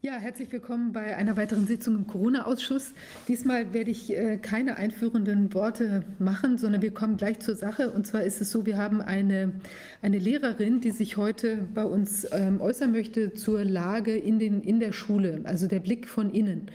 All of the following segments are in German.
Ja, herzlich willkommen bei einer weiteren Sitzung im Corona-Ausschuss. Diesmal werde ich äh, keine einführenden Worte machen, sondern wir kommen gleich zur Sache. Und zwar ist es so, wir haben eine, eine Lehrerin, die sich heute bei uns ähm, äußern möchte zur Lage in, den, in der Schule, also der Blick von innen.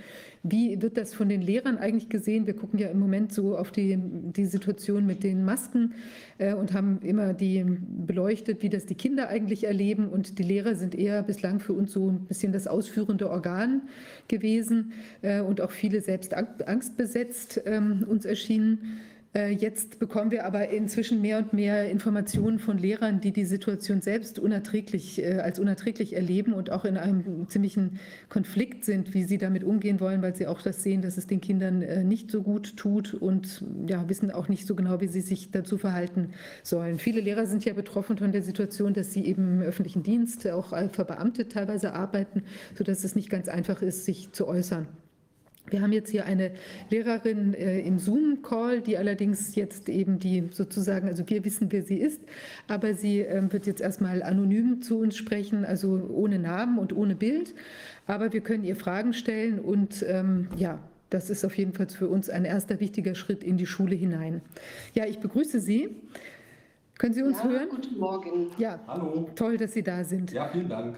Wie wird das von den Lehrern eigentlich gesehen? Wir gucken ja im Moment so auf die, die Situation mit den Masken äh, und haben immer die beleuchtet, wie das die Kinder eigentlich erleben. Und die Lehrer sind eher bislang für uns so ein bisschen das ausführende Organ gewesen äh, und auch viele selbst angstbesetzt ähm, uns erschienen. Äh, jetzt bekommen wir aber inzwischen mehr und mehr Informationen von Lehrern, die die Situation selbst unerträglich, äh, als unerträglich erleben und auch in einem ziemlichen Konflikt sind, wie sie damit umgehen wollen, weil sie auch das sehen, dass es den Kindern äh, nicht so gut tut und ja, wissen auch nicht so genau, wie sie sich dazu verhalten sollen. Viele Lehrer sind ja betroffen von der Situation, dass sie eben im öffentlichen Dienst auch verbeamtet teilweise arbeiten, sodass es nicht ganz einfach ist, sich zu äußern. Wir haben jetzt hier eine Lehrerin äh, im Zoom-Call, die allerdings jetzt eben die sozusagen, also wir wissen, wer sie ist, aber sie äh, wird jetzt erstmal anonym zu uns sprechen, also ohne Namen und ohne Bild. Aber wir können ihr Fragen stellen und ähm, ja, das ist auf jeden Fall für uns ein erster wichtiger Schritt in die Schule hinein. Ja, ich begrüße Sie. Können Sie uns ja, hören? Guten Morgen. Ja, hallo. Toll, dass Sie da sind. Ja, vielen Dank.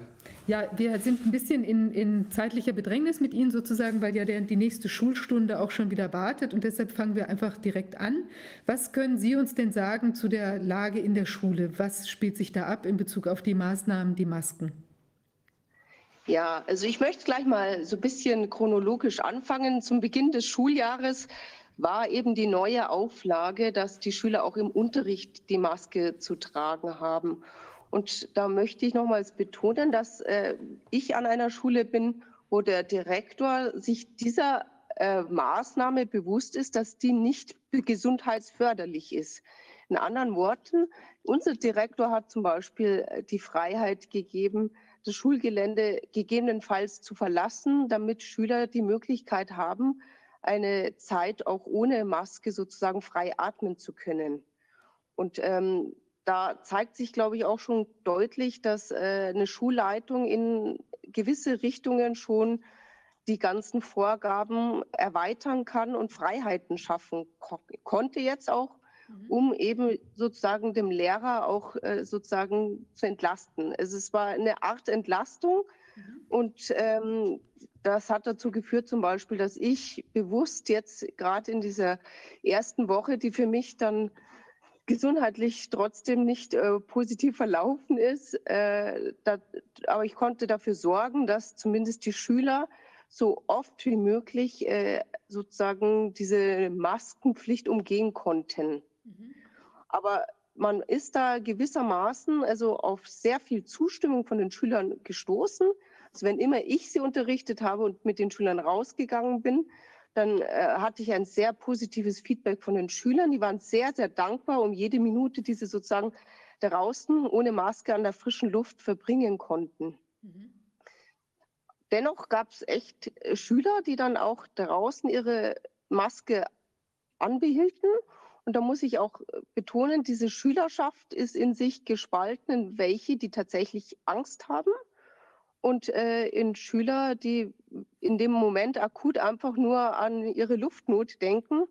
Ja, wir sind ein bisschen in, in zeitlicher Bedrängnis mit Ihnen sozusagen, weil ja der, die nächste Schulstunde auch schon wieder wartet und deshalb fangen wir einfach direkt an. Was können Sie uns denn sagen zu der Lage in der Schule? Was spielt sich da ab in Bezug auf die Maßnahmen, die Masken? Ja, also ich möchte gleich mal so ein bisschen chronologisch anfangen. Zum Beginn des Schuljahres war eben die neue Auflage, dass die Schüler auch im Unterricht die Maske zu tragen haben. Und da möchte ich nochmals betonen, dass äh, ich an einer Schule bin, wo der Direktor sich dieser äh, Maßnahme bewusst ist, dass die nicht gesundheitsförderlich ist. In anderen Worten, unser Direktor hat zum Beispiel äh, die Freiheit gegeben, das Schulgelände gegebenenfalls zu verlassen, damit Schüler die Möglichkeit haben, eine Zeit auch ohne Maske sozusagen frei atmen zu können. Und ähm, da zeigt sich, glaube ich, auch schon deutlich, dass äh, eine Schulleitung in gewisse Richtungen schon die ganzen Vorgaben erweitern kann und Freiheiten schaffen ko konnte jetzt auch, mhm. um eben sozusagen dem Lehrer auch äh, sozusagen zu entlasten. Also es war eine Art Entlastung mhm. und ähm, das hat dazu geführt zum Beispiel, dass ich bewusst jetzt gerade in dieser ersten Woche, die für mich dann gesundheitlich trotzdem nicht äh, positiv verlaufen ist. Äh, da, aber ich konnte dafür sorgen, dass zumindest die Schüler so oft wie möglich äh, sozusagen diese Maskenpflicht umgehen konnten. Mhm. Aber man ist da gewissermaßen also auf sehr viel Zustimmung von den Schülern gestoßen. Also wenn immer ich sie unterrichtet habe und mit den Schülern rausgegangen bin, dann äh, hatte ich ein sehr positives Feedback von den Schülern. Die waren sehr, sehr dankbar um jede Minute, die sie sozusagen draußen ohne Maske an der frischen Luft verbringen konnten. Mhm. Dennoch gab es echt äh, Schüler, die dann auch draußen ihre Maske anbehielten. Und da muss ich auch äh, betonen, diese Schülerschaft ist in sich gespalten, in welche, die tatsächlich Angst haben und äh, in Schüler, die in dem Moment akut einfach nur an ihre Luftnot denken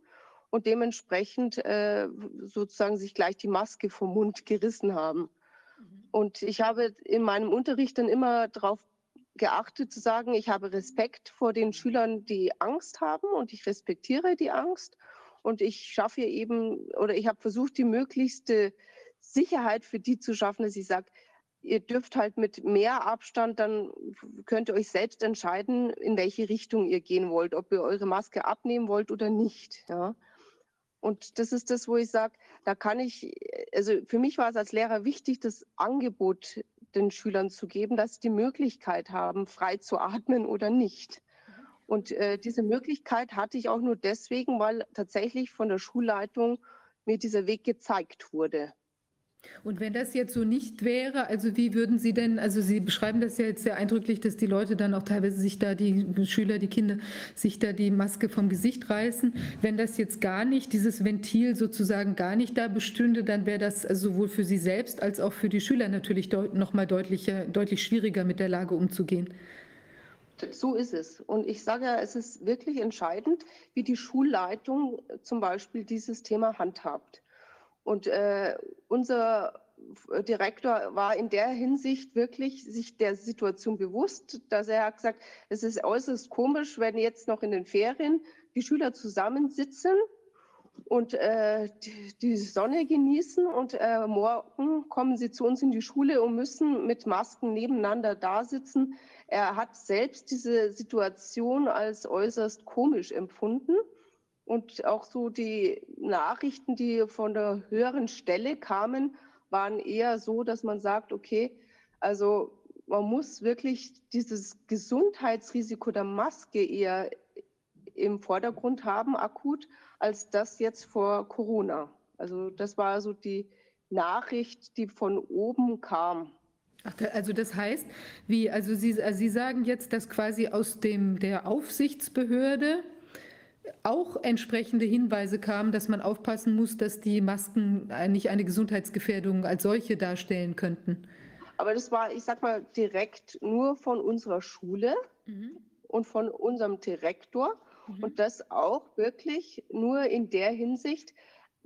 und dementsprechend äh, sozusagen sich gleich die Maske vom Mund gerissen haben. Mhm. Und ich habe in meinem Unterricht dann immer darauf geachtet zu sagen, ich habe Respekt vor den Schülern, die Angst haben und ich respektiere die Angst und ich schaffe eben oder ich habe versucht, die möglichste Sicherheit für die zu schaffen, dass ich sage, ihr dürft halt mit mehr Abstand, dann könnt ihr euch selbst entscheiden, in welche Richtung ihr gehen wollt, ob ihr eure Maske abnehmen wollt oder nicht. Ja. Und das ist das, wo ich sage, da kann ich, also für mich war es als Lehrer wichtig, das Angebot den Schülern zu geben, dass sie die Möglichkeit haben, frei zu atmen oder nicht. Und äh, diese Möglichkeit hatte ich auch nur deswegen, weil tatsächlich von der Schulleitung mir dieser Weg gezeigt wurde. Und wenn das jetzt so nicht wäre, also wie würden Sie denn, also Sie beschreiben das ja jetzt sehr eindrücklich, dass die Leute dann auch teilweise sich da, die Schüler, die Kinder, sich da die Maske vom Gesicht reißen. Wenn das jetzt gar nicht, dieses Ventil sozusagen gar nicht da bestünde, dann wäre das sowohl für Sie selbst als auch für die Schüler natürlich deut noch mal deutlicher, deutlich schwieriger mit der Lage umzugehen. So ist es. Und ich sage ja, es ist wirklich entscheidend, wie die Schulleitung zum Beispiel dieses Thema handhabt. Und äh, unser Direktor war in der Hinsicht wirklich sich der Situation bewusst, dass er hat gesagt, es ist äußerst komisch, wenn jetzt noch in den Ferien die Schüler zusammensitzen und äh, die, Sonne genießen und äh, morgen kommen sie zu uns in die Schule und müssen mit Masken nebeneinander da sitzen. Er hat selbst diese Situation als äußerst komisch empfunden. Und auch so die Nachrichten, die von der höheren Stelle kamen, waren eher so, dass man sagt, okay, also man muss wirklich dieses Gesundheitsrisiko der Maske eher im Vordergrund haben, akut, als das jetzt vor Corona. Also das war so die Nachricht, die von oben kam. Ach, also das heißt, wie, also Sie, also Sie sagen jetzt, dass quasi aus dem, der Aufsichtsbehörde auch entsprechende Hinweise kamen, dass man aufpassen muss, dass die Masken nicht eine Gesundheitsgefährdung als solche darstellen könnten. Aber das war, ich sag mal, direkt nur von unserer Schule mhm. und von unserem Direktor. Mhm. Und das auch wirklich nur in der Hinsicht,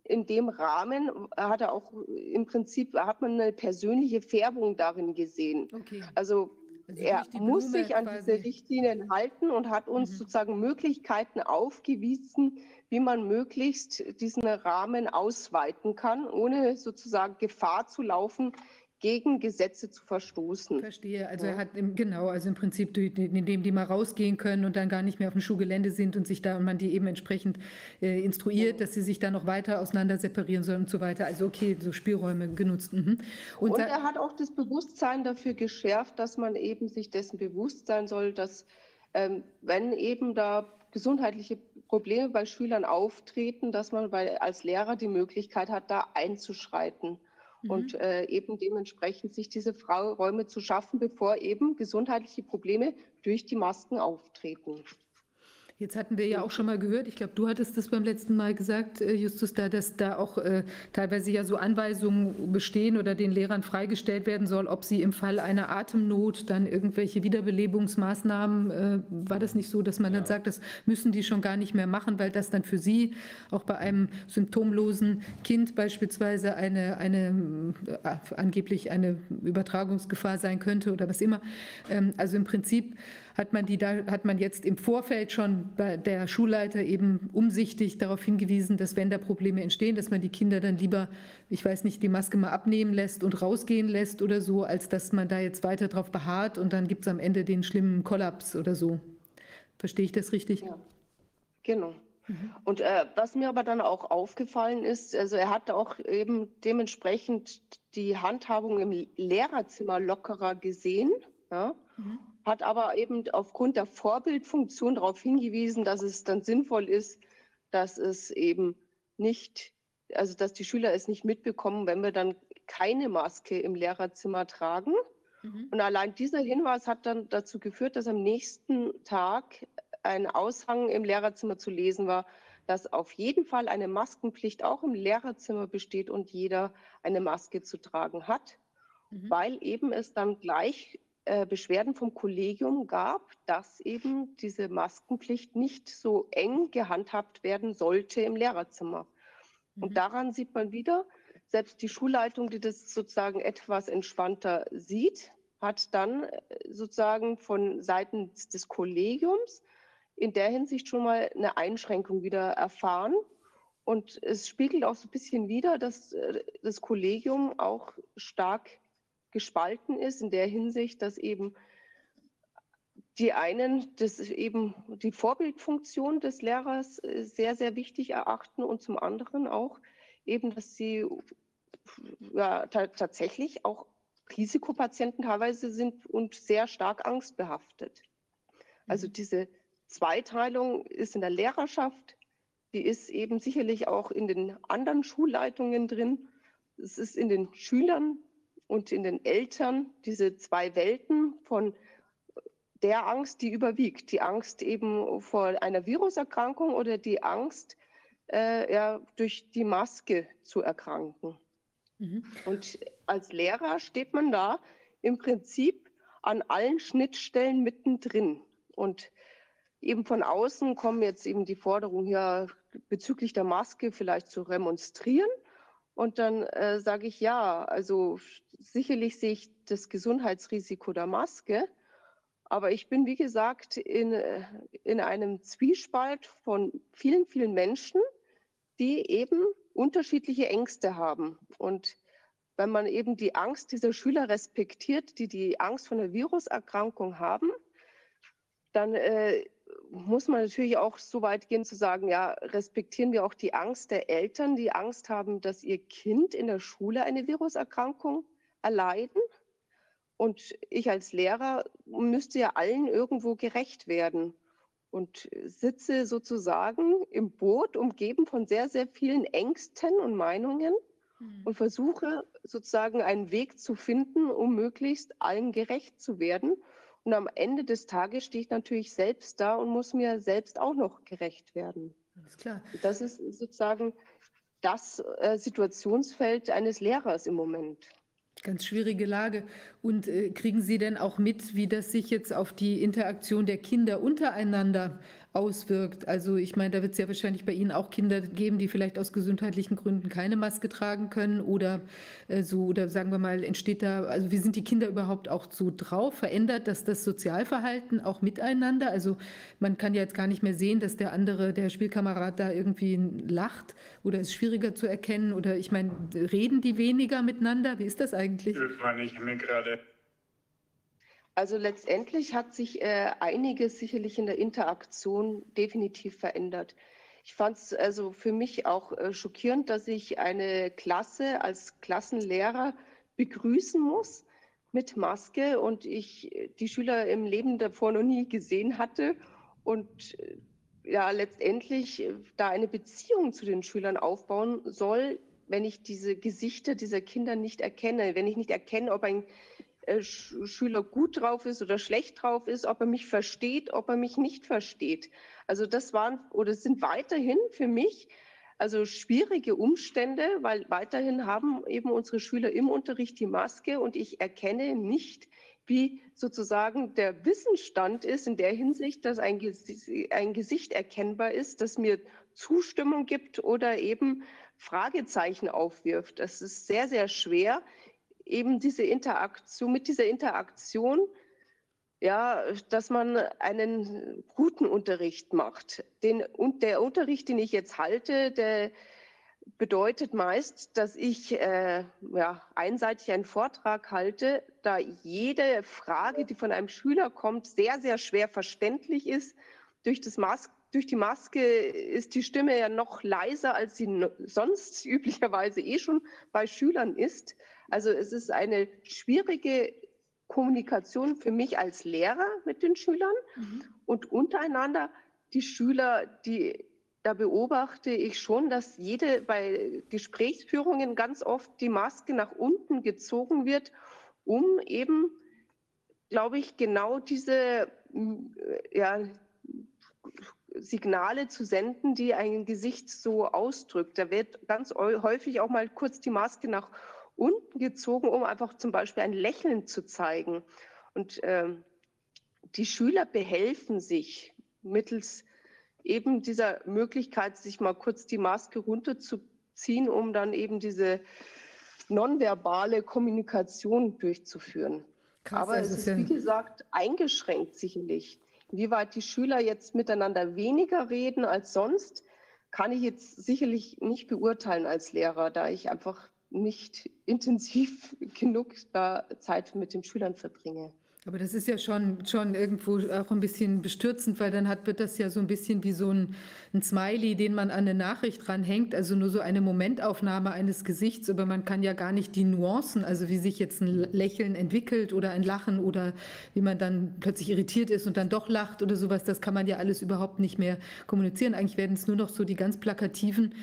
in dem Rahmen hat er auch im Prinzip, hat man eine persönliche Färbung darin gesehen. Okay. Also also er muss sich an quasi. diese Richtlinien halten und hat uns mhm. sozusagen Möglichkeiten aufgewiesen, wie man möglichst diesen Rahmen ausweiten kann, ohne sozusagen Gefahr zu laufen, gegen Gesetze zu verstoßen. Verstehe. Also ja. er hat im, genau, also im Prinzip, indem die mal rausgehen können und dann gar nicht mehr auf dem Schulgelände sind und sich da und man die eben entsprechend äh, instruiert, ja. dass sie sich da noch weiter auseinander separieren sollen und so weiter. Also okay, so Spielräume genutzt. Mhm. Und, und er hat auch das Bewusstsein dafür geschärft, dass man eben sich dessen bewusst sein soll, dass ähm, wenn eben da gesundheitliche Probleme bei Schülern auftreten, dass man bei, als Lehrer die Möglichkeit hat, da einzuschreiten mhm. und äh, eben dementsprechend sich diese Räume zu schaffen, bevor eben gesundheitliche Probleme durch die Masken auftreten. Jetzt hatten wir ja auch schon mal gehört, ich glaube, du hattest das beim letzten Mal gesagt, äh, Justus, da, dass da auch äh, teilweise ja so Anweisungen bestehen oder den Lehrern freigestellt werden soll, ob sie im Fall einer Atemnot dann irgendwelche Wiederbelebungsmaßnahmen, äh, war das nicht so, dass man ja. dann sagt, das müssen die schon gar nicht mehr machen, weil das dann für sie auch bei einem symptomlosen Kind beispielsweise eine, eine äh, angeblich eine Übertragungsgefahr sein könnte oder was immer. Ähm, also im Prinzip hat man, die da, hat man jetzt im Vorfeld schon bei der Schulleiter eben umsichtig darauf hingewiesen, dass wenn da Probleme entstehen, dass man die Kinder dann lieber, ich weiß nicht, die Maske mal abnehmen lässt und rausgehen lässt oder so, als dass man da jetzt weiter drauf beharrt und dann gibt es am Ende den schlimmen Kollaps oder so. Verstehe ich das richtig? Ja, genau. Mhm. Und äh, was mir aber dann auch aufgefallen ist, also er hat auch eben dementsprechend die Handhabung im Lehrerzimmer lockerer gesehen. Ja? Mhm hat aber eben aufgrund der Vorbildfunktion darauf hingewiesen, dass es dann sinnvoll ist, dass es eben nicht, also dass die Schüler es nicht mitbekommen, wenn wir dann keine Maske im Lehrerzimmer tragen. Mhm. Und allein dieser Hinweis hat dann dazu geführt, dass am nächsten Tag ein Aushang im Lehrerzimmer zu lesen war, dass auf jeden Fall eine Maskenpflicht auch im Lehrerzimmer besteht und jeder eine Maske zu tragen hat, mhm. weil eben es dann gleich äh, Beschwerden vom Kollegium gab, dass eben diese Maskenpflicht nicht so eng gehandhabt werden sollte im Lehrerzimmer. Mhm. Und daran sieht man wieder, selbst die Schulleitung, die das sozusagen etwas entspannter sieht, hat dann äh, sozusagen von Seiten des Kollegiums in der Hinsicht schon mal eine Einschränkung wieder erfahren. Und es spiegelt auch so ein bisschen wider, dass äh, das Kollegium auch stark gespalten ist in der Hinsicht, dass eben die einen das eben die Vorbildfunktion des Lehrers äh, sehr, sehr wichtig erachten und zum anderen auch eben, dass sie ja, tatsächlich auch Risikopatienten teilweise sind und sehr stark angstbehaftet. Also mhm. diese Zweiteilung ist in der Lehrerschaft, die ist eben sicherlich auch in den anderen Schulleitungen drin. Es ist in den Schülern und in den Eltern diese zwei Welten von der Angst, die überwiegt. Die Angst eben vor einer Viruserkrankung oder die Angst, äh, ja, durch die Maske zu erkranken. Mhm. Und als Lehrer steht man da im Prinzip an allen Schnittstellen mittendrin. Und eben von außen kommen jetzt eben die Forderungen hier bezüglich der Maske vielleicht zu remonstrieren. Und dann äh, sage ich ja, also sicherlich sehe ich das Gesundheitsrisiko der Maske, aber ich bin, wie gesagt, in, äh, in einem Zwiespalt von vielen, vielen Menschen, die eben unterschiedliche Ängste haben. Und wenn man eben die Angst dieser Schüler respektiert, die die Angst vor einer Viruserkrankung haben, dann äh, muss man natürlich auch so weit gehen zu sagen, ja, respektieren wir auch die Angst der Eltern, die Angst haben, dass ihr Kind in der Schule eine Viruserkrankung erleiden. Und ich als Lehrer müsste ja allen irgendwo gerecht werden und sitze sozusagen im Boot, umgeben von sehr, sehr vielen Ängsten und Meinungen mhm. und versuche sozusagen einen Weg zu finden, um möglichst allen gerecht zu werden. Und am Ende des Tages stehe ich natürlich selbst da und muss mir selbst auch noch gerecht werden. Alles klar. Das ist sozusagen das äh, Situationsfeld eines Lehrers im Moment. Ganz schwierige Lage. Und äh, kriegen Sie denn auch mit, wie das sich jetzt auf die Interaktion der Kinder untereinander auswirkt. Also ich meine, da wird es ja wahrscheinlich bei Ihnen auch Kinder geben, die vielleicht aus gesundheitlichen Gründen keine Maske tragen können oder äh, so, oder sagen wir mal, entsteht da, also wie sind die Kinder überhaupt auch so drauf? Verändert das das Sozialverhalten auch miteinander? Also man kann ja jetzt gar nicht mehr sehen, dass der andere, der Spielkamerad da irgendwie lacht oder ist schwieriger zu erkennen oder ich meine, reden die weniger miteinander? Wie ist das eigentlich? Ich habe mir gerade also letztendlich hat sich äh, einiges sicherlich in der Interaktion definitiv verändert. Ich fand es also für mich auch äh, schockierend, dass ich eine Klasse als Klassenlehrer begrüßen muss mit Maske und ich die Schüler im Leben davor noch nie gesehen hatte und äh, ja letztendlich äh, da eine Beziehung zu den Schülern aufbauen soll, wenn ich diese Gesichter dieser Kinder nicht erkenne, wenn ich nicht erkenne, ob ein äh, Schüler gut drauf ist oder schlecht drauf ist, ob er mich versteht, ob er mich nicht versteht. Also das waren oder sind weiterhin für mich also schwierige Umstände, weil weiterhin haben eben unsere Schüler im Unterricht die Maske und ich erkenne nicht, wie sozusagen der Wissensstand ist in der Hinsicht, dass ein, ein Gesicht erkennbar ist, das mir Zustimmung gibt oder eben Fragezeichen aufwirft. Das ist sehr, sehr schwer eben diese Interaktion, mit dieser Interaktion, ja, dass man einen guten Unterricht macht. Den, und der Unterricht, den ich jetzt halte, der bedeutet meist, dass ich äh, ja, einseitig einen Vortrag halte, da jede Frage, die von einem Schüler kommt, sehr, sehr schwer verständlich ist. Durch, das Mas durch die Maske ist die Stimme ja noch leiser, als sie sonst üblicherweise eh schon bei Schülern ist. Also es ist eine schwierige Kommunikation für mich als Lehrer mit den Schülern mhm. und untereinander die Schüler, die da beobachte ich schon, dass jede bei Gesprächsführungen ganz oft die Maske nach unten gezogen wird, um eben, glaube ich, genau diese ja, Signale zu senden, die ein Gesicht so ausdrückt. Da wird ganz häufig auch mal kurz die Maske nach unten gezogen, um einfach zum Beispiel ein Lächeln zu zeigen. Und äh, die Schüler behelfen sich mittels eben dieser Möglichkeit, sich mal kurz die Maske runterzuziehen, um dann eben diese nonverbale Kommunikation durchzuführen. Krass, Aber es ist, wie gesagt, eingeschränkt sicherlich. Inwieweit die Schüler jetzt miteinander weniger reden als sonst, kann ich jetzt sicherlich nicht beurteilen als Lehrer, da ich einfach nicht intensiv genug Zeit mit den Schülern verbringe. Aber das ist ja schon, schon irgendwo auch ein bisschen bestürzend, weil dann hat, wird das ja so ein bisschen wie so ein, ein Smiley, den man an eine Nachricht ranhängt, also nur so eine Momentaufnahme eines Gesichts, aber man kann ja gar nicht die Nuancen, also wie sich jetzt ein Lächeln entwickelt oder ein Lachen oder wie man dann plötzlich irritiert ist und dann doch lacht oder sowas, das kann man ja alles überhaupt nicht mehr kommunizieren. Eigentlich werden es nur noch so die ganz plakativen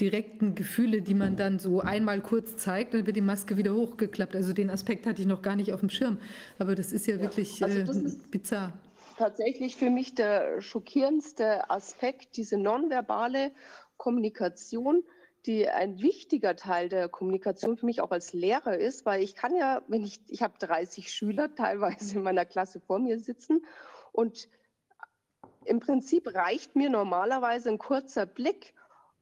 direkten Gefühle, die man dann so einmal kurz zeigt, dann wird die Maske wieder hochgeklappt. Also den Aspekt hatte ich noch gar nicht auf dem Schirm. Aber das ist ja, ja wirklich also äh, bizarr. Tatsächlich für mich der schockierendste Aspekt, diese nonverbale Kommunikation, die ein wichtiger Teil der Kommunikation für mich auch als Lehrer ist, weil ich kann ja, wenn ich, ich habe 30 Schüler teilweise in meiner Klasse vor mir sitzen und im Prinzip reicht mir normalerweise ein kurzer Blick,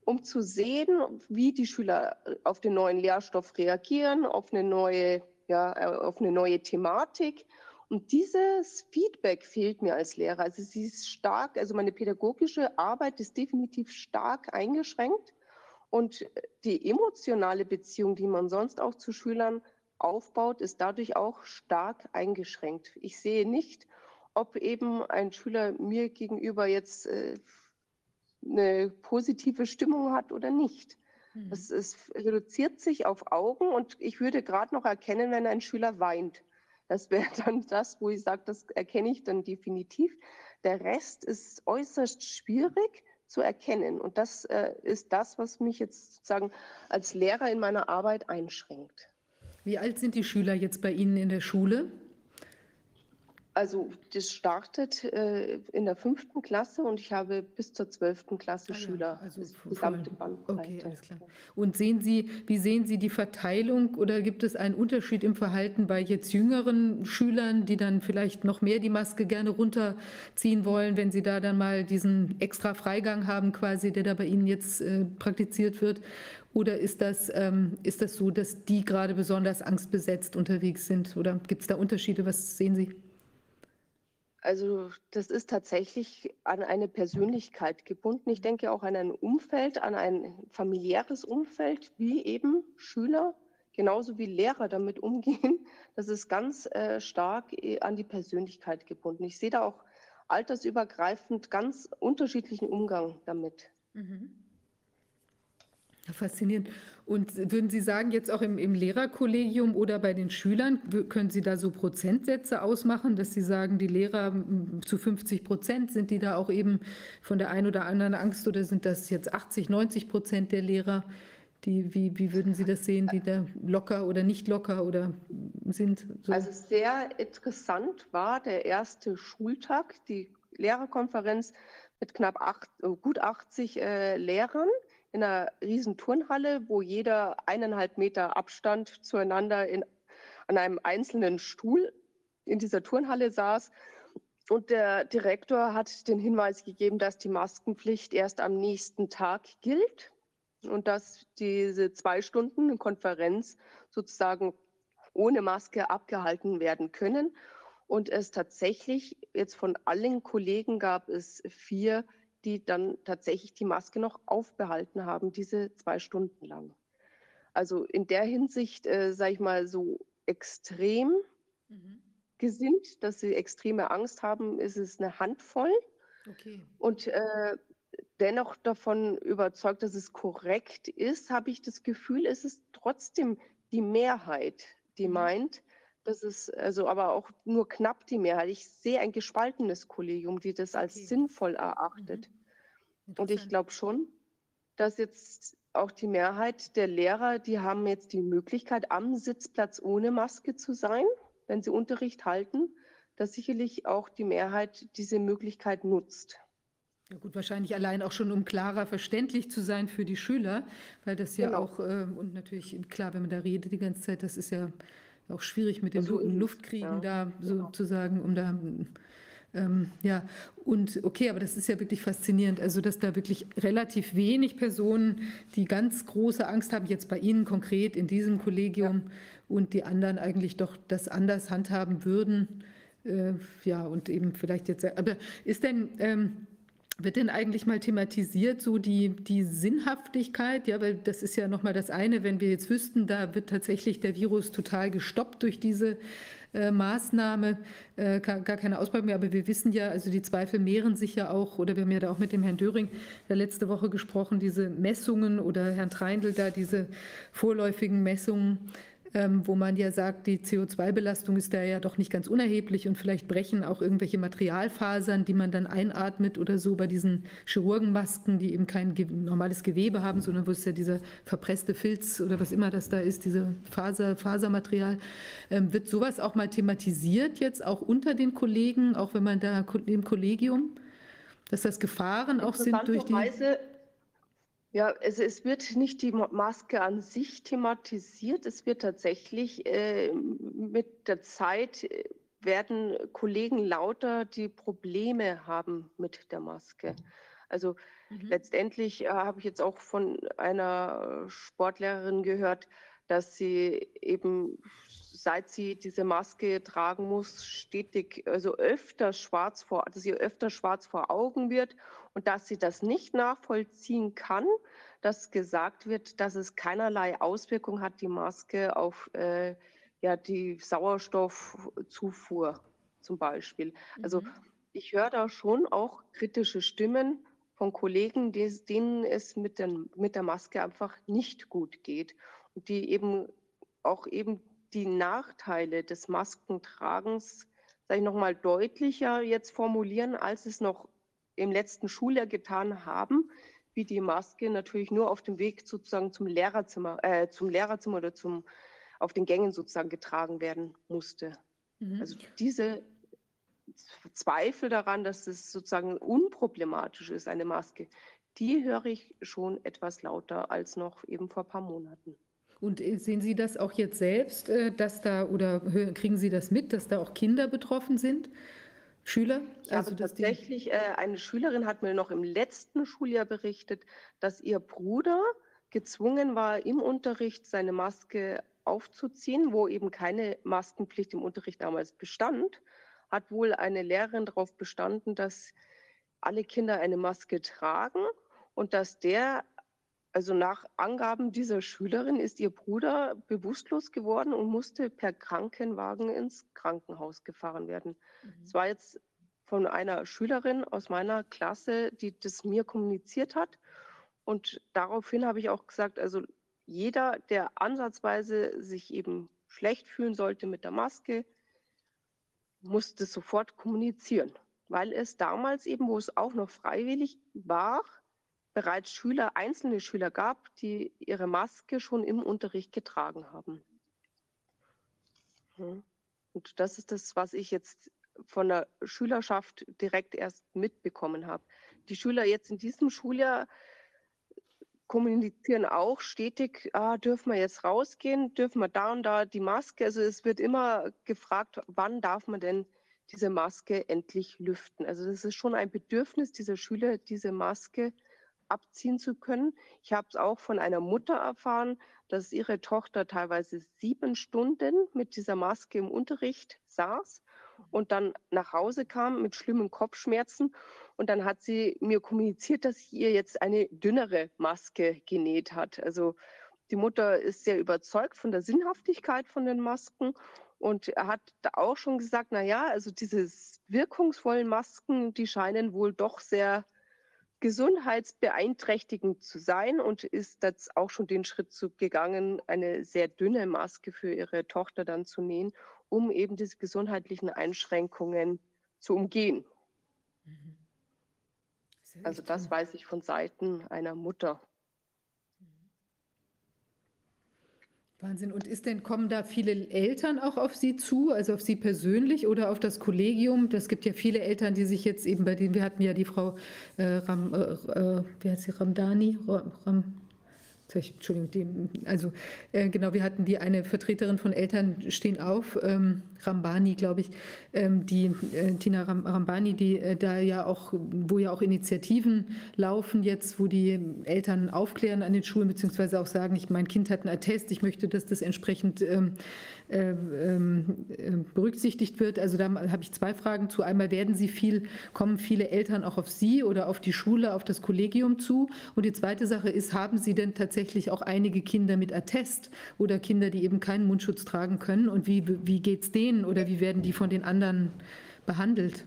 um zu sehen, wie die Schüler auf den neuen Lehrstoff reagieren, auf eine neue, ja, äh, auf eine neue Thematik. Und dieses Feedback fehlt mir als Lehrer. Also sie ist stark, also meine pädagogische Arbeit ist definitiv stark eingeschränkt. Und die emotionale Beziehung, die man sonst auch zu Schülern aufbaut, ist dadurch auch stark eingeschränkt. Ich sehe nicht, ob eben ein Schüler mir gegenüber jetzt äh, eine positive Stimmung hat oder nicht. Mhm. Es, es reduziert sich auf Augen und ich würde gerade noch erkennen, wenn ein Schüler weint. Das wäre dann das, wo ich sage, das erkenne ich dann definitiv. Der Rest ist äußerst schwierig zu erkennen. Und das äh, ist das, was mich jetzt sozusagen als Lehrer in meiner Arbeit einschränkt. Wie alt sind die Schüler jetzt bei Ihnen in der Schule? Also das startet äh, in der fünften Klasse und ich habe bis zur zwölften Klasse ah, Schüler. Ja, also gesamte Okay, alles klar. Und sehen Sie, wie sehen Sie die Verteilung oder gibt es einen Unterschied im Verhalten bei jetzt jüngeren Schülern, die dann vielleicht noch mehr die Maske gerne runterziehen wollen, wenn Sie da dann mal diesen extra Freigang haben, quasi, der da bei Ihnen jetzt äh, praktiziert wird? Oder ist das, ähm, ist das so, dass die gerade besonders angstbesetzt unterwegs sind? Oder gibt es da Unterschiede? Was sehen Sie? Also das ist tatsächlich an eine Persönlichkeit gebunden. Ich denke auch an ein Umfeld, an ein familiäres Umfeld, wie eben Schüler, genauso wie Lehrer damit umgehen. Das ist ganz äh, stark äh, an die Persönlichkeit gebunden. Ich sehe da auch altersübergreifend ganz unterschiedlichen Umgang damit. Mhm. Faszinierend. Und würden Sie sagen, jetzt auch im, im, Lehrerkollegium oder bei den Schülern, können Sie da so Prozentsätze ausmachen, dass Sie sagen, die Lehrer zu 50 Prozent, sind die da auch eben von der einen oder anderen Angst oder sind das jetzt 80, 90 Prozent der Lehrer? Die, wie, wie würden Sie das sehen, die da locker oder nicht locker oder sind? So? Also sehr interessant war der erste Schultag, die Lehrerkonferenz mit knapp acht, gut 80 äh, Lehrern in einer riesen Turnhalle, wo jeder eineinhalb Meter Abstand zueinander in, an einem einzelnen Stuhl in dieser Turnhalle saß. Und der Direktor hat den Hinweis gegeben, dass die Maskenpflicht erst am nächsten Tag gilt und dass diese zwei Stunden Konferenz sozusagen ohne Maske abgehalten werden können. Und es tatsächlich jetzt von allen Kollegen gab es vier die dann tatsächlich die Maske noch aufbehalten haben, diese zwei Stunden lang. Also in der Hinsicht, äh, sage ich mal, so extrem mhm. gesinnt, dass sie extreme Angst haben, ist es eine Handvoll. Okay. Und äh, dennoch davon überzeugt, dass es korrekt ist, habe ich das Gefühl, es ist trotzdem die Mehrheit, die mhm. meint, das ist also aber auch nur knapp die Mehrheit. Ich sehe ein gespaltenes Kollegium, die das als okay. sinnvoll erachtet. Mhm. Und ich glaube schon, dass jetzt auch die Mehrheit der Lehrer, die haben jetzt die Möglichkeit, am Sitzplatz ohne Maske zu sein, wenn sie Unterricht halten, dass sicherlich auch die Mehrheit diese Möglichkeit nutzt. Ja gut, wahrscheinlich allein auch schon, um klarer verständlich zu sein für die Schüler, weil das ja genau. auch, äh, und natürlich klar, wenn man da redet die ganze Zeit, das ist ja auch schwierig mit dem so Luftkriegen ja. da genau. sozusagen, um da ähm, ja, und okay, aber das ist ja wirklich faszinierend, also dass da wirklich relativ wenig Personen, die ganz große Angst haben, jetzt bei Ihnen konkret in diesem Kollegium ja. und die anderen eigentlich doch das anders handhaben würden. Äh, ja, und eben vielleicht jetzt, aber ist denn, ähm, wird denn eigentlich mal thematisiert, so die, die Sinnhaftigkeit? Ja, weil das ist ja nochmal das eine, wenn wir jetzt wüssten, da wird tatsächlich der Virus total gestoppt durch diese äh, Maßnahme, äh, gar, keine Ausbreitung mehr. Aber wir wissen ja, also die Zweifel mehren sich ja auch, oder wir haben ja da auch mit dem Herrn Döring ja letzte Woche gesprochen, diese Messungen oder Herrn Treindl da diese vorläufigen Messungen ähm, wo man ja sagt, die CO2-Belastung ist da ja doch nicht ganz unerheblich und vielleicht brechen auch irgendwelche Materialfasern, die man dann einatmet oder so bei diesen Chirurgenmasken, die eben kein normales Gewebe haben, sondern wo es ja dieser verpresste Filz oder was immer das da ist, diese Faser, Fasermaterial. Ähm, wird sowas auch mal thematisiert jetzt auch unter den Kollegen, auch wenn man da im Kollegium, dass das Gefahren auch sind durch die... Ja, also es wird nicht die Maske an sich thematisiert. Es wird tatsächlich äh, mit der Zeit äh, werden Kollegen lauter, die Probleme haben mit der Maske. Also mhm. letztendlich äh, habe ich jetzt auch von einer Sportlehrerin gehört, dass sie eben, seit sie diese Maske tragen muss, stetig, also öfter schwarz vor, dass ihr öfter schwarz vor Augen wird und dass sie das nicht nachvollziehen kann, dass gesagt wird, dass es keinerlei Auswirkung hat, die Maske auf äh, ja, die Sauerstoffzufuhr zum Beispiel. Also mhm. ich höre da schon auch kritische Stimmen von Kollegen, denen es mit, den, mit der Maske einfach nicht gut geht und die eben auch eben die Nachteile des Maskentragens, sage ich nochmal, deutlicher jetzt formulieren, als es noch im letzten Schuljahr getan haben, wie die Maske natürlich nur auf dem Weg sozusagen zum Lehrerzimmer, äh, zum Lehrerzimmer oder zum auf den Gängen sozusagen getragen werden musste. Mhm. Also diese Zweifel daran, dass es sozusagen unproblematisch ist, eine Maske, die höre ich schon etwas lauter als noch eben vor ein paar Monaten. Und äh, sehen Sie das auch jetzt selbst, äh, dass da oder kriegen Sie das mit, dass da auch Kinder betroffen sind? Schüler? Also tatsächlich, äh, eine Schülerin hat mir noch im letzten Schuljahr berichtet, dass ihr Bruder gezwungen war, im Unterricht seine Maske aufzuziehen, wo eben keine Maskenpflicht im Unterricht damals bestand, hat wohl eine Lehrerin darauf bestanden, dass alle Kinder eine Maske tragen und dass der, also nach Angaben dieser Schülerin, ist ihr Bruder bewusstlos geworden und musste per Krankenwagen ins Krankenhaus gefahren werden. Es mhm. war jetzt von einer Schülerin aus meiner Klasse, die das mir kommuniziert hat. Und daraufhin habe ich auch gesagt, also jeder, der ansatzweise sich eben schlecht fühlen sollte mit der Maske, musste sofort kommunizieren, weil es damals eben, wo es auch noch freiwillig war, bereits Schüler, einzelne Schüler gab, die ihre Maske schon im Unterricht getragen haben. Hm. Und das ist das, was ich jetzt von der Schülerschaft direkt erst mitbekommen habe. Die Schüler jetzt in diesem Schuljahr kommunizieren auch stetig, ah, dürfen wir jetzt rausgehen, dürfen wir da und da die Maske. Also es wird immer gefragt, wann darf man denn diese Maske endlich lüften. Also das ist schon ein Bedürfnis dieser Schüler, diese Maske abziehen zu können. Ich habe es auch von einer Mutter erfahren, dass ihre Tochter teilweise sieben Stunden mit dieser Maske im Unterricht saß und dann nach Hause kam mit schlimmen Kopfschmerzen und dann hat sie mir kommuniziert, dass sie ihr jetzt eine dünnere Maske genäht hat. Also die Mutter ist sehr überzeugt von der Sinnhaftigkeit von den Masken und hat auch schon gesagt, na ja, also diese wirkungsvollen Masken, die scheinen wohl doch sehr gesundheitsbeeinträchtigend zu sein und ist jetzt auch schon den Schritt zu gegangen, eine sehr dünne Maske für ihre Tochter dann zu nähen, um eben diese gesundheitlichen Einschränkungen zu umgehen. Mhm. Also das weiß ich von Seiten einer Mutter. Wahnsinn. Und ist denn, kommen da viele Eltern auch auf Sie zu, also auf Sie persönlich oder auf das Kollegium? Das gibt ja viele Eltern, die sich jetzt eben bei denen, wir hatten ja die Frau äh, Ram, äh, äh wie heißt sie, Ramdani, Ram, Entschuldigung, die, also äh, genau, wir hatten die eine Vertreterin von Eltern stehen auf, ähm, Rambani, glaube ich, ähm, die äh, Tina Ram, Rambani, die äh, da ja auch, wo ja auch Initiativen laufen jetzt, wo die Eltern aufklären an den Schulen beziehungsweise auch sagen, ich mein Kind hat einen Attest, ich möchte, dass das entsprechend ähm, äh, ähm, äh, berücksichtigt wird. Also da habe ich zwei Fragen zu. Einmal werden Sie viel, kommen viele Eltern auch auf Sie oder auf die Schule, auf das Kollegium zu? Und die zweite Sache ist, haben Sie denn tatsächlich auch einige Kinder mit Attest oder Kinder, die eben keinen Mundschutz tragen können? Und wie, wie geht es denen oder wie werden die von den anderen behandelt?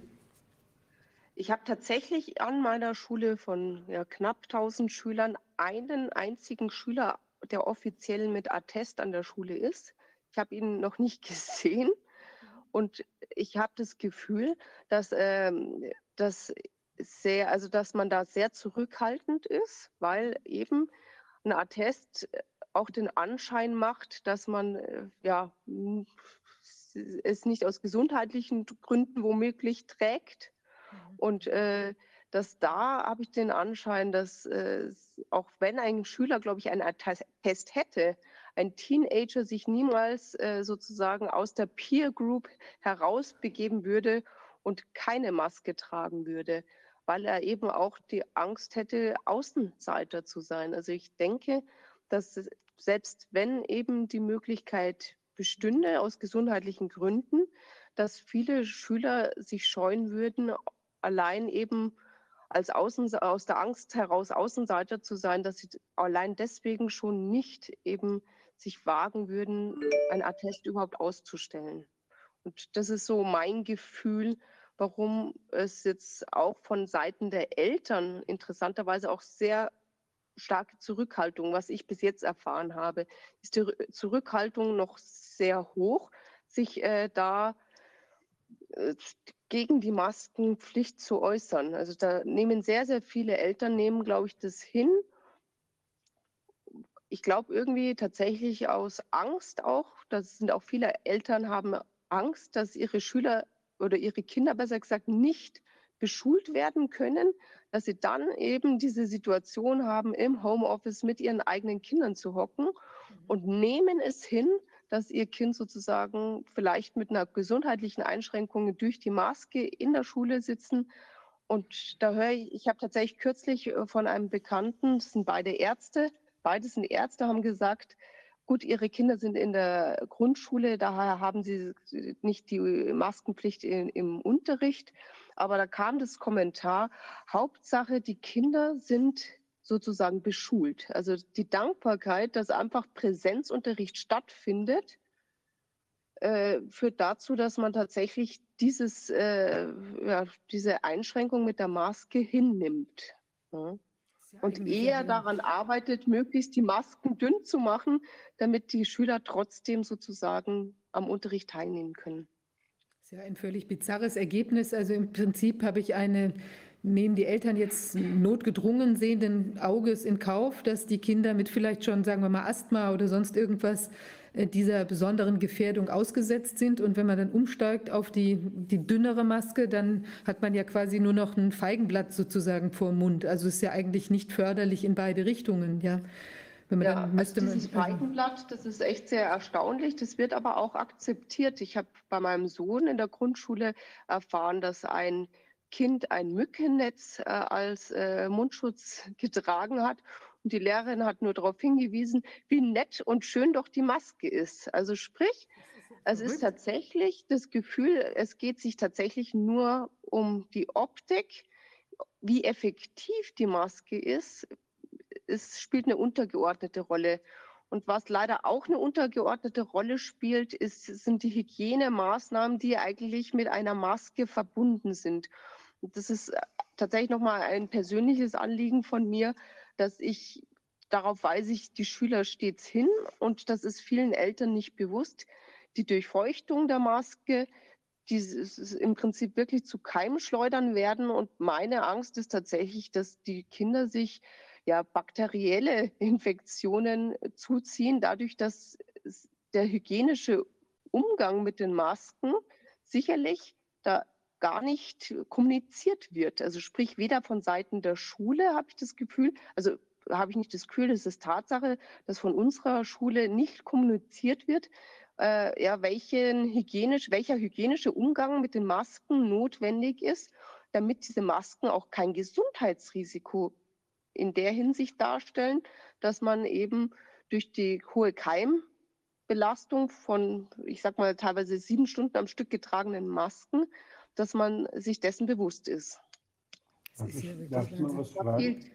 Ich habe tatsächlich an meiner Schule von ja, knapp 1000 Schülern einen einzigen Schüler, der offiziell mit Attest an der Schule ist. Ich habe ihn noch nicht gesehen und ich habe das Gefühl, dass, ähm, dass, sehr, also dass man da sehr zurückhaltend ist, weil eben ein Attest auch den Anschein macht, dass man äh, ja, es nicht aus gesundheitlichen Gründen womöglich trägt. Mhm. Und äh, dass da habe ich den Anschein, dass äh, auch wenn ein Schüler, glaube ich, einen Test hätte, ein Teenager sich niemals äh, sozusagen aus der Peer Group herausbegeben würde und keine Maske tragen würde, weil er eben auch die Angst hätte, Außenseiter zu sein. Also ich denke, dass selbst wenn eben die Möglichkeit bestünde aus gesundheitlichen Gründen, dass viele Schüler sich scheuen würden, allein eben als Außen, aus der Angst heraus Außenseiter zu sein, dass sie allein deswegen schon nicht eben sich wagen würden, ein Attest überhaupt auszustellen. Und das ist so mein Gefühl, warum es jetzt auch von Seiten der Eltern interessanterweise auch sehr starke Zurückhaltung, was ich bis jetzt erfahren habe, ist die Zurückhaltung noch sehr hoch, sich äh, da äh, gegen die Maskenpflicht zu äußern. Also da nehmen sehr, sehr viele Eltern, nehmen, glaube ich, das hin. Ich glaube irgendwie tatsächlich aus Angst auch, das sind auch viele Eltern haben Angst, dass ihre Schüler oder ihre Kinder besser gesagt nicht beschult werden können, dass sie dann eben diese Situation haben, im Homeoffice mit ihren eigenen Kindern zu hocken mhm. und nehmen es hin, dass ihr Kind sozusagen vielleicht mit einer gesundheitlichen Einschränkung durch die Maske in der Schule sitzen. Und da höre ich, ich habe tatsächlich kürzlich äh, von einem Bekannten, das sind beide Ärzte, beide sind Ärzte, haben gesagt, gut, ihre Kinder sind in der Grundschule, daher haben sie nicht die Maskenpflicht in, im Unterricht. Aber da kam das Kommentar, Hauptsache, die Kinder sind sozusagen beschult. Also die Dankbarkeit, dass einfach Präsenzunterricht stattfindet, äh, führt dazu, dass man tatsächlich dieses, äh, ja, diese Einschränkung mit der Maske hinnimmt. Ja. Und eher daran arbeitet, möglichst die Masken dünn zu machen, damit die Schüler trotzdem sozusagen am Unterricht teilnehmen können. Das ist ja ein völlig bizarres Ergebnis. Also im Prinzip habe ich eine nehmen die Eltern jetzt notgedrungen sehenden Auges in Kauf, dass die Kinder mit vielleicht schon, sagen wir mal, Asthma oder sonst irgendwas dieser besonderen Gefährdung ausgesetzt sind. Und wenn man dann umsteigt auf die, die dünnere Maske, dann hat man ja quasi nur noch ein Feigenblatt sozusagen vor dem Mund. Also ist ja eigentlich nicht förderlich in beide Richtungen, ja. Wenn man ja, dann müsste also dieses man, Feigenblatt, das ist echt sehr erstaunlich. Das wird aber auch akzeptiert. Ich habe bei meinem Sohn in der Grundschule erfahren, dass ein Kind ein Mückennetz äh, als äh, Mundschutz getragen hat. Und die Lehrerin hat nur darauf hingewiesen, wie nett und schön doch die Maske ist. Also sprich, es ist tatsächlich das Gefühl, es geht sich tatsächlich nur um die Optik. Wie effektiv die Maske ist, es spielt eine untergeordnete Rolle. Und was leider auch eine untergeordnete Rolle spielt, ist, sind die Hygienemaßnahmen, die eigentlich mit einer Maske verbunden sind das ist tatsächlich nochmal ein persönliches Anliegen von mir, dass ich, darauf weise ich die Schüler stets hin und das ist vielen Eltern nicht bewusst. Die Durchfeuchtung der Maske, die im Prinzip wirklich zu Keimen schleudern werden. Und meine Angst ist tatsächlich, dass die Kinder sich ja bakterielle Infektionen zuziehen, dadurch, dass der hygienische Umgang mit den Masken sicherlich da gar nicht kommuniziert wird. Also sprich, weder von Seiten der Schule habe ich das Gefühl, also habe ich nicht das Gefühl, das ist Tatsache, dass von unserer Schule nicht kommuniziert wird, äh, ja, welchen hygienisch, welcher hygienische Umgang mit den Masken notwendig ist, damit diese Masken auch kein Gesundheitsrisiko in der Hinsicht darstellen, dass man eben durch die hohe Keimbelastung von, ich sag mal, teilweise sieben Stunden am Stück getragenen Masken dass man sich dessen bewusst ist. Darf ich, darf ich mal was fragen?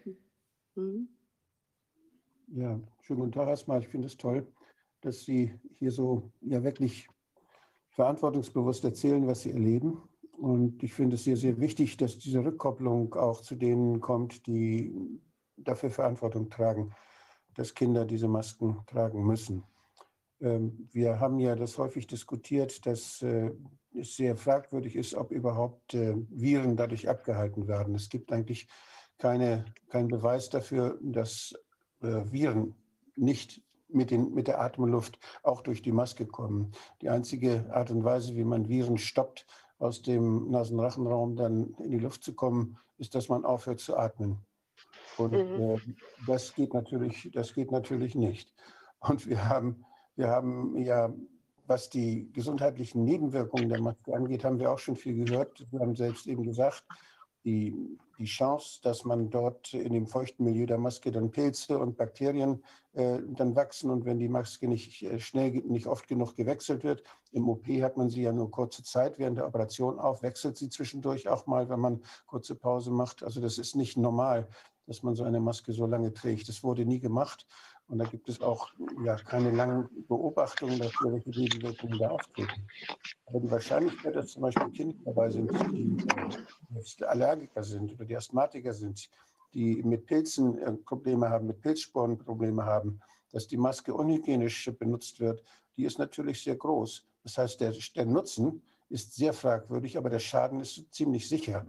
Mhm. Ja, schönen guten Tag erstmal. Ich finde es toll, dass Sie hier so ja wirklich verantwortungsbewusst erzählen, was Sie erleben. Und ich finde es sehr, sehr wichtig, dass diese Rückkopplung auch zu denen kommt, die dafür Verantwortung tragen, dass Kinder diese Masken tragen müssen. Ähm, wir haben ja das häufig diskutiert, dass äh, es sehr fragwürdig ist, ob überhaupt äh, Viren dadurch abgehalten werden. Es gibt eigentlich keine, keinen Beweis dafür, dass äh, Viren nicht mit, den, mit der Atemluft auch durch die Maske kommen. Die einzige Art und Weise, wie man Viren stoppt aus dem Nasenrachenraum dann in die Luft zu kommen, ist, dass man aufhört zu atmen. Und mhm. äh, das, geht natürlich, das geht natürlich nicht. Und wir haben, wir haben ja, was die gesundheitlichen Nebenwirkungen der Maske angeht, haben wir auch schon viel gehört. Wir haben selbst eben gesagt, die, die Chance, dass man dort in dem feuchten Milieu der Maske dann Pilze und Bakterien äh, dann wachsen und wenn die Maske nicht äh, schnell, nicht oft genug gewechselt wird. Im OP hat man sie ja nur kurze Zeit während der Operation auf, wechselt sie zwischendurch auch mal, wenn man kurze Pause macht. Also das ist nicht normal, dass man so eine Maske so lange trägt. Das wurde nie gemacht. Und da gibt es auch ja, keine langen Beobachtungen dafür, welche Nebenwirkungen da auftreten. Aber die Wahrscheinlichkeit, dass zum Beispiel Kinder dabei sind, die äh, Allergiker sind oder die Asthmatiker sind, die mit Pilzen äh, Probleme haben, mit Pilzsporen Probleme haben, dass die Maske unhygienisch benutzt wird, die ist natürlich sehr groß. Das heißt, der, der Nutzen ist sehr fragwürdig, aber der Schaden ist ziemlich sicher.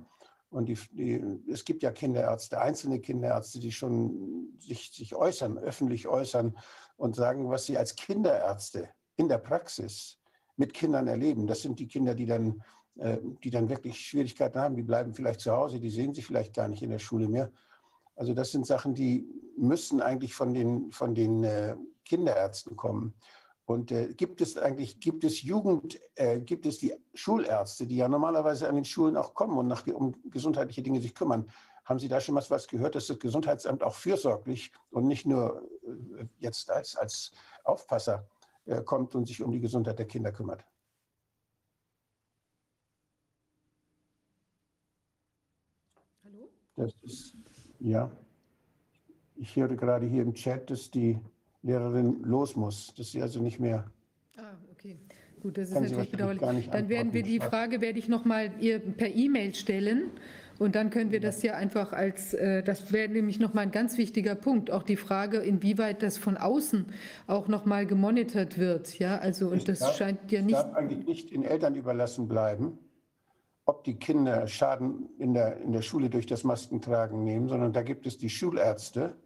Und die, die, es gibt ja Kinderärzte, einzelne Kinderärzte, die schon sich, sich äußern, öffentlich äußern und sagen, was sie als Kinderärzte in der Praxis mit Kindern erleben. Das sind die Kinder, die dann, äh, die dann wirklich Schwierigkeiten haben. Die bleiben vielleicht zu Hause, die sehen sich vielleicht gar nicht in der Schule mehr. Also das sind Sachen, die müssen eigentlich von den, von den äh, Kinderärzten kommen. Und äh, gibt es eigentlich, gibt es Jugend, äh, gibt es die Schulärzte, die ja normalerweise an den Schulen auch kommen und nach, um gesundheitliche Dinge sich kümmern. Haben Sie da schon was gehört, dass das Gesundheitsamt auch fürsorglich und nicht nur äh, jetzt als, als Aufpasser äh, kommt und sich um die Gesundheit der Kinder kümmert? Hallo? Das ist, ja. Ich höre gerade hier im Chat, dass die Lehrerin los muss, dass sie also nicht mehr. Ah, okay. Gut, das ist natürlich bedauerlich. Dann werden wir die Frage, werde ich nochmal ihr per E-Mail stellen. Und dann können wir das ja einfach als, äh, das wäre nämlich nochmal ein ganz wichtiger Punkt, auch die Frage, inwieweit das von außen auch nochmal gemonitort wird. Ja, also, und das darf, scheint ja nicht. darf eigentlich nicht den Eltern überlassen bleiben, ob die Kinder Schaden in der, in der Schule durch das Maskentragen nehmen, sondern da gibt es die Schulärzte,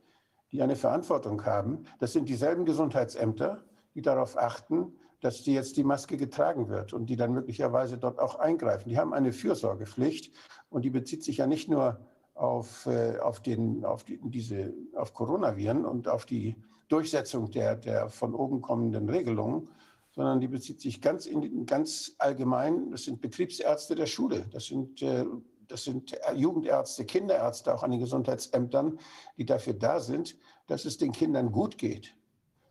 die eine Verantwortung haben. Das sind dieselben Gesundheitsämter, die darauf achten, dass die jetzt die Maske getragen wird und die dann möglicherweise dort auch eingreifen. Die haben eine Fürsorgepflicht und die bezieht sich ja nicht nur auf, äh, auf, den, auf, die, diese, auf Coronaviren und auf die Durchsetzung der, der von oben kommenden Regelungen, sondern die bezieht sich ganz, in, ganz allgemein, das sind Betriebsärzte der Schule, das sind äh, das sind Jugendärzte, Kinderärzte auch an den Gesundheitsämtern, die dafür da sind, dass es den Kindern gut geht.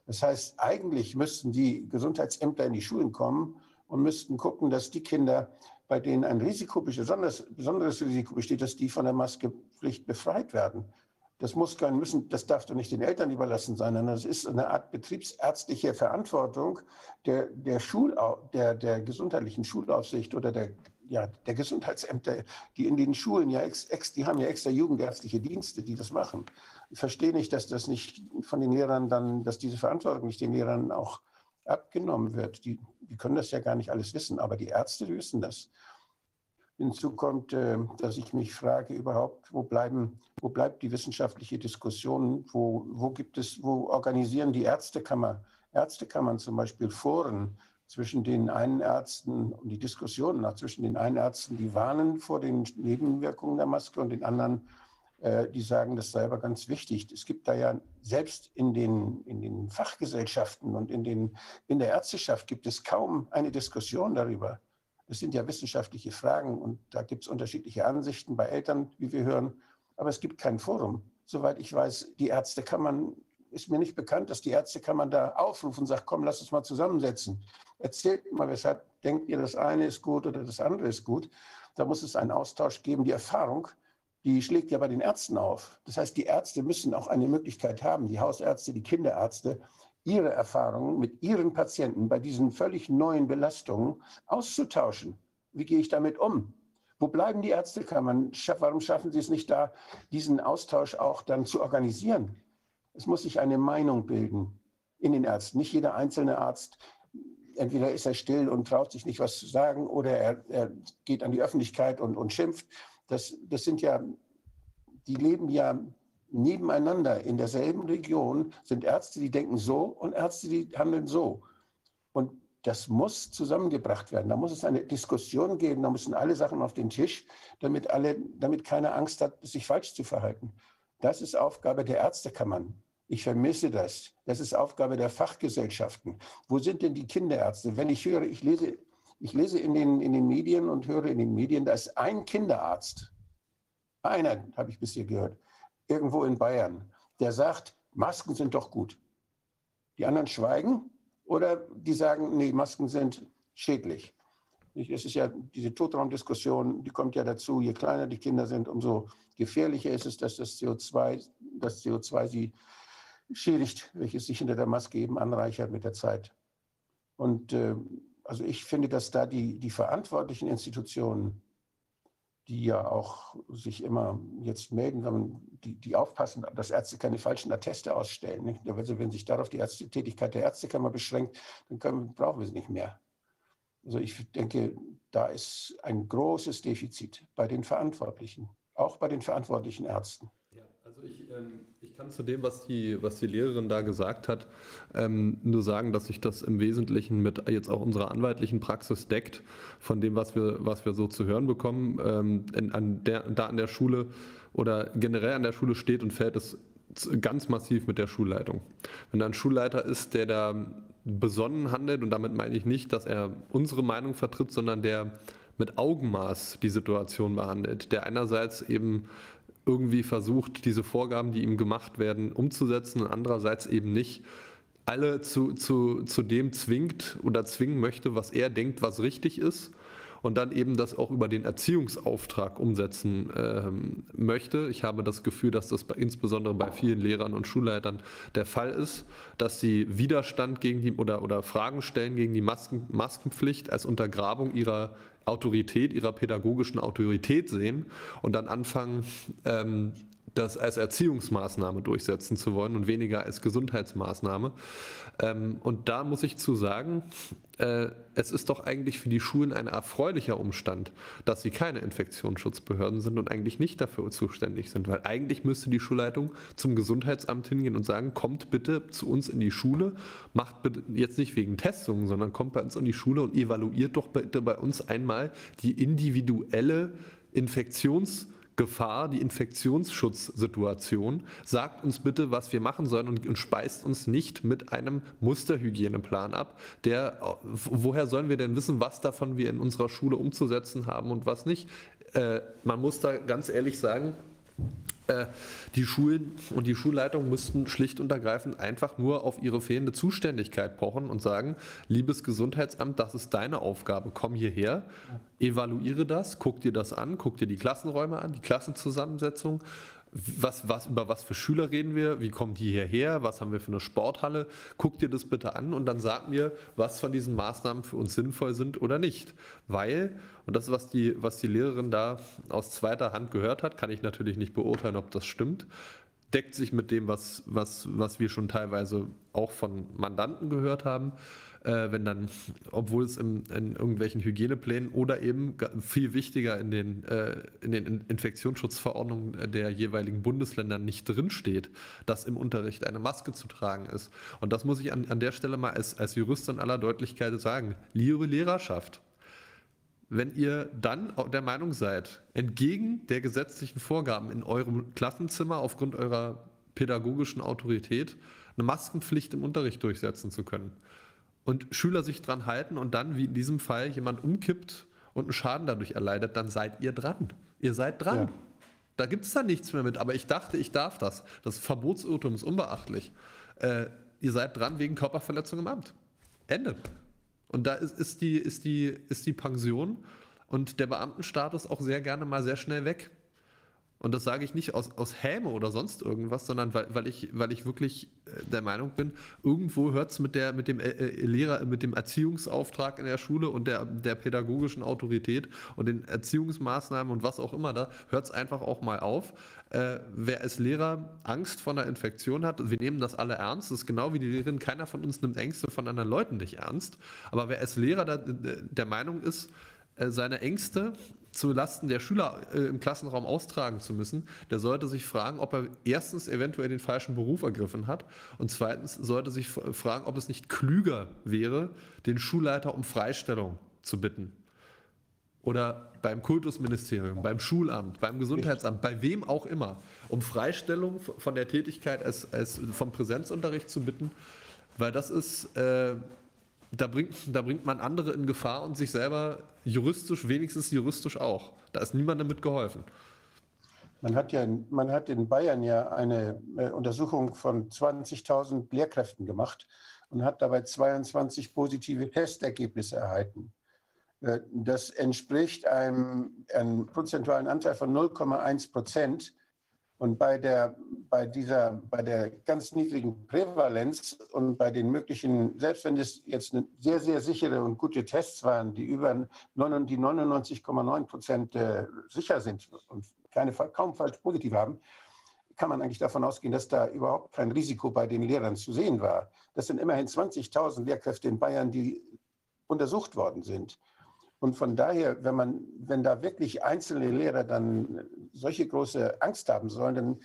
Das heißt, eigentlich müssten die Gesundheitsämter in die Schulen kommen und müssten gucken, dass die Kinder, bei denen ein Risiko, besonders, besonderes Risiko besteht, dass die von der Maskepflicht befreit werden. Das muss kein müssen, das darf doch nicht den Eltern überlassen sein, sondern das ist eine Art betriebsärztliche Verantwortung der, der, Schul, der, der gesundheitlichen Schulaufsicht oder der ja, der Gesundheitsämter, die in den Schulen ja, ex, ex, die haben ja extra jugendärztliche Dienste, die das machen. Ich verstehe nicht, dass das nicht von den Lehrern dann, dass diese Verantwortung nicht den Lehrern auch abgenommen wird. Die, die können das ja gar nicht alles wissen, aber die Ärzte wissen das. Hinzu kommt, äh, dass ich mich frage überhaupt, wo, bleiben, wo bleibt die wissenschaftliche Diskussion? Wo, wo gibt es, wo organisieren die Ärztekammer, Ärztekammern zum Beispiel Foren, zwischen den einen Ärzten und die Diskussionen auch zwischen den einen Ärzten, die warnen vor den Nebenwirkungen der Maske und den anderen, äh, die sagen, das sei aber ganz wichtig. Es gibt da ja selbst in den, in den Fachgesellschaften und in, den, in der Ärzteschaft gibt es kaum eine Diskussion darüber. Das sind ja wissenschaftliche Fragen und da gibt es unterschiedliche Ansichten bei Eltern, wie wir hören, aber es gibt kein Forum. Soweit ich weiß, die Ärzte kann man ist mir nicht bekannt, dass die Ärztekammer da aufrufen und sagt, komm, lass uns mal zusammensetzen. Erzählt mal, weshalb denkt ihr, das eine ist gut oder das andere ist gut. Da muss es einen Austausch geben. Die Erfahrung, die schlägt ja bei den Ärzten auf. Das heißt, die Ärzte müssen auch eine Möglichkeit haben, die Hausärzte, die Kinderärzte, ihre Erfahrungen mit ihren Patienten bei diesen völlig neuen Belastungen auszutauschen. Wie gehe ich damit um? Wo bleiben die Ärztekammern? Warum schaffen sie es nicht da, diesen Austausch auch dann zu organisieren? Es muss sich eine Meinung bilden in den Ärzten. Nicht jeder einzelne Arzt, entweder ist er still und traut sich nicht was zu sagen oder er, er geht an die Öffentlichkeit und, und schimpft. Das, das sind ja, die leben ja nebeneinander in derselben Region, sind Ärzte, die denken so und Ärzte, die handeln so. Und das muss zusammengebracht werden. Da muss es eine Diskussion geben, da müssen alle Sachen auf den Tisch, damit, alle, damit keiner Angst hat, sich falsch zu verhalten. Das ist Aufgabe der Ärztekammern. Ich vermisse das. Das ist Aufgabe der Fachgesellschaften. Wo sind denn die Kinderärzte? Wenn ich höre, ich lese, ich lese in, den, in den Medien und höre in den Medien, da ist ein Kinderarzt, einer habe ich bisher gehört, irgendwo in Bayern, der sagt, Masken sind doch gut. Die anderen schweigen oder die sagen, nee, Masken sind schädlich. Es ist ja diese Totraumdiskussion, die kommt ja dazu, je kleiner die Kinder sind, umso gefährlicher ist es, dass das CO2, das CO2 sie schädigt, welches sich hinter der Maske eben anreichert mit der Zeit. Und äh, also ich finde, dass da die, die verantwortlichen Institutionen, die ja auch sich immer jetzt melden, die, die aufpassen, dass Ärzte keine falschen Atteste ausstellen. Nicht? Also wenn sich darauf die Ärzte, Tätigkeit der Ärztekammer beschränkt, dann können, brauchen wir sie nicht mehr. Also ich denke, da ist ein großes Defizit bei den Verantwortlichen, auch bei den verantwortlichen Ärzten. Ja, also ich, ähm, ich kann zu dem, was die, was die Lehrerin da gesagt hat, ähm, nur sagen, dass sich das im Wesentlichen mit jetzt auch unserer anwaltlichen Praxis deckt, von dem, was wir, was wir so zu hören bekommen. Ähm, in, an der, da an der Schule oder generell an der Schule steht und fällt es ganz massiv mit der Schulleitung. Wenn da ein Schulleiter ist, der da besonnen handelt, und damit meine ich nicht, dass er unsere Meinung vertritt, sondern der mit Augenmaß die Situation behandelt, der einerseits eben irgendwie versucht, diese Vorgaben, die ihm gemacht werden, umzusetzen und andererseits eben nicht alle zu, zu, zu dem zwingt oder zwingen möchte, was er denkt, was richtig ist und dann eben das auch über den Erziehungsauftrag umsetzen ähm, möchte. Ich habe das Gefühl, dass das bei, insbesondere bei vielen Lehrern und Schulleitern der Fall ist, dass sie Widerstand gegen die oder, oder Fragen stellen gegen die Masken, Maskenpflicht als Untergrabung ihrer Autorität, ihrer pädagogischen Autorität sehen und dann anfangen, ähm, das als Erziehungsmaßnahme durchsetzen zu wollen und weniger als Gesundheitsmaßnahme. Ähm, und da muss ich zu sagen, äh, es ist doch eigentlich für die Schulen ein erfreulicher Umstand, dass sie keine Infektionsschutzbehörden sind und eigentlich nicht dafür zuständig sind, weil eigentlich müsste die Schulleitung zum Gesundheitsamt hingehen und sagen, kommt bitte zu uns in die Schule, macht bitte jetzt nicht wegen Testungen, sondern kommt bei uns in die Schule und evaluiert doch bitte bei uns einmal die individuelle Infektions- Gefahr, die Infektionsschutzsituation. Sagt uns bitte, was wir machen sollen und, und, speist uns nicht mit einem Musterhygieneplan ab. Der, woher sollen wir denn wissen, was davon wir in unserer Schule umzusetzen haben und was nicht? Äh, man muss da ganz ehrlich sagen, die Schulen und die Schulleitung müssten schlicht und ergreifend einfach nur auf ihre fehlende Zuständigkeit pochen und sagen, liebes Gesundheitsamt, das ist deine Aufgabe, komm hierher, evaluiere das, guck dir das an, guck dir die Klassenräume an, die Klassenzusammensetzung, was, was, über was für Schüler reden wir, wie kommen die hierher, was haben wir für eine Sporthalle, guck dir das bitte an und dann sag mir, was von diesen Maßnahmen für uns sinnvoll sind oder nicht. Weil, und das was die, was die Lehrerin da aus zweiter Hand gehört hat, kann ich natürlich nicht beurteilen, ob das stimmt, deckt sich mit dem, was, was, was wir schon teilweise auch von Mandanten gehört haben äh, wenn dann, obwohl es im, in irgendwelchen Hygieneplänen oder eben viel wichtiger in den, äh, in den Infektionsschutzverordnungen der jeweiligen Bundesländer nicht drinsteht, dass im Unterricht eine Maske zu tragen ist. Und das muss ich an, an der Stelle mal als, als Jurist in aller Deutlichkeit sagen. Liebe Lehrerschaft, wenn ihr dann der Meinung seid, entgegen der gesetzlichen Vorgaben in eurem Klassenzimmer aufgrund eurer pädagogischen Autorität eine Maskenpflicht im Unterricht durchsetzen zu können, und Schüler sich dran halten und dann, wie in diesem Fall, jemand umkippt und einen Schaden dadurch erleidet, dann seid ihr dran. Ihr seid dran. Ja. Da gibt es dann nichts mehr mit. Aber ich dachte, ich darf das. Das Verbotsurteil ist unbeachtlich. Äh, ihr seid dran wegen Körperverletzung im Amt. Ende. Und da ist, ist, die, ist, die, ist die Pension und der Beamtenstatus auch sehr gerne mal sehr schnell weg. Und das sage ich nicht aus, aus Häme oder sonst irgendwas, sondern weil, weil, ich, weil ich wirklich äh, der Meinung bin, irgendwo hört es mit, mit dem äh, äh, Lehrer, mit dem Erziehungsauftrag in der Schule und der, der pädagogischen Autorität und den Erziehungsmaßnahmen und was auch immer da, hört es einfach auch mal auf. Äh, wer als Lehrer Angst vor einer Infektion hat, wir nehmen das alle ernst, das ist genau wie die Lehrerin, keiner von uns nimmt Ängste von anderen Leuten nicht ernst. Aber wer als Lehrer da, der Meinung ist, seine Ängste zu Lasten der Schüler äh, im Klassenraum austragen zu müssen, der sollte sich fragen, ob er erstens eventuell den falschen Beruf ergriffen hat und zweitens sollte sich fragen, ob es nicht klüger wäre, den Schulleiter um Freistellung zu bitten. Oder beim Kultusministerium, beim Schulamt, beim Gesundheitsamt, bei wem auch immer, um Freistellung von der Tätigkeit als, als vom Präsenzunterricht zu bitten, weil das ist, äh, da, bringt, da bringt man andere in Gefahr und sich selber juristisch, wenigstens juristisch auch. Da ist niemandem mit geholfen. Man hat ja man hat in Bayern ja eine äh, Untersuchung von 20.000 Lehrkräften gemacht und hat dabei 22 positive Testergebnisse erhalten. Äh, das entspricht einem, einem prozentualen Anteil von 0,1 Prozent. Und bei der, bei, dieser, bei der ganz niedrigen Prävalenz und bei den möglichen, selbst wenn es jetzt sehr, sehr sichere und gute Tests waren, die über die 99,9 Prozent äh, sicher sind und keine, kaum falsch positiv haben, kann man eigentlich davon ausgehen, dass da überhaupt kein Risiko bei den Lehrern zu sehen war. Das sind immerhin 20.000 Lehrkräfte in Bayern, die untersucht worden sind. Und von daher, wenn man, wenn da wirklich einzelne Lehrer dann solche große Angst haben sollen, dann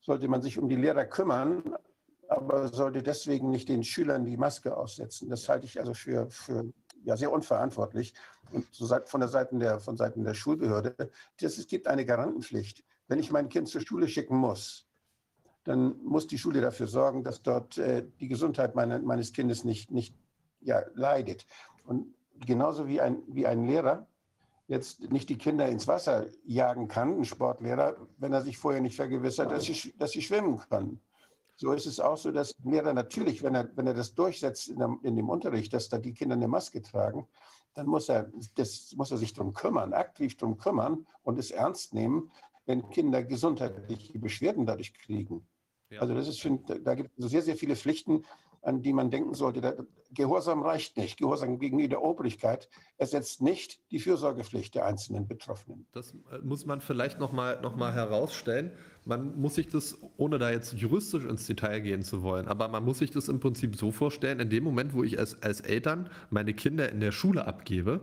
sollte man sich um die Lehrer kümmern, aber sollte deswegen nicht den Schülern die Maske aussetzen. Das halte ich also für, für ja, sehr unverantwortlich. Und so von der Seite der, von Seiten der Schulbehörde, das, es gibt eine Garantenpflicht. Wenn ich mein Kind zur Schule schicken muss, dann muss die Schule dafür sorgen, dass dort äh, die Gesundheit meine, meines Kindes nicht, nicht ja, leidet. Und genauso wie ein, wie ein Lehrer jetzt nicht die Kinder ins Wasser jagen kann, ein Sportlehrer, wenn er sich vorher nicht vergewissert, dass sie, dass sie schwimmen können. So ist es auch so, dass ein Lehrer natürlich, wenn er, wenn er das durchsetzt in, der, in dem Unterricht, dass da die Kinder eine Maske tragen, dann muss er, das, muss er sich darum kümmern, aktiv darum kümmern und es ernst nehmen, wenn Kinder gesundheitliche Beschwerden dadurch kriegen. Ja. Also das ist, da gibt es sehr, sehr viele Pflichten, an die man denken sollte. Gehorsam reicht nicht. Gehorsam gegenüber der Obrigkeit ersetzt nicht die Fürsorgepflicht der einzelnen Betroffenen. Das äh, muss man vielleicht nochmal noch mal herausstellen. Man muss sich das, ohne da jetzt juristisch ins Detail gehen zu wollen, aber man muss sich das im Prinzip so vorstellen, in dem Moment, wo ich als, als Eltern meine Kinder in der Schule abgebe,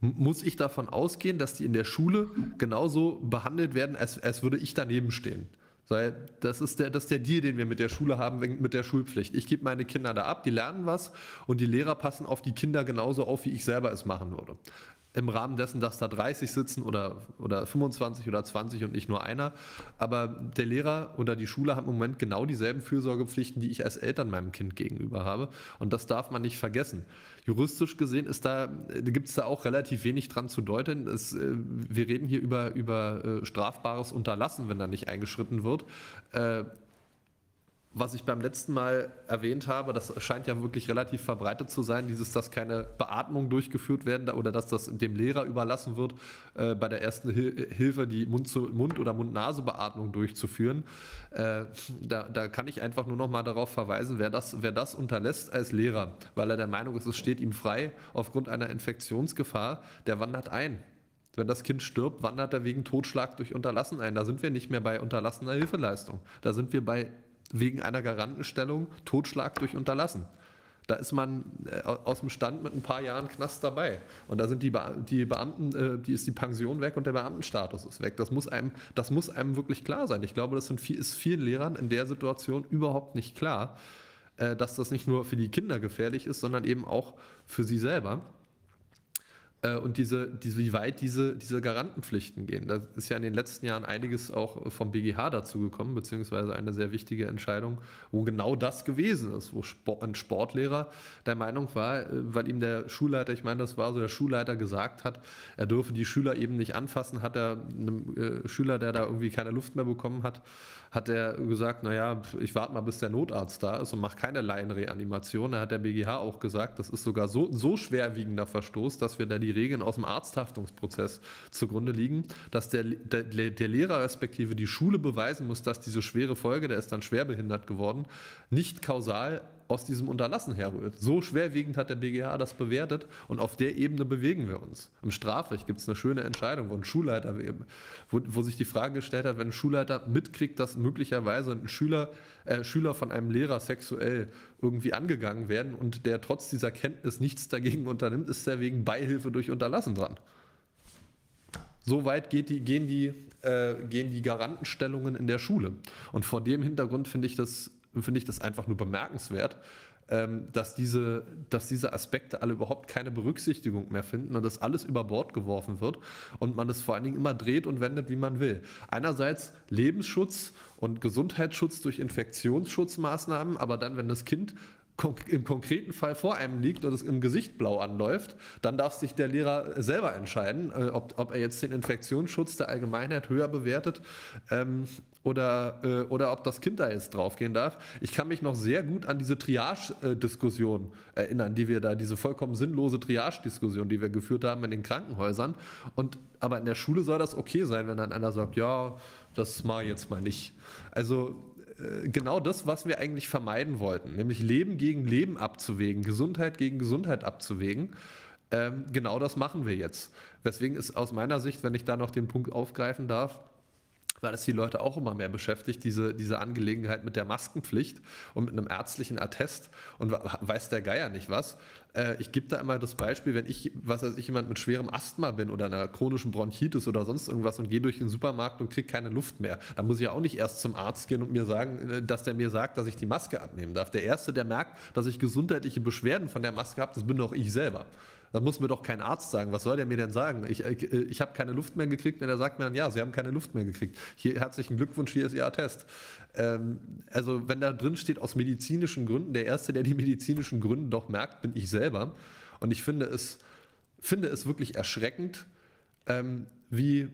muss ich davon ausgehen, dass die in der Schule genauso behandelt werden, als, als würde ich daneben stehen. Das ist, der, das ist der Deal, den wir mit der Schule haben, mit der Schulpflicht. Ich gebe meine Kinder da ab, die lernen was und die Lehrer passen auf die Kinder genauso auf, wie ich selber es machen würde im Rahmen dessen, dass da 30 sitzen oder, oder 25 oder 20 und nicht nur einer. Aber der Lehrer oder die Schule haben im Moment genau dieselben Fürsorgepflichten, die ich als Eltern meinem Kind gegenüber habe. Und das darf man nicht vergessen. Juristisch gesehen ist da, gibt es da auch relativ wenig dran zu deuten. Es, äh, wir reden hier über, über äh, strafbares Unterlassen, wenn da nicht eingeschritten wird. Was ich beim letzten Mal erwähnt habe, das scheint ja wirklich relativ verbreitet zu sein, dieses, dass keine Beatmung durchgeführt werden oder dass das dem Lehrer überlassen wird, äh, bei der ersten Hil Hilfe die Mund-, Mund oder Mund-Nase-Beatmung durchzuführen. Äh, da, da, kann ich einfach nur noch mal darauf verweisen, wer das, wer das unterlässt als Lehrer, weil er der Meinung ist, es steht ihm frei aufgrund einer Infektionsgefahr, der wandert ein. Wenn das Kind stirbt, wandert er wegen Totschlag durch Unterlassen ein. Da sind wir nicht mehr bei unterlassener Hilfeleistung. Da sind wir bei wegen einer Garantenstellung Totschlag durch Unterlassen. Da ist man äh, aus dem Stand mit ein paar Jahren Knast dabei. Und da sind die, Be die Beamten, äh, die ist die Pension weg und der Beamtenstatus ist weg. Das muss einem, das muss einem wirklich klar sein. Ich glaube, das viel, ist vielen Lehrern in der Situation überhaupt nicht klar, äh, dass das nicht nur für die Kinder gefährlich ist, sondern eben auch für sie selber. Äh, und diese, diese, wie weit diese, diese Garantenpflichten gehen. Da ist ja in den letzten Jahren einiges auch vom BGH dazu gekommen, beziehungsweise eine sehr wichtige Entscheidung, wo genau das gewesen ist, wo ein Sportlehrer der Meinung war, äh, weil ihm der Schulleiter, ich meine, das war so, der Schulleiter gesagt hat, er dürfe die Schüler eben nicht anfassen, hat er einem äh, Schüler, der da irgendwie keine Luft mehr bekommen hat, hat er gesagt, naja, ich warte mal, bis der Notarzt da ist und mache keine Laienreanimation. Da hat der BGH auch gesagt, das ist sogar so, so schwerwiegender Verstoß, dass wir da die Regeln aus dem Arzthaftungsprozess zugrunde liegen, dass der, der, der Lehrer respektive die Schule beweisen muss, dass diese schwere Folge, der ist dann schwerbehindert geworden, nicht kausal aus diesem Unterlassen herrührt. So schwerwiegend hat der BGH das bewertet und auf der Ebene bewegen wir uns. Im Strafrecht gibt es eine schöne Entscheidung, wo ein Schulleiter, wo, wo, sich die Frage gestellt hat, wenn ein Schulleiter mitkriegt, dass möglicherweise ein Schüler, äh, Schüler von einem Lehrer sexuell irgendwie angegangen werden und der trotz dieser Kenntnis nichts dagegen unternimmt, ist er wegen Beihilfe durch Unterlassen dran. So weit die, gehen, die, äh, gehen die Garantenstellungen in der Schule. Und vor dem Hintergrund finde ich, das, find ich das einfach nur bemerkenswert, ähm, dass, diese, dass diese Aspekte alle überhaupt keine Berücksichtigung mehr finden und das alles über Bord geworfen wird und man es vor allen Dingen immer dreht und wendet, wie man will. Einerseits Lebensschutz und Gesundheitsschutz durch Infektionsschutzmaßnahmen, aber dann, wenn das Kind im konkreten Fall vor einem liegt und es im Gesicht blau anläuft, dann darf sich der Lehrer selber entscheiden, äh, ob, ob er jetzt den Infektionsschutz der Allgemeinheit höher bewertet ähm, oder, äh, oder ob das Kind da jetzt draufgehen darf. Ich kann mich noch sehr gut an diese Triage-Diskussion erinnern, die wir da, diese vollkommen sinnlose Triage-Diskussion, die wir geführt haben in den Krankenhäusern. Und, aber in der Schule soll das okay sein, wenn dann einer sagt, ja, das mal jetzt mal nicht. Also genau das, was wir eigentlich vermeiden wollten, nämlich Leben gegen Leben abzuwägen, Gesundheit gegen Gesundheit abzuwägen. Ähm, genau das machen wir jetzt. Weswegen ist aus meiner Sicht, wenn ich da noch den Punkt aufgreifen darf, weil es die Leute auch immer mehr beschäftigt, diese, diese Angelegenheit mit der Maskenpflicht und mit einem ärztlichen Attest und weiß der Geier nicht was. Äh, ich gebe da immer das Beispiel, wenn ich, was weiß ich, jemand mit schwerem Asthma bin oder einer chronischen Bronchitis oder sonst irgendwas und gehe durch den Supermarkt und kriege keine Luft mehr, dann muss ich ja auch nicht erst zum Arzt gehen und mir sagen, äh, dass der mir sagt, dass ich die Maske abnehmen darf. Der Erste, der merkt, dass ich gesundheitliche Beschwerden von der Maske habe, das bin doch ich selber. Das muss mir doch kein Arzt sagen. Was soll der mir denn sagen? Ich, ich, äh, ich habe keine Luft mehr gekriegt und er sagt mir dann, ja, Sie haben keine Luft mehr gekriegt. Hier herzlichen Glückwunsch, hier ist Ihr Attest. Ähm, also wenn da drin steht aus medizinischen Gründen, der Erste, der die medizinischen Gründe doch merkt, bin ich selber. Und ich finde es, finde es wirklich erschreckend, ähm, wie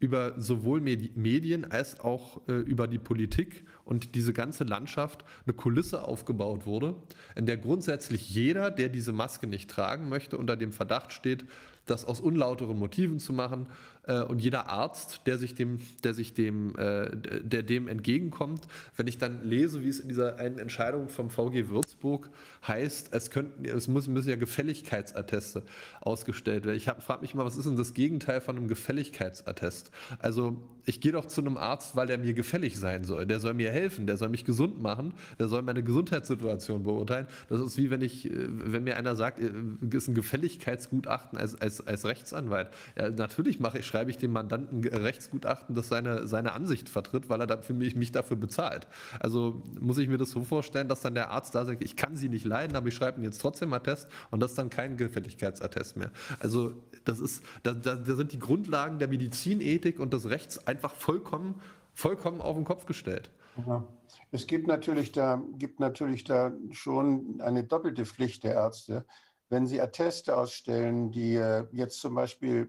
über sowohl Medien als auch äh, über die Politik und diese ganze Landschaft eine Kulisse aufgebaut wurde, in der grundsätzlich jeder, der diese Maske nicht tragen möchte, unter dem Verdacht steht, das aus unlauteren Motiven zu machen. Äh, und jeder Arzt, der sich dem, der sich dem, äh, der dem entgegenkommt, wenn ich dann lese, wie es in dieser einen Entscheidung vom VG Würzburg heißt, es könnten, es müssen, müssen ja Gefälligkeitsatteste ausgestellt werden. Ich frage mich mal, was ist denn das Gegenteil von einem Gefälligkeitsattest? Also ich gehe doch zu einem Arzt, weil der mir gefällig sein soll. Der soll mir helfen, der soll mich gesund machen, der soll meine Gesundheitssituation beurteilen. Das ist wie wenn ich, äh, wenn mir einer sagt, ist ein Gefälligkeitsgutachten als, als, als Rechtsanwalt. Ja, natürlich mache ich, schreibe ich dem Mandanten Rechtsgutachten, das seine, seine Ansicht vertritt, weil er dann mich, mich dafür bezahlt. Also muss ich mir das so vorstellen, dass dann der Arzt da sagt, ich kann sie nicht leiden, aber ich schreibe ihn jetzt trotzdem Attest und das ist dann kein Gefälligkeitsattest mehr. Also das ist, da, da, da sind die Grundlagen der Medizinethik und des Rechts einfach vollkommen, vollkommen auf den Kopf gestellt. Ja. Es gibt natürlich, da, gibt natürlich da schon eine doppelte Pflicht der Ärzte. Wenn sie Atteste ausstellen, die äh, jetzt zum Beispiel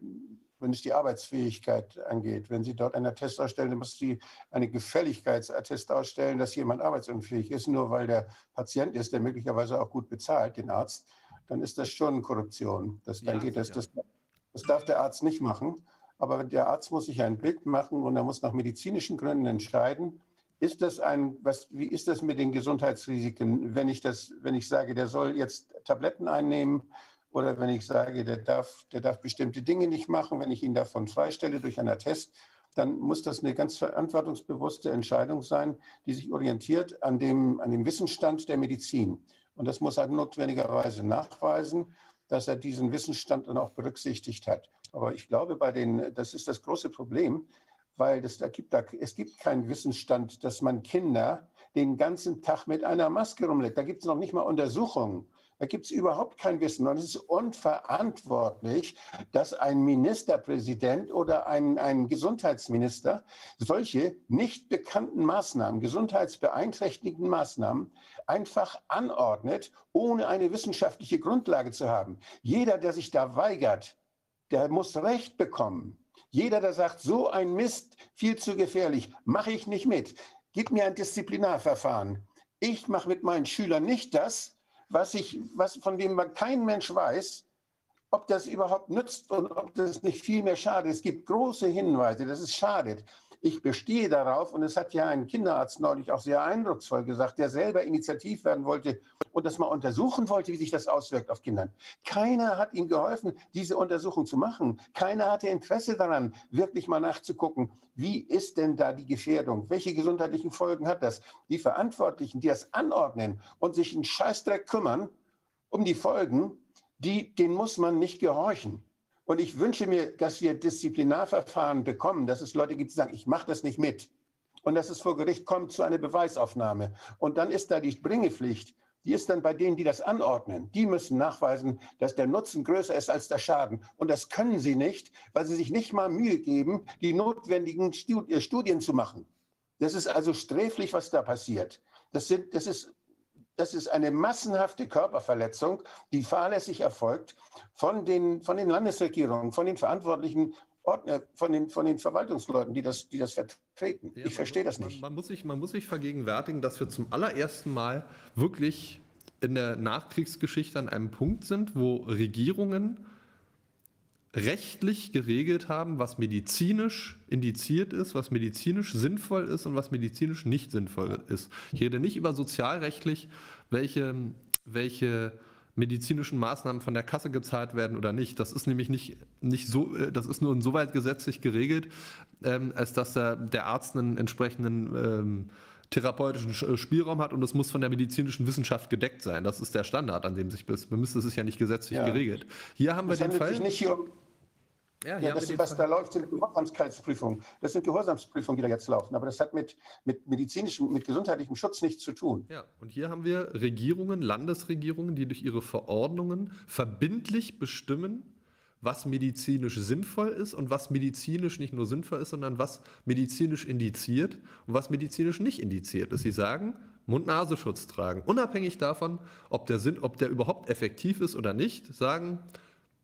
wenn es die Arbeitsfähigkeit angeht. Wenn Sie dort einen Attest ausstellen, dann muss Sie einen Gefälligkeitsattest ausstellen, dass jemand arbeitsunfähig ist, nur weil der Patient ist, der möglicherweise auch gut bezahlt, den Arzt, dann ist das schon Korruption. Das, dann ja, geht das, das, das darf der Arzt nicht machen. Aber der Arzt muss sich ein Bild machen und er muss nach medizinischen Gründen entscheiden, ist das ein, was, wie ist das mit den Gesundheitsrisiken, wenn ich das, wenn ich sage, der soll jetzt Tabletten einnehmen, oder wenn ich sage, der darf, der darf bestimmte Dinge nicht machen, wenn ich ihn davon freistelle durch einen Attest, dann muss das eine ganz verantwortungsbewusste Entscheidung sein, die sich orientiert an dem, an dem Wissensstand der Medizin. Und das muss er notwendigerweise nachweisen, dass er diesen Wissensstand dann auch berücksichtigt hat. Aber ich glaube, bei den, das ist das große Problem, weil das, da gibt, da, es gibt keinen Wissensstand, dass man Kinder den ganzen Tag mit einer Maske rumlegt. Da gibt es noch nicht mal Untersuchungen. Da gibt es überhaupt kein Wissen. Und es ist unverantwortlich, dass ein Ministerpräsident oder ein, ein Gesundheitsminister solche nicht bekannten Maßnahmen, gesundheitsbeeinträchtigenden Maßnahmen einfach anordnet, ohne eine wissenschaftliche Grundlage zu haben. Jeder, der sich da weigert, der muss Recht bekommen. Jeder, der sagt, so ein Mist, viel zu gefährlich, mache ich nicht mit. Gib mir ein Disziplinarverfahren. Ich mache mit meinen Schülern nicht das, was ich, was, von dem man kein Mensch weiß, ob das überhaupt nützt und ob das nicht viel mehr schadet. Es gibt große Hinweise, dass es schadet. Ich bestehe darauf, und es hat ja ein Kinderarzt neulich auch sehr eindrucksvoll gesagt, der selber initiativ werden wollte und das mal untersuchen wollte, wie sich das auswirkt auf Kindern. Keiner hat ihm geholfen, diese Untersuchung zu machen. Keiner hatte Interesse daran, wirklich mal nachzugucken, wie ist denn da die Gefährdung? Welche gesundheitlichen Folgen hat das? Die Verantwortlichen, die das anordnen und sich einen Scheißdreck kümmern um die Folgen, die, denen muss man nicht gehorchen. Und ich wünsche mir, dass wir Disziplinarverfahren bekommen, dass es Leute gibt, die sagen, ich mache das nicht mit. Und dass es vor Gericht kommt zu einer Beweisaufnahme. Und dann ist da die Bringepflicht. Die ist dann bei denen, die das anordnen. Die müssen nachweisen, dass der Nutzen größer ist als der Schaden. Und das können sie nicht, weil sie sich nicht mal Mühe geben, die notwendigen äh, Studien zu machen. Das ist also sträflich, was da passiert. Das, sind, das, ist, das ist eine massenhafte Körperverletzung, die fahrlässig erfolgt von den, von den Landesregierungen, von den verantwortlichen Ordner, von den, von den Verwaltungsleuten, die das, die das vertreten. Ja, ich verstehe das nicht. Man, man, muss sich, man muss sich vergegenwärtigen, dass wir zum allerersten Mal wirklich in der Nachkriegsgeschichte an einem Punkt sind, wo Regierungen rechtlich geregelt haben, was medizinisch indiziert ist, was medizinisch sinnvoll ist und was medizinisch nicht sinnvoll ist. Ich rede nicht über sozialrechtlich, welche, welche medizinischen Maßnahmen von der Kasse gezahlt werden oder nicht. Das ist nämlich nicht, nicht so, äh, das ist nur insoweit gesetzlich geregelt, ähm, als dass der, der Arzt einen entsprechenden ähm, therapeutischen äh, Spielraum hat und es muss von der medizinischen Wissenschaft gedeckt sein. Das ist der Standard, an dem sich bemisst. Es ist ja nicht gesetzlich ja. geregelt. Hier haben das wir den Fall. Sich nicht hier um ja, ja das, was da läuft, sind Gehorsamkeitsprüfungen. Das sind Gehorsamsprüfungen, die da jetzt laufen. Aber das hat mit, mit medizinischem, mit gesundheitlichem Schutz nichts zu tun. Ja, und hier haben wir Regierungen, Landesregierungen, die durch ihre Verordnungen verbindlich bestimmen, was medizinisch sinnvoll ist und was medizinisch nicht nur sinnvoll ist, sondern was medizinisch indiziert und was medizinisch nicht indiziert ist. Sie sagen, Mund-Nasenschutz tragen, unabhängig davon, ob der, Sinn, ob der überhaupt effektiv ist oder nicht, sagen,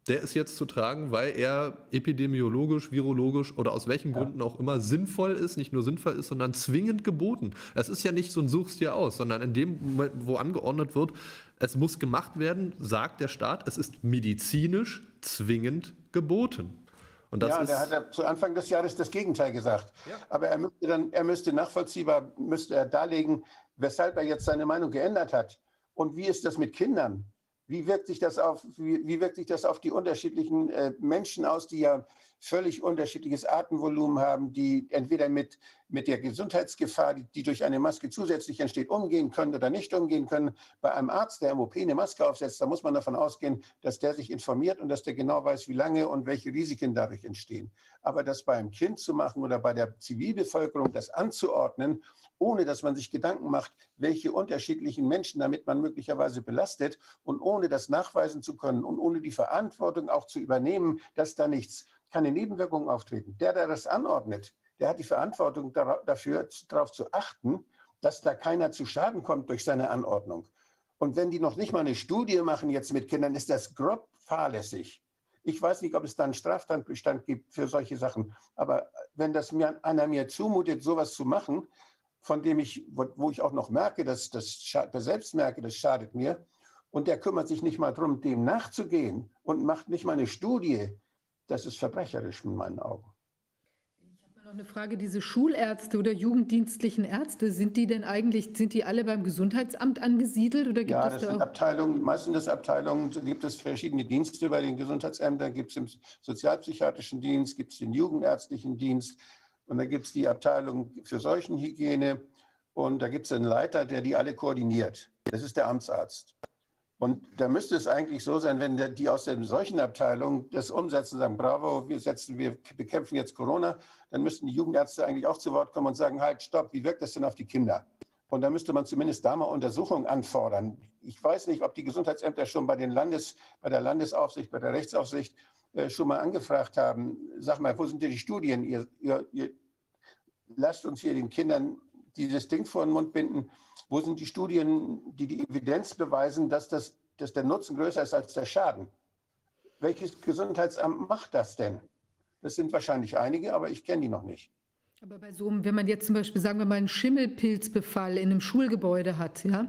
der ist jetzt zu tragen, weil er epidemiologisch, virologisch oder aus welchen ja. Gründen auch immer sinnvoll ist, nicht nur sinnvoll ist, sondern zwingend geboten. Es ist ja nicht so ein Suchst dir aus, sondern in dem Moment, wo angeordnet wird, es muss gemacht werden, sagt der Staat, es ist medizinisch zwingend geboten. Und das ja, ist, der hat ja zu Anfang des Jahres das Gegenteil gesagt. Ja. Aber er müsste dann, er müsste nachvollziehbar, müsste er darlegen, weshalb er jetzt seine Meinung geändert hat. Und wie ist das mit Kindern? Wie wirkt sich das auf, wie, wie wirkt sich das auf die unterschiedlichen äh, Menschen aus, die ja völlig unterschiedliches Atemvolumen haben, die entweder mit, mit der Gesundheitsgefahr, die, die durch eine Maske zusätzlich entsteht, umgehen können oder nicht umgehen können. Bei einem Arzt, der im OP eine Maske aufsetzt, da muss man davon ausgehen, dass der sich informiert und dass der genau weiß, wie lange und welche Risiken dadurch entstehen. Aber das bei einem Kind zu machen oder bei der Zivilbevölkerung, das anzuordnen ohne dass man sich Gedanken macht, welche unterschiedlichen Menschen damit man möglicherweise belastet und ohne das nachweisen zu können und ohne die Verantwortung auch zu übernehmen, dass da nichts, keine Nebenwirkungen auftreten. Der, der das anordnet, der hat die Verantwortung dafür, darauf zu achten, dass da keiner zu Schaden kommt durch seine Anordnung. Und wenn die noch nicht mal eine Studie machen jetzt mit Kindern, ist das grob fahrlässig. Ich weiß nicht, ob es da einen Straftatbestand gibt für solche Sachen. Aber wenn das mir, einer mir zumutet, sowas zu machen, von dem ich, wo ich auch noch merke, dass das, selbst merke, das schadet mir. Und der kümmert sich nicht mal darum, dem nachzugehen und macht nicht mal eine Studie. Das ist verbrecherisch in meinen Augen. Noch eine Frage. Diese Schulärzte oder jugenddienstlichen Ärzte, sind die denn eigentlich, sind die alle beim Gesundheitsamt angesiedelt? Oder gibt ja, das da sind Abteilungen, meistens das Abteilungen, gibt es verschiedene Dienste bei den Gesundheitsämtern, gibt es im sozialpsychiatrischen Dienst, gibt es den jugendärztlichen Dienst, und da gibt es die Abteilung für Seuchenhygiene und da gibt es einen Leiter, der die alle koordiniert. Das ist der Amtsarzt. Und da müsste es eigentlich so sein, wenn die aus der Seuchenabteilung das umsetzen, sagen, bravo, wir, setzen, wir bekämpfen jetzt Corona, dann müssten die Jugendärzte eigentlich auch zu Wort kommen und sagen, halt, stopp, wie wirkt das denn auf die Kinder? Und da müsste man zumindest da mal Untersuchungen anfordern. Ich weiß nicht, ob die Gesundheitsämter schon bei, den Landes, bei der Landesaufsicht, bei der Rechtsaufsicht äh, schon mal angefragt haben, sag mal, wo sind denn die Studien? Ihr, ihr, ihr lasst uns hier den Kindern dieses Ding vor den Mund binden. Wo sind die Studien, die die Evidenz beweisen, dass, das, dass der Nutzen größer ist als der Schaden? Welches Gesundheitsamt macht das denn? Das sind wahrscheinlich einige, aber ich kenne die noch nicht. Aber bei so einem, wenn man jetzt zum Beispiel, sagen wir mal, einen Schimmelpilzbefall in einem Schulgebäude hat, ja,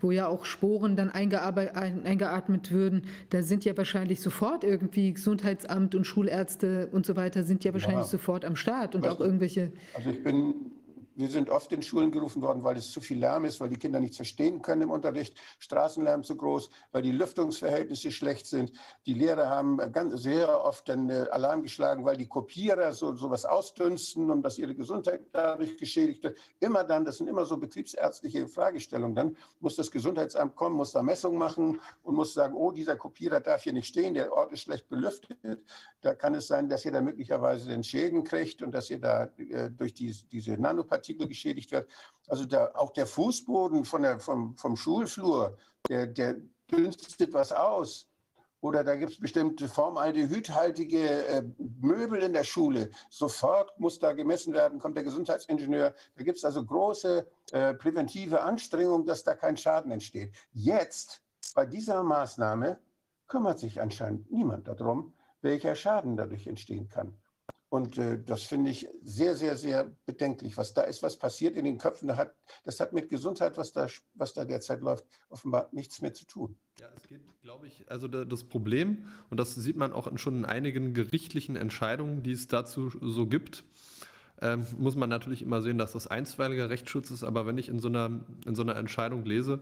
wo ja auch Sporen dann eingeatmet würden, da sind ja wahrscheinlich sofort irgendwie Gesundheitsamt und Schulärzte und so weiter sind ja wahrscheinlich ja. sofort am Start und weißt auch irgendwelche. Also ich bin wir sind oft in Schulen gerufen worden, weil es zu viel Lärm ist, weil die Kinder nichts verstehen können im Unterricht, Straßenlärm zu groß, weil die Lüftungsverhältnisse schlecht sind. Die Lehrer haben ganz sehr oft dann äh, Alarm geschlagen, weil die Kopierer so sowas ausdünsten und dass ihre Gesundheit dadurch geschädigt wird. Immer dann, das sind immer so betriebsärztliche Fragestellungen. Dann muss das Gesundheitsamt kommen, muss da Messungen machen und muss sagen, oh, dieser Kopierer darf hier nicht stehen, der Ort ist schlecht belüftet. Da kann es sein, dass ihr da möglicherweise den Schäden kriegt und dass ihr da äh, durch die, diese Nanopartikel geschädigt wird. Also da, auch der Fußboden von der, vom, vom Schulflur, der, der dünstet was aus. Oder da gibt es bestimmte formaldehydhaltige äh, Möbel in der Schule. Sofort muss da gemessen werden, kommt der Gesundheitsingenieur. Da gibt es also große äh, präventive Anstrengungen, dass da kein Schaden entsteht. Jetzt, bei dieser Maßnahme, kümmert sich anscheinend niemand darum, welcher Schaden dadurch entstehen kann. Und äh, das finde ich sehr, sehr, sehr bedenklich. Was da ist, was passiert in den Köpfen, das hat, das hat mit Gesundheit, was da, was da derzeit läuft, offenbar nichts mehr zu tun. Ja, es geht, glaube ich, also das Problem, und das sieht man auch schon in einigen gerichtlichen Entscheidungen, die es dazu so gibt, ähm, muss man natürlich immer sehen, dass das einstweiliger Rechtsschutz ist. Aber wenn ich in so einer, in so einer Entscheidung lese,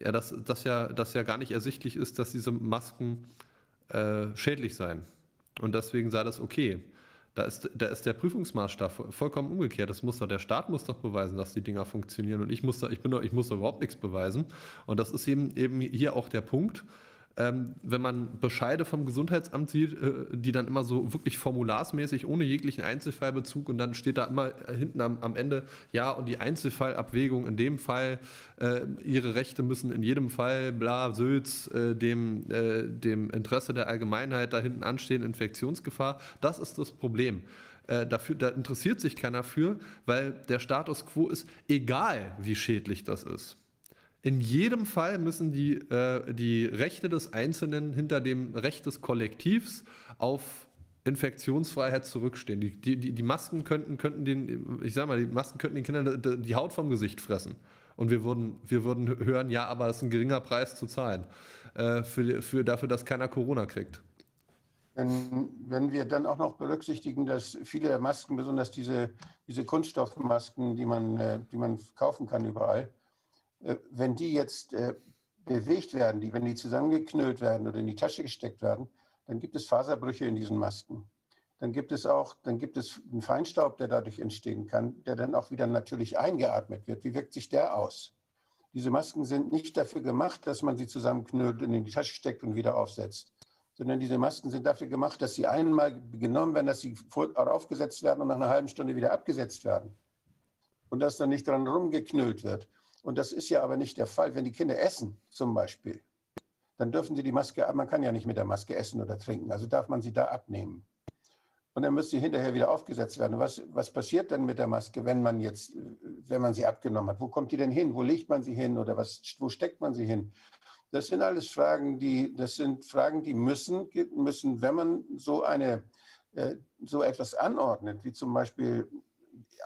ja, dass, dass ja, dass ja gar nicht ersichtlich ist, dass diese Masken äh, schädlich seien. Und deswegen sei das okay. Da ist, da ist der Prüfungsmaßstab vollkommen umgekehrt. Das muss doch, der Staat muss doch beweisen, dass die Dinger funktionieren. Und ich muss da, ich bin doch, ich muss da überhaupt nichts beweisen. Und das ist eben, eben hier auch der Punkt ähm, wenn man Bescheide vom Gesundheitsamt sieht, äh, die dann immer so wirklich formularsmäßig ohne jeglichen Einzelfallbezug und dann steht da immer hinten am, am Ende, ja, und die Einzelfallabwägung in dem Fall, äh, ihre Rechte müssen in jedem Fall, bla, Sülz, äh, dem, äh, dem Interesse der Allgemeinheit da hinten anstehen, Infektionsgefahr. Das ist das Problem. Äh, dafür, da interessiert sich keiner für, weil der Status quo ist, egal wie schädlich das ist. In jedem Fall müssen die, äh, die Rechte des Einzelnen hinter dem Recht des Kollektivs auf Infektionsfreiheit zurückstehen. Die, die, die Masken könnten, könnten den, ich sag mal, die Masken könnten den Kindern die Haut vom Gesicht fressen. Und wir würden, wir würden hören, ja, aber es ist ein geringer Preis zu zahlen. Äh, für, für dafür, dass keiner Corona kriegt. Wenn, wenn wir dann auch noch berücksichtigen, dass viele Masken, besonders diese, diese Kunststoffmasken, die man, äh, die man kaufen kann überall, wenn die jetzt äh, bewegt werden, die, wenn die zusammengeknüllt werden oder in die Tasche gesteckt werden, dann gibt es Faserbrüche in diesen Masken. Dann gibt es auch, dann gibt es einen Feinstaub, der dadurch entstehen kann, der dann auch wieder natürlich eingeatmet wird. Wie wirkt sich der aus? Diese Masken sind nicht dafür gemacht, dass man sie zusammenknüllt und in die Tasche steckt und wieder aufsetzt, sondern diese Masken sind dafür gemacht, dass sie einmal genommen werden, dass sie aufgesetzt werden und nach einer halben Stunde wieder abgesetzt werden. Und dass dann nicht dran rumgeknüllt wird. Und das ist ja aber nicht der Fall. Wenn die Kinder essen zum Beispiel, dann dürfen sie die Maske, man kann ja nicht mit der Maske essen oder trinken, also darf man sie da abnehmen. Und dann müsste sie hinterher wieder aufgesetzt werden. Was, was passiert denn mit der Maske, wenn man jetzt, wenn man sie abgenommen hat? Wo kommt die denn hin? Wo legt man sie hin oder was, wo steckt man sie hin? Das sind alles Fragen, die, das sind Fragen, die müssen, müssen, wenn man so eine, äh, so etwas anordnet, wie zum Beispiel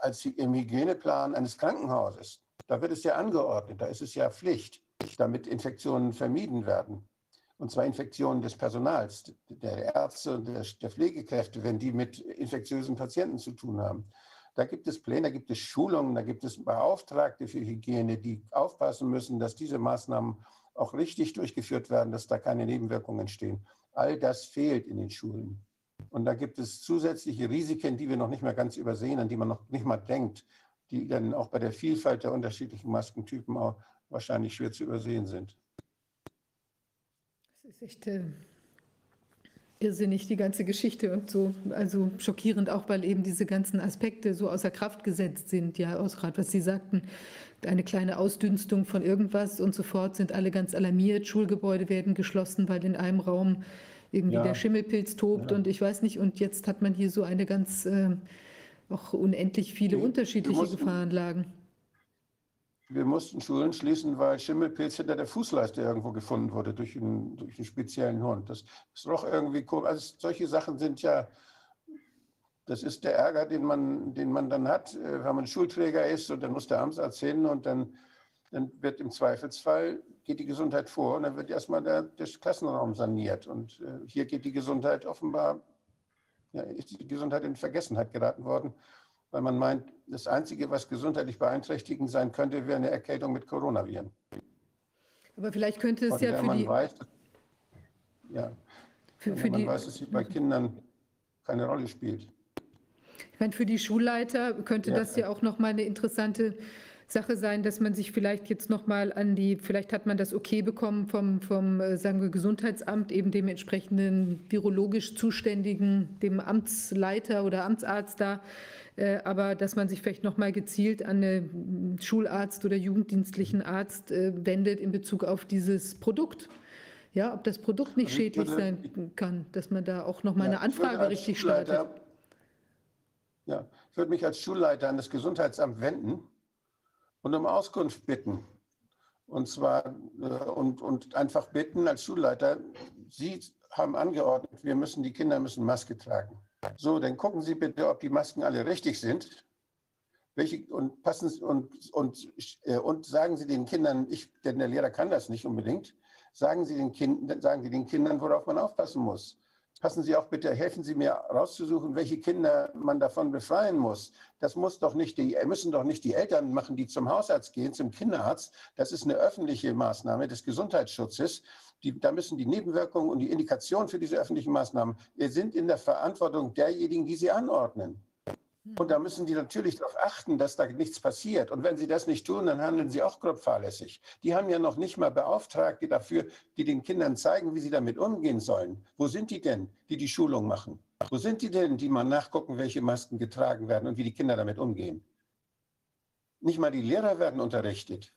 als im Hygieneplan eines Krankenhauses, da wird es ja angeordnet, da ist es ja Pflicht, damit Infektionen vermieden werden. Und zwar Infektionen des Personals, der Ärzte und der Pflegekräfte, wenn die mit infektiösen Patienten zu tun haben. Da gibt es Pläne, da gibt es Schulungen, da gibt es Beauftragte für Hygiene, die aufpassen müssen, dass diese Maßnahmen auch richtig durchgeführt werden, dass da keine Nebenwirkungen entstehen. All das fehlt in den Schulen. Und da gibt es zusätzliche Risiken, die wir noch nicht mal ganz übersehen, an die man noch nicht mal denkt die dann auch bei der Vielfalt der unterschiedlichen Maskentypen auch wahrscheinlich schwer zu übersehen sind. Das ist echt äh, irrsinnig, die ganze Geschichte und so, also schockierend auch, weil eben diese ganzen Aspekte so außer Kraft gesetzt sind, ja, aus gerade was Sie sagten, eine kleine Ausdünstung von irgendwas und sofort sind alle ganz alarmiert, Schulgebäude werden geschlossen, weil in einem Raum irgendwie ja. der Schimmelpilz tobt ja. und ich weiß nicht, und jetzt hat man hier so eine ganz äh, auch unendlich viele wir, unterschiedliche mussten, Gefahrenlagen. Wir mussten Schulen schließen, weil Schimmelpilz hinter der Fußleiste irgendwo gefunden wurde durch einen, durch einen speziellen Hund. Das ist doch irgendwie komisch. Also solche Sachen sind ja, das ist der Ärger, den man, den man dann hat, äh, wenn man Schulträger ist und dann muss der Amtsarzt hin und dann, dann wird im Zweifelsfall, geht die Gesundheit vor und dann wird erstmal der, der Klassenraum saniert. Und äh, hier geht die Gesundheit offenbar ja, ist die Gesundheit in Vergessenheit geraten worden, weil man meint, das Einzige, was gesundheitlich beeinträchtigend sein könnte, wäre eine Erkältung mit Coronaviren. Aber vielleicht könnte es ja für man die... Weiß, ja, für, für man die, weiß, dass sie bei Kindern keine Rolle spielt. Ich meine, für die Schulleiter könnte ja. das ja auch nochmal eine interessante Sache sein, dass man sich vielleicht jetzt nochmal an die, vielleicht hat man das okay bekommen vom, vom äh, sagen wir, Gesundheitsamt, eben dem entsprechenden virologisch Zuständigen, dem Amtsleiter oder Amtsarzt da, äh, aber dass man sich vielleicht nochmal gezielt an einen Schularzt oder jugenddienstlichen Arzt äh, wendet in Bezug auf dieses Produkt. Ja, ob das Produkt nicht also schädlich würde, sein kann, dass man da auch nochmal ja, eine Anfrage richtig startet. Ja, ich würde mich als Schulleiter an das Gesundheitsamt wenden und um Auskunft bitten. Und zwar äh, und, und einfach bitten als Schulleiter, Sie haben angeordnet, wir müssen, die Kinder müssen Maske tragen. So, dann gucken Sie bitte, ob die Masken alle richtig sind. Welche, und passen und, und, äh, und sagen Sie den Kindern, ich, denn der Lehrer kann das nicht unbedingt, sagen Sie den, kind, sagen Sie den Kindern, worauf man aufpassen muss passen Sie auch bitte, helfen Sie mir rauszusuchen, welche Kinder man davon befreien muss. Das muss doch nicht die, müssen doch nicht die Eltern machen, die zum Hausarzt gehen, zum Kinderarzt. Das ist eine öffentliche Maßnahme des Gesundheitsschutzes. Die, da müssen die Nebenwirkungen und die Indikationen für diese öffentlichen Maßnahmen sind in der Verantwortung derjenigen, die sie anordnen. Und da müssen die natürlich darauf achten, dass da nichts passiert. Und wenn sie das nicht tun, dann handeln sie auch grob fahrlässig. Die haben ja noch nicht mal Beauftragte dafür, die den Kindern zeigen, wie sie damit umgehen sollen. Wo sind die denn, die die Schulung machen? Wo sind die denn, die mal nachgucken, welche Masken getragen werden und wie die Kinder damit umgehen? Nicht mal die Lehrer werden unterrichtet.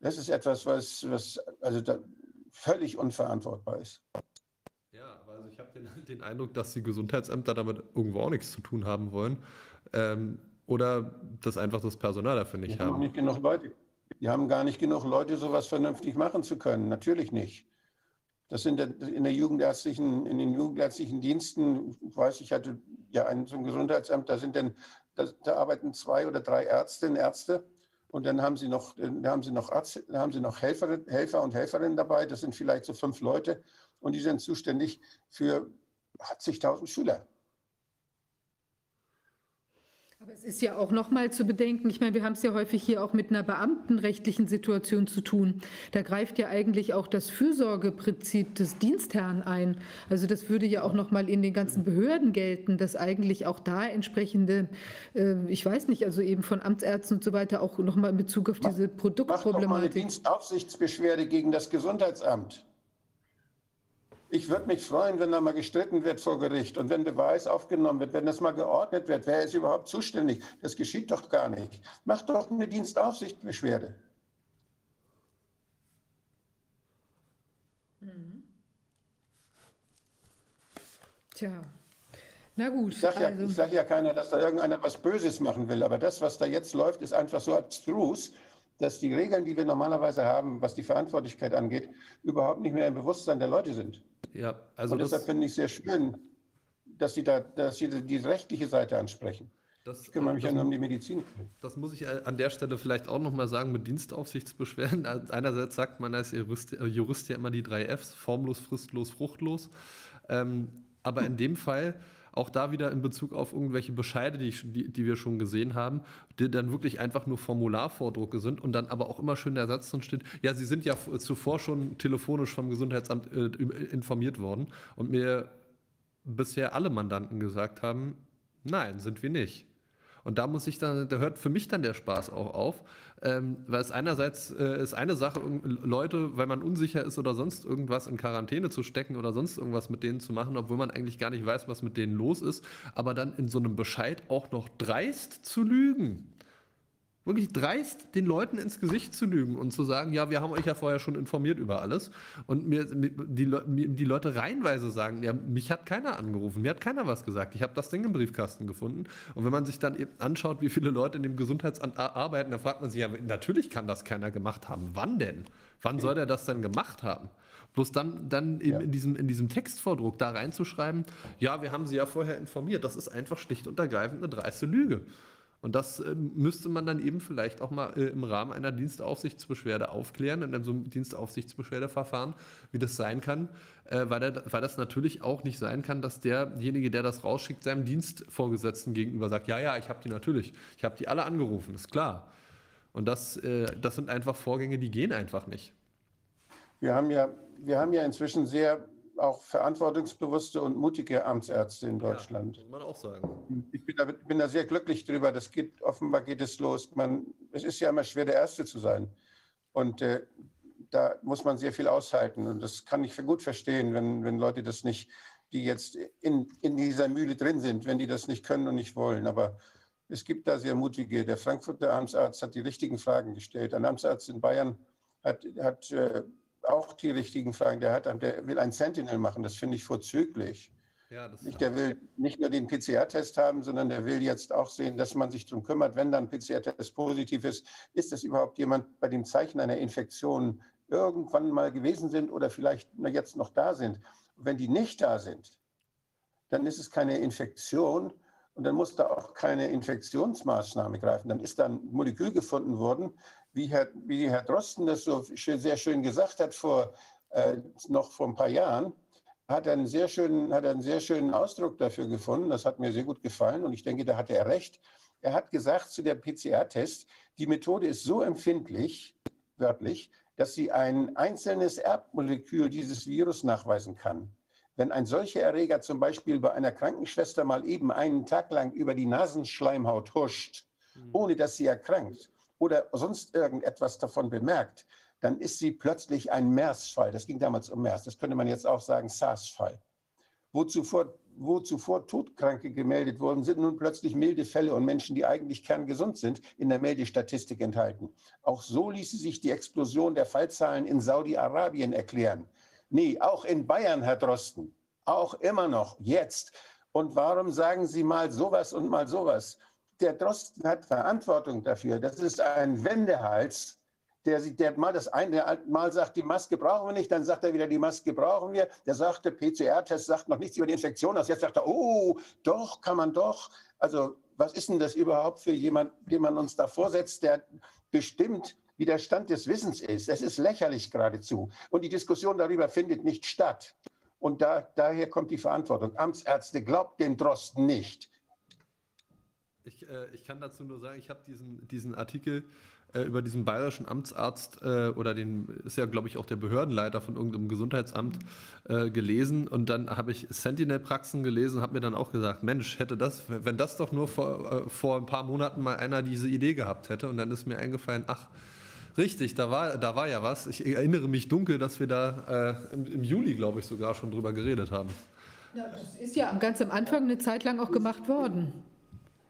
Das ist etwas, was, was also völlig unverantwortbar ist. Ja, aber also ich habe den, den Eindruck, dass die Gesundheitsämter damit irgendwo auch nichts zu tun haben wollen. Ähm, oder dass einfach das Personal dafür nicht die haben. Nicht genug Leute. Die haben gar nicht genug Leute, sowas vernünftig machen zu können. Natürlich nicht. Das sind in der jugendärztlichen, in den jugendärztlichen Diensten, ich weiß, ich hatte ja ein so ein Gesundheitsamt, da sind denn, da, da arbeiten zwei oder drei Ärztinnen, Ärzte und dann haben sie noch, dann haben sie noch Arzt, dann haben sie noch Helfer, Helfer und Helferinnen dabei. Das sind vielleicht so fünf Leute und die sind zuständig für 80.000 Schüler. Aber es ist ja auch noch mal zu bedenken, ich meine, wir haben es ja häufig hier auch mit einer beamtenrechtlichen Situation zu tun. Da greift ja eigentlich auch das Fürsorgeprinzip des Dienstherrn ein. Also das würde ja auch noch mal in den ganzen Behörden gelten, dass eigentlich auch da entsprechende, äh, ich weiß nicht, also eben von Amtsärzten und so weiter auch noch mal in Bezug auf diese Produktproblematik. Mach doch mal eine Dienstaufsichtsbeschwerde gegen das Gesundheitsamt. Ich würde mich freuen, wenn da mal gestritten wird vor Gericht und wenn Beweis aufgenommen wird, wenn das mal geordnet wird. Wer ist überhaupt zuständig? Das geschieht doch gar nicht. Mach doch eine Dienstaufsichtsbeschwerde. Mhm. Tja, na gut. Ich sage ja, also. sag ja keiner, dass da irgendeiner was Böses machen will, aber das, was da jetzt läuft, ist einfach so abstrus, dass die Regeln, die wir normalerweise haben, was die Verantwortlichkeit angeht, überhaupt nicht mehr im Bewusstsein der Leute sind. Ja, also Und deshalb finde ich sehr schön, dass Sie da, dass Sie die rechtliche Seite ansprechen. Das, ich kümmere mich ja nur um die Medizin. Das muss ich an der Stelle vielleicht auch nochmal sagen mit Dienstaufsichtsbeschwerden. Einerseits sagt man als Jurist, Jurist ja immer die drei Fs, formlos, fristlos, fruchtlos. Ähm, aber in dem Fall auch da wieder in Bezug auf irgendwelche Bescheide, die, die, die, wir schon gesehen haben, die dann wirklich einfach nur Formularvordrucke sind und dann aber auch immer schön der Satz drin steht, ja, Sie sind ja zuvor schon telefonisch vom Gesundheitsamt äh, informiert worden und mir bisher alle Mandanten gesagt haben, nein, sind wir nicht. Und da muss ich dann, da hört für mich dann der Spaß auch auf, ähm, weil es einerseits äh, ist eine Sache, Leute, weil man unsicher ist oder sonst irgendwas in Quarantäne zu stecken oder sonst irgendwas mit denen zu machen, obwohl man eigentlich gar nicht weiß, was mit denen los ist, aber dann in so einem Bescheid auch noch dreist zu lügen wirklich dreist, den Leuten ins Gesicht zu lügen und zu sagen, ja, wir haben euch ja vorher schon informiert über alles. Und mir die, die Leute reihenweise sagen, ja, mich hat keiner angerufen, mir hat keiner was gesagt. Ich habe das Ding im Briefkasten gefunden. Und wenn man sich dann eben anschaut, wie viele Leute in dem Gesundheitsamt arbeiten, dann fragt man sich ja, natürlich kann das keiner gemacht haben. Wann denn? Wann soll der das denn gemacht haben? Bloß dann, dann ja. in, diesem, in diesem Textvordruck da reinzuschreiben, ja, wir haben sie ja vorher informiert, das ist einfach schlicht und ergreifend eine dreiste Lüge. Und das äh, müsste man dann eben vielleicht auch mal äh, im Rahmen einer Dienstaufsichtsbeschwerde aufklären, in einem Dienstaufsichtsbeschwerdeverfahren, wie das sein kann, äh, weil, der, weil das natürlich auch nicht sein kann, dass derjenige, der das rausschickt, seinem Dienstvorgesetzten gegenüber sagt, ja, ja, ich habe die natürlich, ich habe die alle angerufen, ist klar. Und das, äh, das sind einfach Vorgänge, die gehen einfach nicht. Wir haben ja, wir haben ja inzwischen sehr auch verantwortungsbewusste und mutige Amtsärzte in Deutschland. Ja, muss man auch sagen. Ich bin da, bin da, sehr glücklich drüber. Das geht, offenbar geht es los. Man, es ist ja immer schwer, der Erste zu sein. Und äh, da muss man sehr viel aushalten. Und das kann ich gut verstehen, wenn, wenn Leute das nicht, die jetzt in, in dieser Mühle drin sind, wenn die das nicht können und nicht wollen. Aber es gibt da sehr mutige. Der Frankfurter Amtsarzt hat die richtigen Fragen gestellt. Ein Amtsarzt in Bayern hat, hat äh, auch die richtigen Fragen. Der, hat, der will ein Sentinel machen, das finde ich vorzüglich. Ja, nicht, der will nicht nur den PCR-Test haben, sondern der will jetzt auch sehen, dass man sich darum kümmert, wenn dann PCR-Test positiv ist, ist das überhaupt jemand, bei dem Zeichen einer Infektion irgendwann mal gewesen sind oder vielleicht jetzt noch da sind. Und wenn die nicht da sind, dann ist es keine Infektion und dann muss da auch keine Infektionsmaßnahme greifen. Dann ist da ein Molekül gefunden worden, wie Herr, wie Herr Drosten das so sehr schön gesagt hat, vor, äh, noch vor ein paar Jahren, hat er, einen sehr schönen, hat einen sehr schönen Ausdruck dafür gefunden. Das hat mir sehr gut gefallen und ich denke, da hatte er recht. Er hat gesagt zu der PCR-Test, die Methode ist so empfindlich, wörtlich, dass sie ein einzelnes Erbmolekül dieses Virus nachweisen kann. Wenn ein solcher Erreger zum Beispiel bei einer Krankenschwester mal eben einen Tag lang über die Nasenschleimhaut huscht, hm. ohne dass sie erkrankt, oder sonst irgendetwas davon bemerkt, dann ist sie plötzlich ein MERS-Fall. Das ging damals um MERS. Das könnte man jetzt auch sagen SARS-Fall. Wo zuvor, wo zuvor Todkranke gemeldet wurden, sind nun plötzlich milde Fälle und Menschen, die eigentlich kerngesund sind, in der Meldestatistik enthalten. Auch so ließe sich die Explosion der Fallzahlen in Saudi-Arabien erklären. Nee, auch in Bayern, Herr Drosten. Auch immer noch, jetzt. Und warum sagen Sie mal sowas und mal sowas? Der Drosten hat Verantwortung dafür. Das ist ein Wendehals, der, der mal das eine Mal sagt, die Maske brauchen wir nicht, dann sagt er wieder, die Maske brauchen wir. Der sagte, PCR-Test sagt noch nichts über die Infektion aus. Jetzt sagt er, oh, doch, kann man doch. Also, was ist denn das überhaupt für jemand, den man uns da vorsetzt, der bestimmt, wie der Stand des Wissens ist? Es ist lächerlich geradezu. Und die Diskussion darüber findet nicht statt. Und da, daher kommt die Verantwortung. Amtsärzte, glaubt den Drosten nicht. Ich, äh, ich kann dazu nur sagen, ich habe diesen, diesen Artikel äh, über diesen bayerischen Amtsarzt äh, oder den ist ja, glaube ich, auch der Behördenleiter von irgendeinem Gesundheitsamt äh, gelesen und dann habe ich Sentinel-Praxen gelesen und habe mir dann auch gesagt, Mensch, hätte das, wenn das doch nur vor, äh, vor ein paar Monaten mal einer diese Idee gehabt hätte und dann ist mir eingefallen, ach, Richtig, da war, da war ja was. Ich erinnere mich dunkel, dass wir da äh, im, im Juli, glaube ich, sogar schon drüber geredet haben. Ja, das ist ja ganz am Anfang eine Zeit lang auch gemacht worden.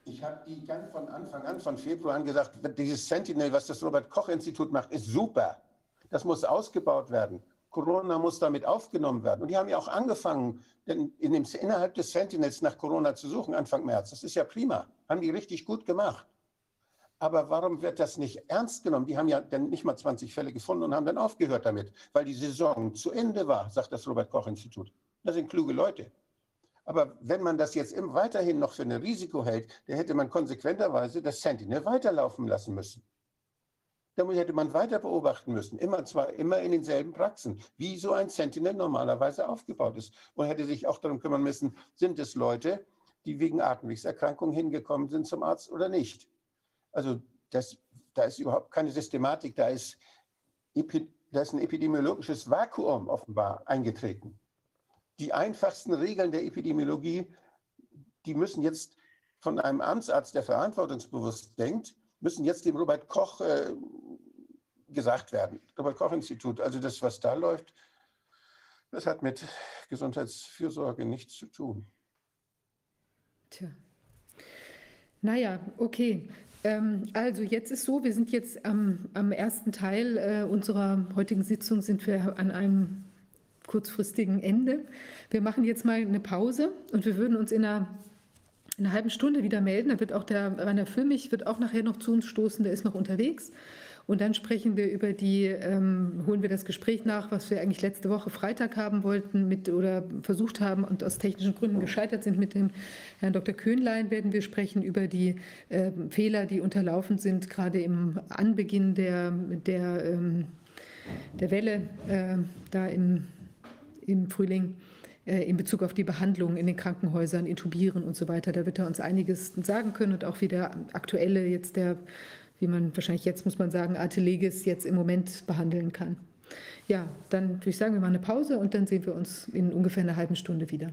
Ich habe die ganz von Anfang an, von Februar an gesagt, dieses Sentinel, was das Robert-Koch-Institut macht, ist super. Das muss ausgebaut werden. Corona muss damit aufgenommen werden. Und die haben ja auch angefangen, in dem, innerhalb des Sentinels nach Corona zu suchen, Anfang März. Das ist ja prima. Haben die richtig gut gemacht. Aber warum wird das nicht ernst genommen? Die haben ja dann nicht mal 20 Fälle gefunden und haben dann aufgehört damit, weil die Saison zu Ende war, sagt das Robert-Koch-Institut. Das sind kluge Leute. Aber wenn man das jetzt weiterhin noch für ein Risiko hält, dann hätte man konsequenterweise das Sentinel weiterlaufen lassen müssen. Damit hätte man weiter beobachten müssen, immer zwar immer in denselben Praxen, wie so ein Sentinel normalerweise aufgebaut ist. Und hätte sich auch darum kümmern müssen, sind es Leute, die wegen Atemwegserkrankungen hingekommen sind zum Arzt oder nicht. Also das, da ist überhaupt keine Systematik, da ist, da ist ein epidemiologisches Vakuum offenbar eingetreten die einfachsten Regeln der Epidemiologie, die müssen jetzt von einem Amtsarzt, der verantwortungsbewusst denkt, müssen jetzt dem Robert Koch äh, gesagt werden. Robert Koch Institut. Also das, was da läuft, das hat mit Gesundheitsfürsorge nichts zu tun. Tja. Naja, okay. Ähm, also jetzt ist so, wir sind jetzt am, am ersten Teil äh, unserer heutigen Sitzung, sind wir an einem kurzfristigen Ende. Wir machen jetzt mal eine Pause und wir würden uns in einer, in einer halben Stunde wieder melden. Da wird auch der Rainer Füllmich wird auch nachher noch zu uns stoßen, der ist noch unterwegs. Und dann sprechen wir über die, ähm, holen wir das Gespräch nach, was wir eigentlich letzte Woche Freitag haben wollten mit oder versucht haben und aus technischen Gründen gescheitert sind mit dem Herrn Dr. Köhnlein werden wir sprechen über die äh, Fehler, die unterlaufen sind, gerade im Anbeginn der, der, ähm, der Welle äh, da im, im Frühling. Äh, in Bezug auf die Behandlung in den Krankenhäusern, Intubieren und so weiter. Da wird er uns einiges sagen können und auch wie der aktuelle jetzt der, wie man wahrscheinlich jetzt muss man sagen, Artelegis jetzt im Moment behandeln kann. Ja, dann würde ich sagen, wir machen eine Pause und dann sehen wir uns in ungefähr einer halben Stunde wieder.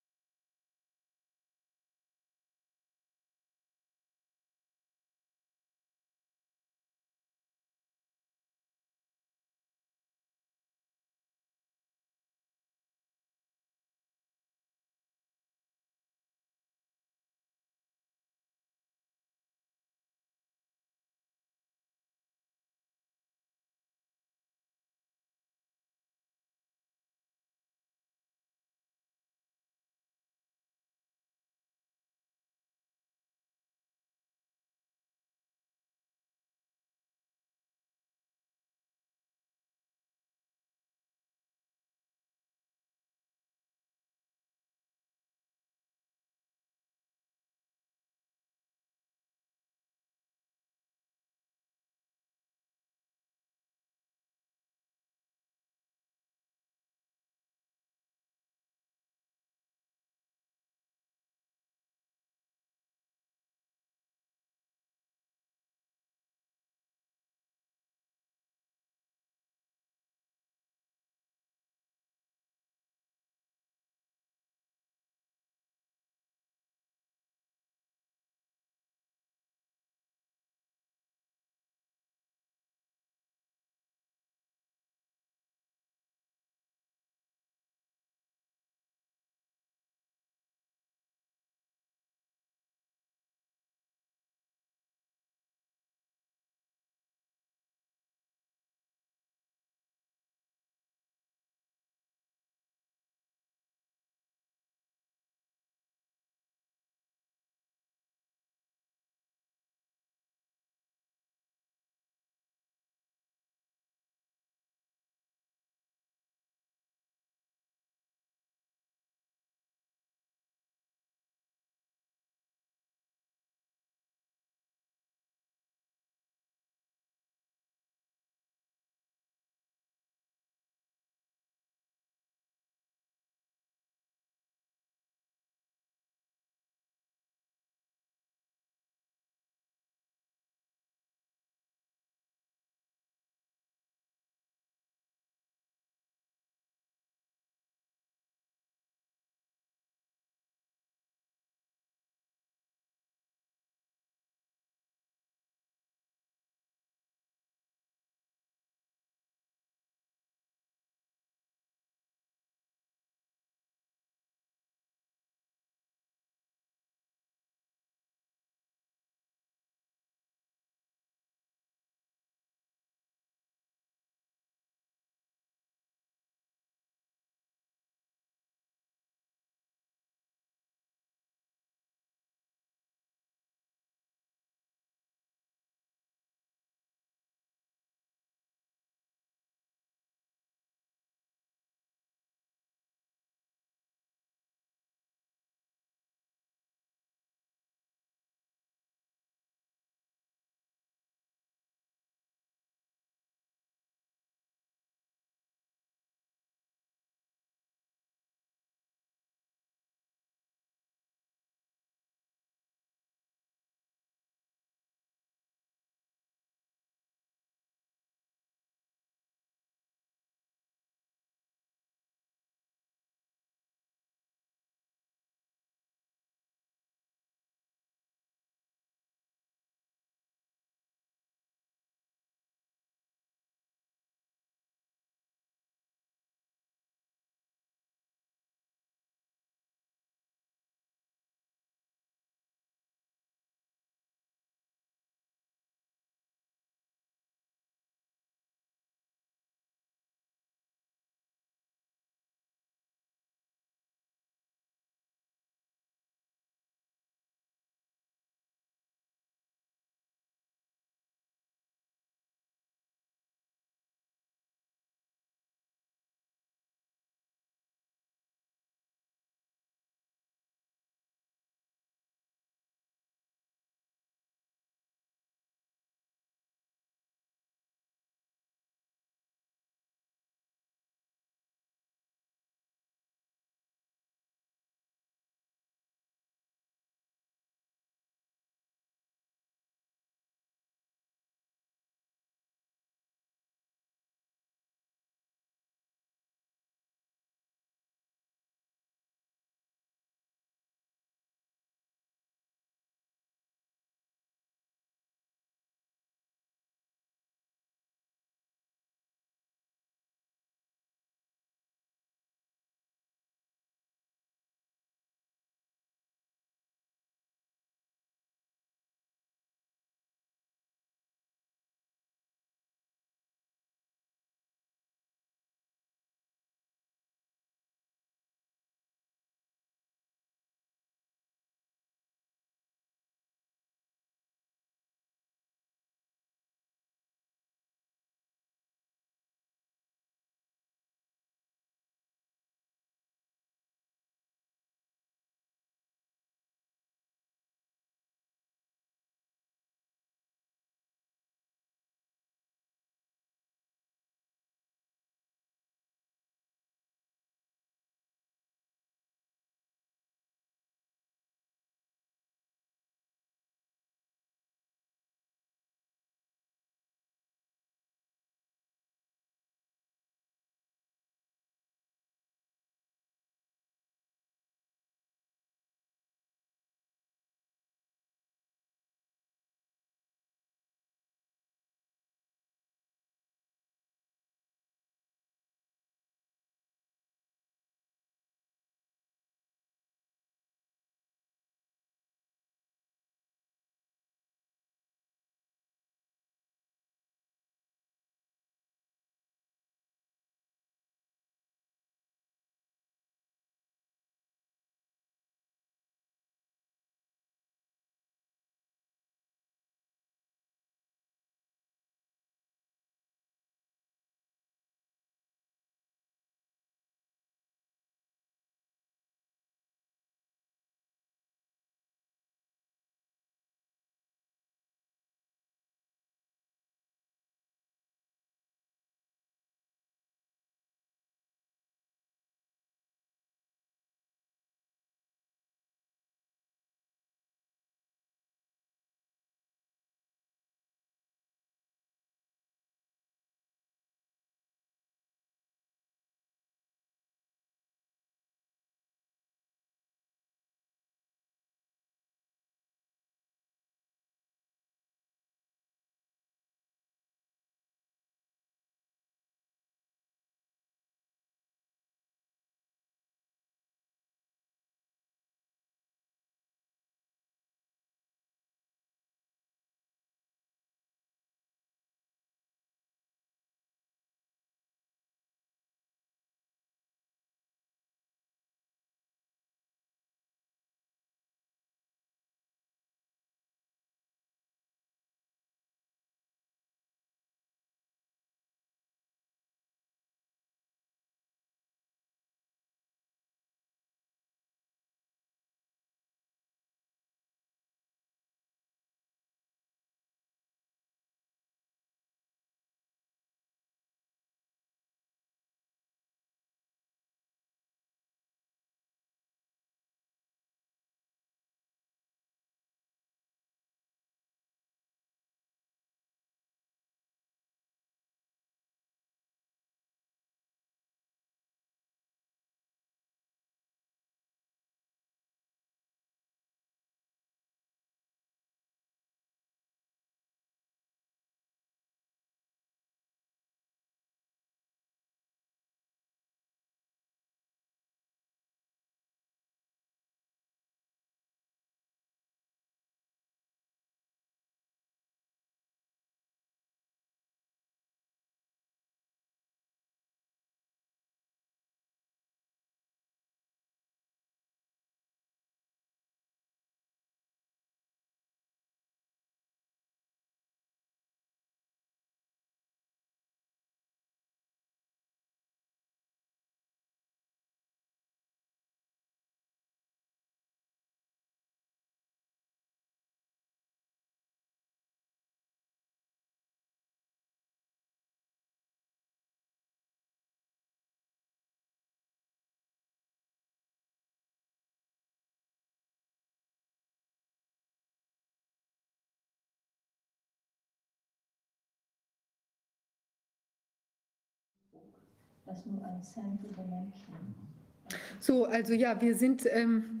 So, also ja, wir sind ähm,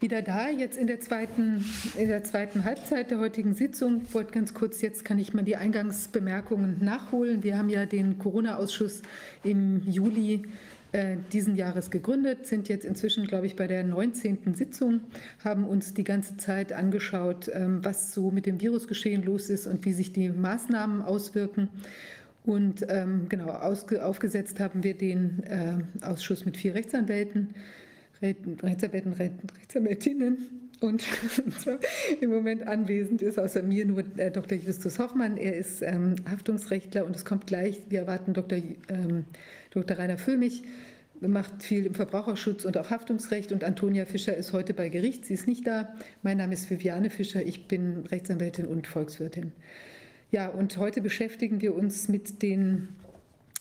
wieder da, jetzt in der, zweiten, in der zweiten Halbzeit der heutigen Sitzung. Ich wollte ganz kurz, jetzt kann ich mal die Eingangsbemerkungen nachholen. Wir haben ja den Corona-Ausschuss im Juli äh, diesen Jahres gegründet, sind jetzt inzwischen, glaube ich, bei der 19. Sitzung, haben uns die ganze Zeit angeschaut, ähm, was so mit dem Virusgeschehen los ist und wie sich die Maßnahmen auswirken. Und ähm, genau, aufgesetzt haben wir den äh, Ausschuss mit vier Rechtsanwälten, Rechtsanwälten, Rechtsanwältinnen und im Moment anwesend ist außer mir nur äh, Dr. Justus Hoffmann. Er ist ähm, Haftungsrechtler und es kommt gleich, wir erwarten Dr. Ähm, Dr. Rainer Föhmich, macht viel im Verbraucherschutz und auch Haftungsrecht und Antonia Fischer ist heute bei Gericht. Sie ist nicht da. Mein Name ist Viviane Fischer, ich bin Rechtsanwältin und Volkswirtin. Ja, und heute beschäftigen wir uns mit den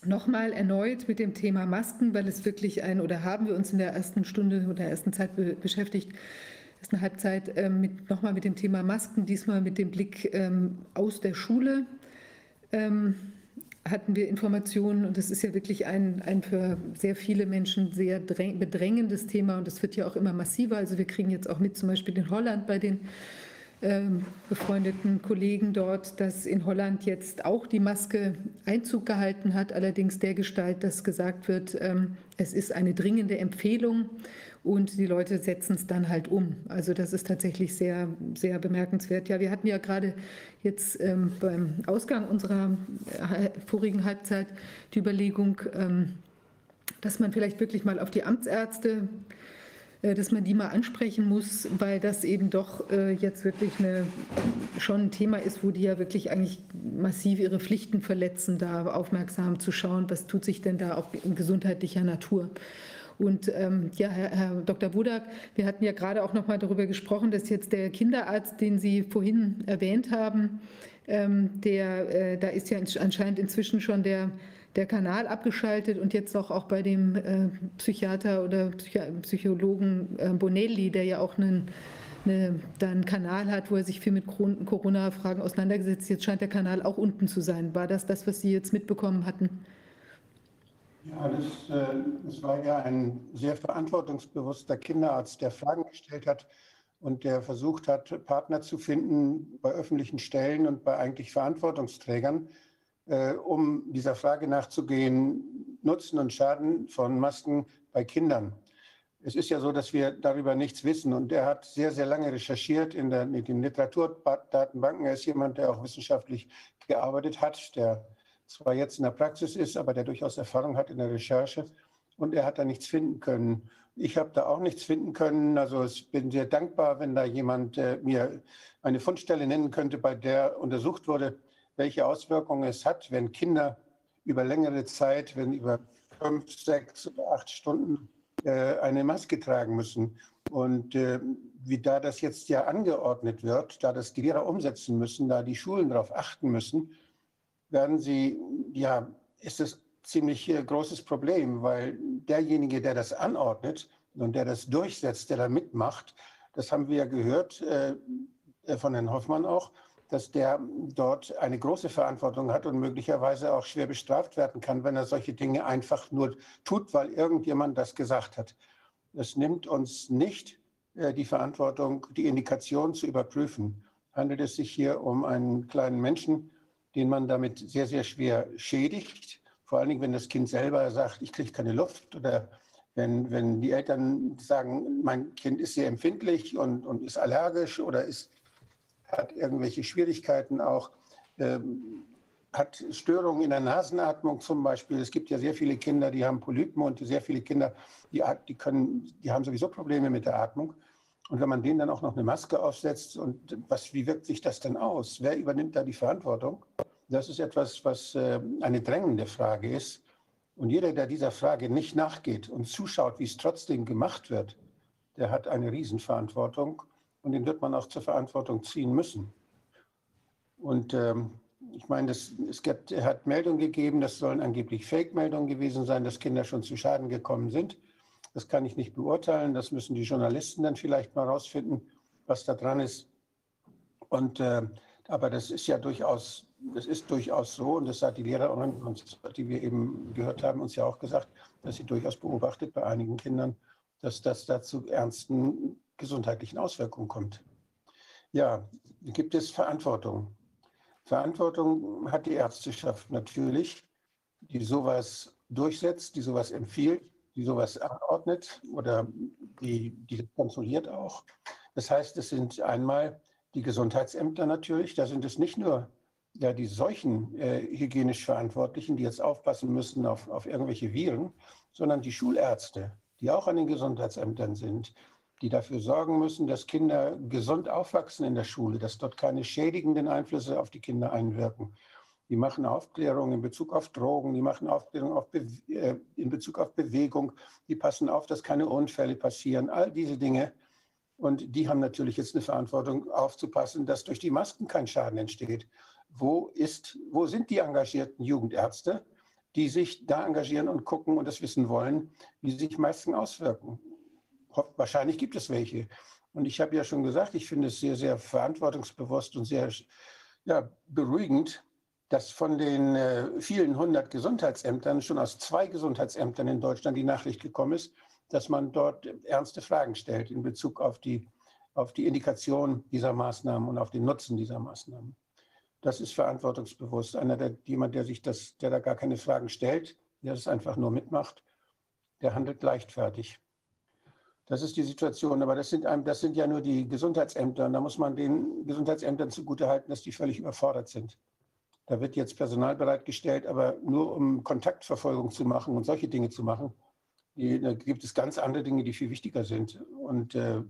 nochmal erneut mit dem Thema Masken, weil es wirklich ein, oder haben wir uns in der ersten Stunde oder ersten Zeit be beschäftigt, ersten Halbzeit ähm, mit, nochmal mit dem Thema Masken, diesmal mit dem Blick ähm, aus der Schule. Ähm, hatten wir Informationen und das ist ja wirklich ein, ein für sehr viele Menschen sehr bedrängendes Thema und es wird ja auch immer massiver. Also wir kriegen jetzt auch mit zum Beispiel in Holland bei den befreundeten Kollegen dort, dass in Holland jetzt auch die Maske Einzug gehalten hat, allerdings der Gestalt, dass gesagt wird, ähm, es ist eine dringende Empfehlung und die Leute setzen es dann halt um. Also das ist tatsächlich sehr, sehr bemerkenswert. Ja, wir hatten ja gerade jetzt ähm, beim Ausgang unserer äh, vorigen Halbzeit die Überlegung, dass man vielleicht wirklich mal auf die Amtsärzte äh, dass man die mal ansprechen muss, weil das eben doch äh, jetzt wirklich eine, schon ein Thema ist, wo die ja wirklich eigentlich massiv ihre Pflichten verletzen, da aufmerksam zu schauen, was tut sich denn da auch in gesundheitlicher Natur. Und ähm, ja, Herr, Herr Dr. Budak, wir hatten ja gerade auch noch mal darüber gesprochen, dass jetzt der Kinderarzt, den Sie vorhin erwähnt haben, ähm, der, äh, da ist ja anscheinend inzwischen schon der der Kanal abgeschaltet und jetzt auch, auch bei dem äh, Psychiater oder Psych Psychologen äh, Bonelli, der ja auch einen, eine, einen Kanal hat, wo er sich viel mit Corona-Fragen auseinandergesetzt. Jetzt scheint der Kanal auch unten zu sein. War das das, was Sie jetzt mitbekommen hatten? Ja, das, äh, das war ja ein sehr verantwortungsbewusster Kinderarzt, der Fragen gestellt hat und der versucht hat, Partner zu finden bei öffentlichen Stellen und bei eigentlich Verantwortungsträgern äh, um dieser Frage nachzugehen, Nutzen und Schaden von Masken bei Kindern. Es ist ja so, dass wir darüber nichts wissen. Und er hat sehr, sehr lange recherchiert in, der, in den Literaturdatenbanken. Er ist jemand, der auch wissenschaftlich gearbeitet hat, der zwar jetzt in der Praxis ist, aber der durchaus Erfahrung hat in der Recherche. Und er hat da nichts finden können. Ich habe da auch nichts finden können. Also ich bin sehr dankbar, wenn da jemand äh, mir eine Fundstelle nennen könnte, bei der untersucht wurde, welche Auswirkungen es hat, wenn Kinder über längere Zeit, wenn über fünf, sechs oder acht Stunden äh, eine Maske tragen müssen. Und äh, wie da das jetzt ja angeordnet wird, da das die Lehrer umsetzen müssen, da die Schulen darauf achten müssen, werden sie, ja, ist es ziemlich äh, großes Problem, weil derjenige, der das anordnet und der das durchsetzt, der da mitmacht, das haben wir ja gehört äh, von Herrn Hoffmann auch, dass der dort eine große Verantwortung hat und möglicherweise auch schwer bestraft werden kann, wenn er solche Dinge einfach nur tut, weil irgendjemand das gesagt hat. Es nimmt uns nicht äh, die Verantwortung, die Indikation zu überprüfen. Handelt es sich hier um einen kleinen Menschen, den man damit sehr, sehr schwer schädigt. Vor allen Dingen, wenn das Kind selber sagt, ich kriege keine Luft oder wenn, wenn die Eltern sagen, mein Kind ist sehr empfindlich und, und ist allergisch oder ist hat irgendwelche Schwierigkeiten auch, ähm, hat Störungen in der Nasenatmung zum Beispiel. Es gibt ja sehr viele Kinder, die haben Polypen und sehr viele Kinder, die, die, können, die haben sowieso Probleme mit der Atmung. Und wenn man denen dann auch noch eine Maske aufsetzt, und was, wie wirkt sich das dann aus? Wer übernimmt da die Verantwortung? Das ist etwas, was äh, eine drängende Frage ist. Und jeder, der dieser Frage nicht nachgeht und zuschaut, wie es trotzdem gemacht wird, der hat eine Riesenverantwortung und den wird man auch zur Verantwortung ziehen müssen. Und ähm, ich meine, das, es gibt, er hat Meldungen gegeben, das sollen angeblich Fake-Meldungen gewesen sein, dass Kinder schon zu Schaden gekommen sind. Das kann ich nicht beurteilen. Das müssen die Journalisten dann vielleicht mal rausfinden, was da dran ist. Und äh, Aber das ist ja durchaus, das ist durchaus so, und das hat die Lehrerin, die wir eben gehört haben, uns ja auch gesagt, dass sie durchaus beobachtet bei einigen Kindern, dass das da zu ernsten gesundheitlichen Auswirkungen kommt. Ja, gibt es Verantwortung. Verantwortung hat die Ärzteschaft natürlich, die sowas durchsetzt, die sowas empfiehlt, die sowas anordnet oder die, die kontrolliert auch. Das heißt, es sind einmal die Gesundheitsämter natürlich, da sind es nicht nur ja, die solchen äh, hygienisch Verantwortlichen, die jetzt aufpassen müssen auf, auf irgendwelche Viren, sondern die Schulärzte, die auch an den Gesundheitsämtern sind, die dafür sorgen müssen, dass Kinder gesund aufwachsen in der Schule, dass dort keine schädigenden Einflüsse auf die Kinder einwirken. Die machen Aufklärung in Bezug auf Drogen, die machen Aufklärung auf äh, in Bezug auf Bewegung, die passen auf, dass keine Unfälle passieren, all diese Dinge. Und die haben natürlich jetzt eine Verantwortung aufzupassen, dass durch die Masken kein Schaden entsteht. Wo, ist, wo sind die engagierten Jugendärzte, die sich da engagieren und gucken und das wissen wollen, wie sich Masken auswirken? Wahrscheinlich gibt es welche. Und ich habe ja schon gesagt, ich finde es sehr, sehr verantwortungsbewusst und sehr ja, beruhigend, dass von den äh, vielen hundert Gesundheitsämtern schon aus zwei Gesundheitsämtern in Deutschland die Nachricht gekommen ist, dass man dort ernste Fragen stellt in Bezug auf die, auf die Indikation dieser Maßnahmen und auf den Nutzen dieser Maßnahmen. Das ist verantwortungsbewusst. Einer, der, jemand, der sich das, der da gar keine Fragen stellt, der das einfach nur mitmacht, der handelt leichtfertig. Das ist die Situation. Aber das sind, das sind ja nur die Gesundheitsämter. Und da muss man den Gesundheitsämtern zugutehalten, dass die völlig überfordert sind. Da wird jetzt Personal bereitgestellt, aber nur um Kontaktverfolgung zu machen und solche Dinge zu machen. Die, da gibt es ganz andere Dinge, die viel wichtiger sind. Und äh,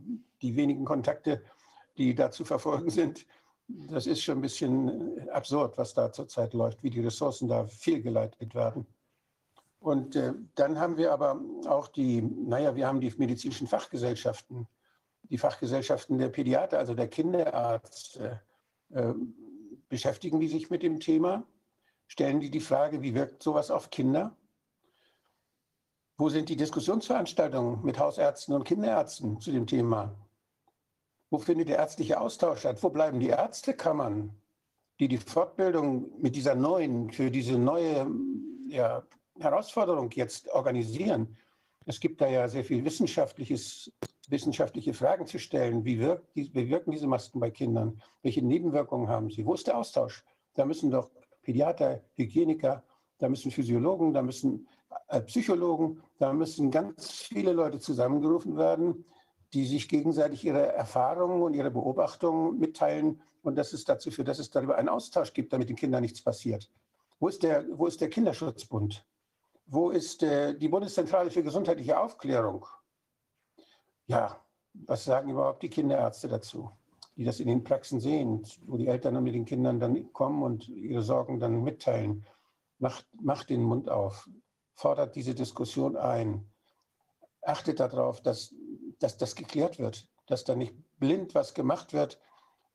die wenigen Kontakte, die da zu verfolgen sind, das ist schon ein bisschen absurd, was da zurzeit läuft, wie die Ressourcen da fehlgeleitet werden. Und äh, dann haben wir aber auch die, naja, wir haben die medizinischen Fachgesellschaften, die Fachgesellschaften der Pädiater, also der Kinderarzt. Äh, äh, beschäftigen die sich mit dem Thema? Stellen die die Frage, wie wirkt sowas auf Kinder? Wo sind die Diskussionsveranstaltungen mit Hausärzten und Kinderärzten zu dem Thema? Wo findet der ärztliche Austausch statt? Wo bleiben die Ärztekammern, die die Fortbildung mit dieser neuen, für diese neue ja, Herausforderung jetzt organisieren. Es gibt da ja sehr viel wissenschaftliches, wissenschaftliche Fragen zu stellen. Wie, wirkt, wie wirken diese Masken bei Kindern? Welche Nebenwirkungen haben sie? Wo ist der Austausch? Da müssen doch Pädiater, Hygieniker, da müssen Physiologen, da müssen äh, Psychologen, da müssen ganz viele Leute zusammengerufen werden, die sich gegenseitig ihre Erfahrungen und ihre Beobachtungen mitteilen und dass es dazu führt, dass es darüber einen Austausch gibt, damit den Kindern nichts passiert. Wo ist der, wo ist der Kinderschutzbund? Wo ist äh, die Bundeszentrale für gesundheitliche Aufklärung? Ja, was sagen überhaupt die Kinderärzte dazu, die das in den Praxen sehen, wo die Eltern mit den Kindern dann kommen und ihre Sorgen dann mitteilen? Macht, macht den Mund auf, fordert diese Diskussion ein, achtet darauf, dass, dass das geklärt wird, dass da nicht blind was gemacht wird,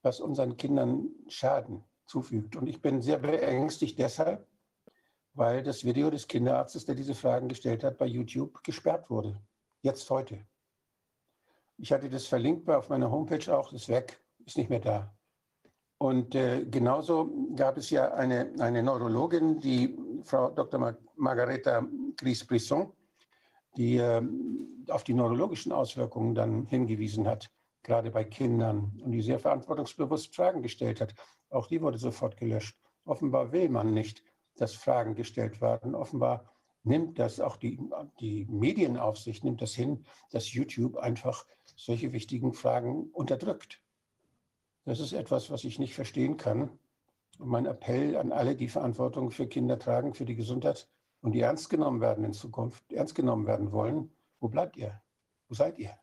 was unseren Kindern Schaden zufügt. Und ich bin sehr beängstigt deshalb, weil das Video des Kinderarztes, der diese Fragen gestellt hat, bei YouTube gesperrt wurde. Jetzt heute. Ich hatte das verlinkt auf meiner Homepage auch, ist weg, ist nicht mehr da. Und äh, genauso gab es ja eine, eine Neurologin, die Frau Dr. Mar Margareta Gris-Brisson, die äh, auf die neurologischen Auswirkungen dann hingewiesen hat, gerade bei Kindern, und die sehr verantwortungsbewusst Fragen gestellt hat. Auch die wurde sofort gelöscht. Offenbar will man nicht, dass Fragen gestellt werden. Offenbar nimmt das auch die, die Medienaufsicht, nimmt das hin, dass YouTube einfach solche wichtigen Fragen unterdrückt. Das ist etwas, was ich nicht verstehen kann. Und mein Appell an alle, die Verantwortung für Kinder tragen, für die Gesundheit und die ernst genommen werden in Zukunft, ernst genommen werden wollen, wo bleibt ihr? Wo seid ihr,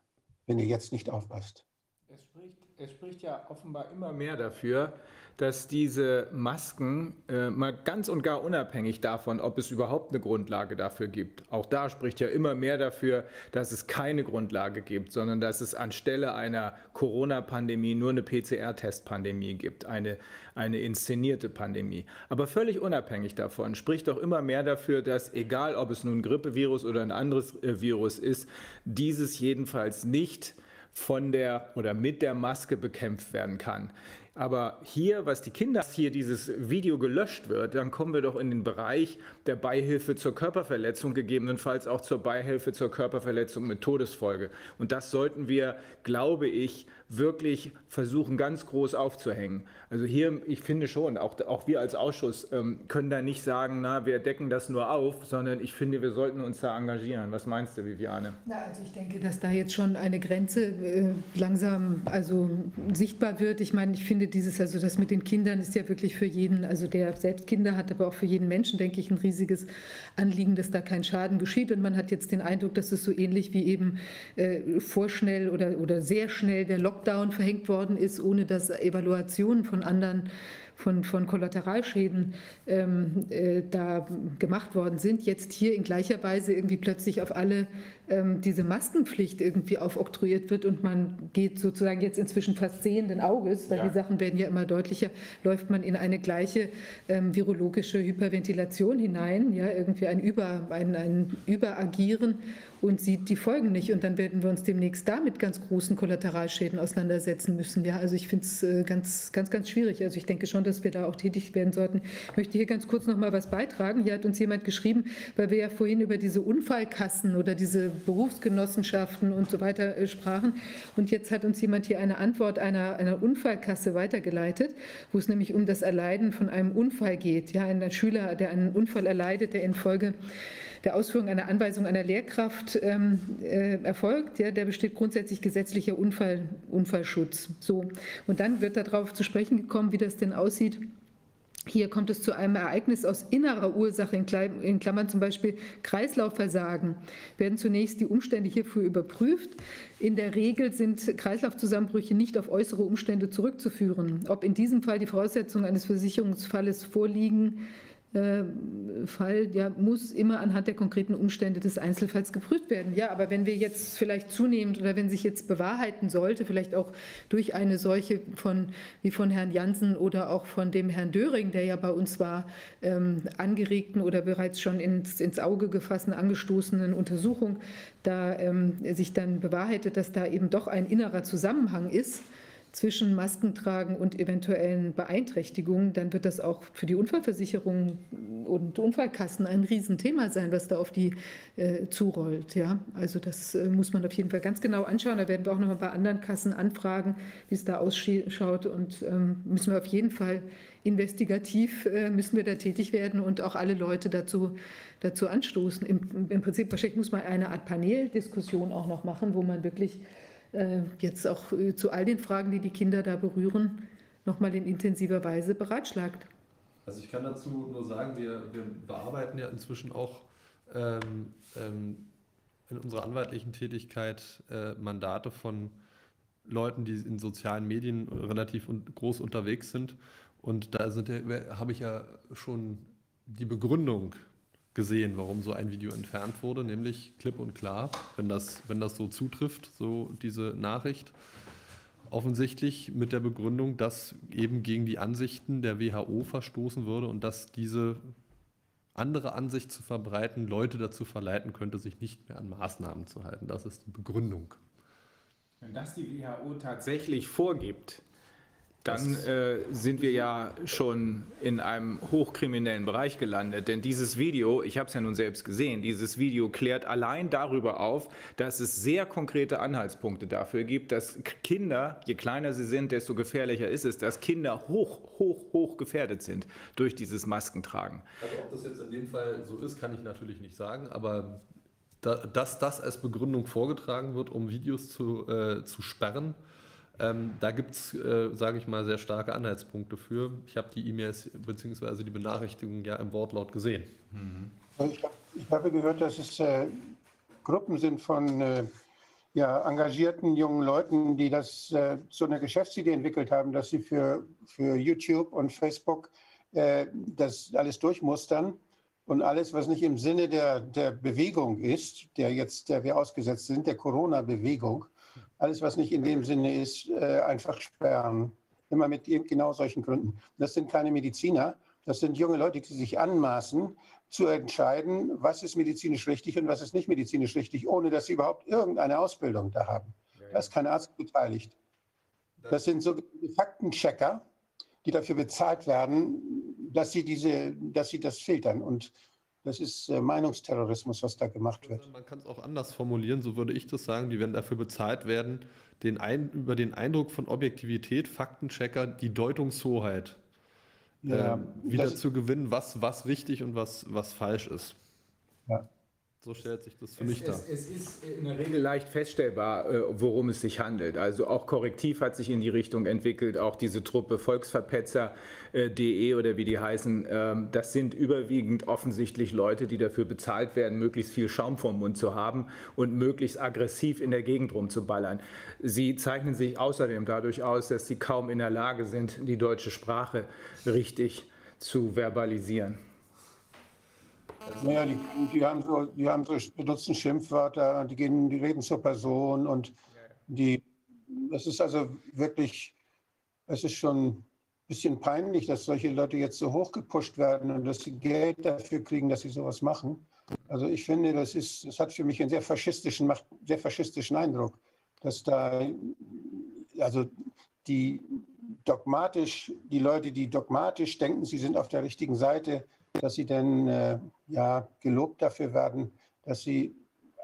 wenn ihr jetzt nicht aufpasst? Es spricht, es spricht ja offenbar immer mehr dafür, dass diese Masken äh, mal ganz und gar unabhängig davon, ob es überhaupt eine Grundlage dafür gibt, auch da spricht ja immer mehr dafür, dass es keine Grundlage gibt, sondern dass es anstelle einer Corona-Pandemie nur eine PCR-Test-Pandemie gibt, eine, eine inszenierte Pandemie. Aber völlig unabhängig davon spricht doch immer mehr dafür, dass egal ob es nun ein Grippevirus oder ein anderes äh, Virus ist, dieses jedenfalls nicht von der oder mit der Maske bekämpft werden kann. Aber hier, was die Kinder, hier dieses Video gelöscht wird, dann kommen wir doch in den Bereich der Beihilfe zur Körperverletzung, gegebenenfalls auch zur Beihilfe zur Körperverletzung mit Todesfolge. Und das sollten wir, glaube ich, wirklich versuchen, ganz groß aufzuhängen. Also hier, ich finde schon, auch, auch wir als Ausschuss ähm, können da nicht sagen, na, wir decken das nur auf, sondern ich finde, wir sollten uns da engagieren. Was meinst du, Viviane? Na, also ich denke, dass da jetzt schon eine Grenze äh, langsam also sichtbar wird. Ich meine, ich finde dieses, also das mit den Kindern ist ja wirklich für jeden, also der selbst Kinder hat, aber auch für jeden Menschen, denke ich, ein riesiges Anliegen, dass da kein Schaden geschieht. Und man hat jetzt den Eindruck, dass es so ähnlich wie eben äh, vorschnell oder, oder sehr schnell der Lockdown Lockdown verhängt worden ist, ohne dass Evaluationen von anderen von, von Kollateralschäden ähm, äh, da gemacht worden sind, jetzt hier in gleicher Weise irgendwie plötzlich auf alle ähm, diese Maskenpflicht irgendwie aufoktroyiert wird und man geht sozusagen jetzt inzwischen fast sehenden Auges, weil ja. die Sachen werden ja immer deutlicher, läuft man in eine gleiche ähm, virologische Hyperventilation hinein, ja, irgendwie ein, Über, ein, ein Überagieren und sieht die Folgen nicht. Und dann werden wir uns demnächst da mit ganz großen Kollateralschäden auseinandersetzen müssen. Ja, also ich finde es äh, ganz, ganz, ganz schwierig. Also ich denke schon, dass wir da auch tätig werden sollten. Ich möchte hier ganz kurz noch mal was beitragen. Hier hat uns jemand geschrieben, weil wir ja vorhin über diese Unfallkassen oder diese Berufsgenossenschaften und so weiter äh, sprachen. Und jetzt hat uns jemand hier eine Antwort einer, einer Unfallkasse weitergeleitet, wo es nämlich um das Erleiden von einem Unfall geht. Ja, ein Schüler, der einen Unfall erleidet, der infolge der Ausführung einer Anweisung einer Lehrkraft ähm, äh, erfolgt. Ja, der besteht grundsätzlich gesetzlicher Unfall, Unfallschutz. So. Und dann wird darauf zu sprechen gekommen, wie das denn aussieht. Hier kommt es zu einem Ereignis aus innerer Ursache, in Klammern zum Beispiel Kreislaufversagen, werden zunächst die Umstände hierfür überprüft. In der Regel sind Kreislaufzusammenbrüche nicht auf äußere Umstände zurückzuführen. Ob in diesem Fall die Voraussetzungen eines Versicherungsfalles vorliegen, Fall ja, muss immer anhand der konkreten Umstände des Einzelfalls geprüft werden. Ja, aber wenn wir jetzt vielleicht zunehmend oder wenn sich jetzt bewahrheiten sollte, vielleicht auch durch eine solche von, wie von Herrn Jansen oder auch von dem Herrn Döring, der ja bei uns war, ähm, angeregten oder bereits schon ins, ins Auge gefassten, angestoßenen Untersuchung, da ähm, sich dann bewahrheitet, dass da eben doch ein innerer Zusammenhang ist, zwischen Maskentragen und eventuellen Beeinträchtigungen, dann wird das auch für die Unfallversicherung und Unfallkassen ein Riesenthema sein, was da auf die äh, zurollt. Ja? Also das äh, muss man auf jeden Fall ganz genau anschauen. Da werden wir auch noch mal bei anderen Kassen anfragen, wie es da ausschaut und ähm, müssen wir auf jeden Fall investigativ äh, müssen wir da tätig werden und auch alle Leute dazu, dazu anstoßen. Im, Im Prinzip wahrscheinlich muss man eine Art Paneldiskussion auch noch machen, wo man wirklich jetzt auch äh, zu all den Fragen, die die Kinder da berühren, nochmal in intensiver Weise beratschlagt. Also ich kann dazu nur sagen, wir, wir bearbeiten ja inzwischen auch ähm, ähm, in unserer anwaltlichen Tätigkeit äh, Mandate von Leuten, die in sozialen Medien relativ un groß unterwegs sind. Und da habe ich ja schon die Begründung gesehen, warum so ein Video entfernt wurde, nämlich klipp und klar, wenn das, wenn das so zutrifft, so diese Nachricht, offensichtlich mit der Begründung, dass eben gegen die Ansichten der WHO verstoßen würde und dass diese andere Ansicht zu verbreiten Leute dazu verleiten könnte, sich nicht mehr an Maßnahmen zu halten. Das ist die Begründung. Wenn das die WHO tatsächlich vorgibt, dann äh, sind wir ja schon in einem hochkriminellen Bereich gelandet. Denn dieses Video, ich habe es ja nun selbst gesehen, dieses Video klärt allein darüber auf, dass es sehr konkrete Anhaltspunkte dafür gibt, dass Kinder, je kleiner sie sind, desto gefährlicher ist es, dass Kinder hoch, hoch, hoch gefährdet sind durch dieses Maskentragen. Also ob das jetzt in dem Fall so ist, kann ich natürlich nicht sagen, aber da, dass das als Begründung vorgetragen wird, um Videos zu, äh, zu sperren, ähm, da gibt es, äh, sage ich mal, sehr starke Anhaltspunkte für. Ich habe die E-Mails bzw. die Benachrichtigungen ja im Wortlaut gesehen. Mhm. Ich, ich, habe gehört, dass es äh, Gruppen sind von äh, ja, engagierten jungen Leuten, die das äh, so eine Geschäftsidee entwickelt haben, dass sie für, für YouTube und Facebook äh, das alles durchmustern und alles, was nicht im Sinne der, der Bewegung ist, der jetzt, der wir ausgesetzt sind, der Corona-Bewegung, alles, was nicht in dem Sinne ist, äh, einfach sperren. Immer mit genau solchen Gründen. Das sind keine Mediziner, das sind junge Leute, die sich anmaßen, zu entscheiden, was ist medizinisch richtig und was ist nicht medizinisch richtig, ohne dass sie überhaupt irgendeine Ausbildung da haben. Ja. Da ist kein Arzt beteiligt. Das sind so Faktenchecker, die dafür bezahlt werden, dass sie, diese, dass sie das filtern. Und das ist äh, Meinungsterrorismus, was da gemacht wird. Man kann es auch anders formulieren, so würde ich das sagen. Die werden dafür bezahlt werden, den ein, über den Eindruck von Objektivität, Faktenchecker, die Deutungshoheit ja, äh, wieder zu gewinnen, was, was richtig und was, was falsch ist. Ja. So stellt sich das für es, mich dar. Es, ist in der Regel leicht feststellbar, äh, worum es sich handelt. Also auch Korrektiv hat sich in die Richtung entwickelt, auch diese Truppe Volksverpetzer.de oder wie die heißen, ähm, das sind überwiegend offensichtlich Leute, die dafür bezahlt werden, möglichst viel Schaum vom Mund zu haben und möglichst aggressiv in der Gegend rumzuballern. Sie zeichnen sich außerdem dadurch aus, dass sie kaum in der Lage sind, die deutsche Sprache richtig zu verbalisieren. Naja, die, die, haben so, die haben so, benutzen Schimpfwörter, die gehen, die reden zur Person und die, das ist also wirklich, es ist schon ein bisschen peinlich, dass solche Leute jetzt so hochgepusht werden und dass sie Geld dafür kriegen, dass sie sowas machen. Also ich finde, das ist, das hat für mich einen sehr faschistischen, macht sehr faschistischen Eindruck, dass da, also die dogmatisch, die Leute, die dogmatisch denken, sie sind auf der richtigen Seite, dass sie denn äh, ja gelobt dafür werden, dass sie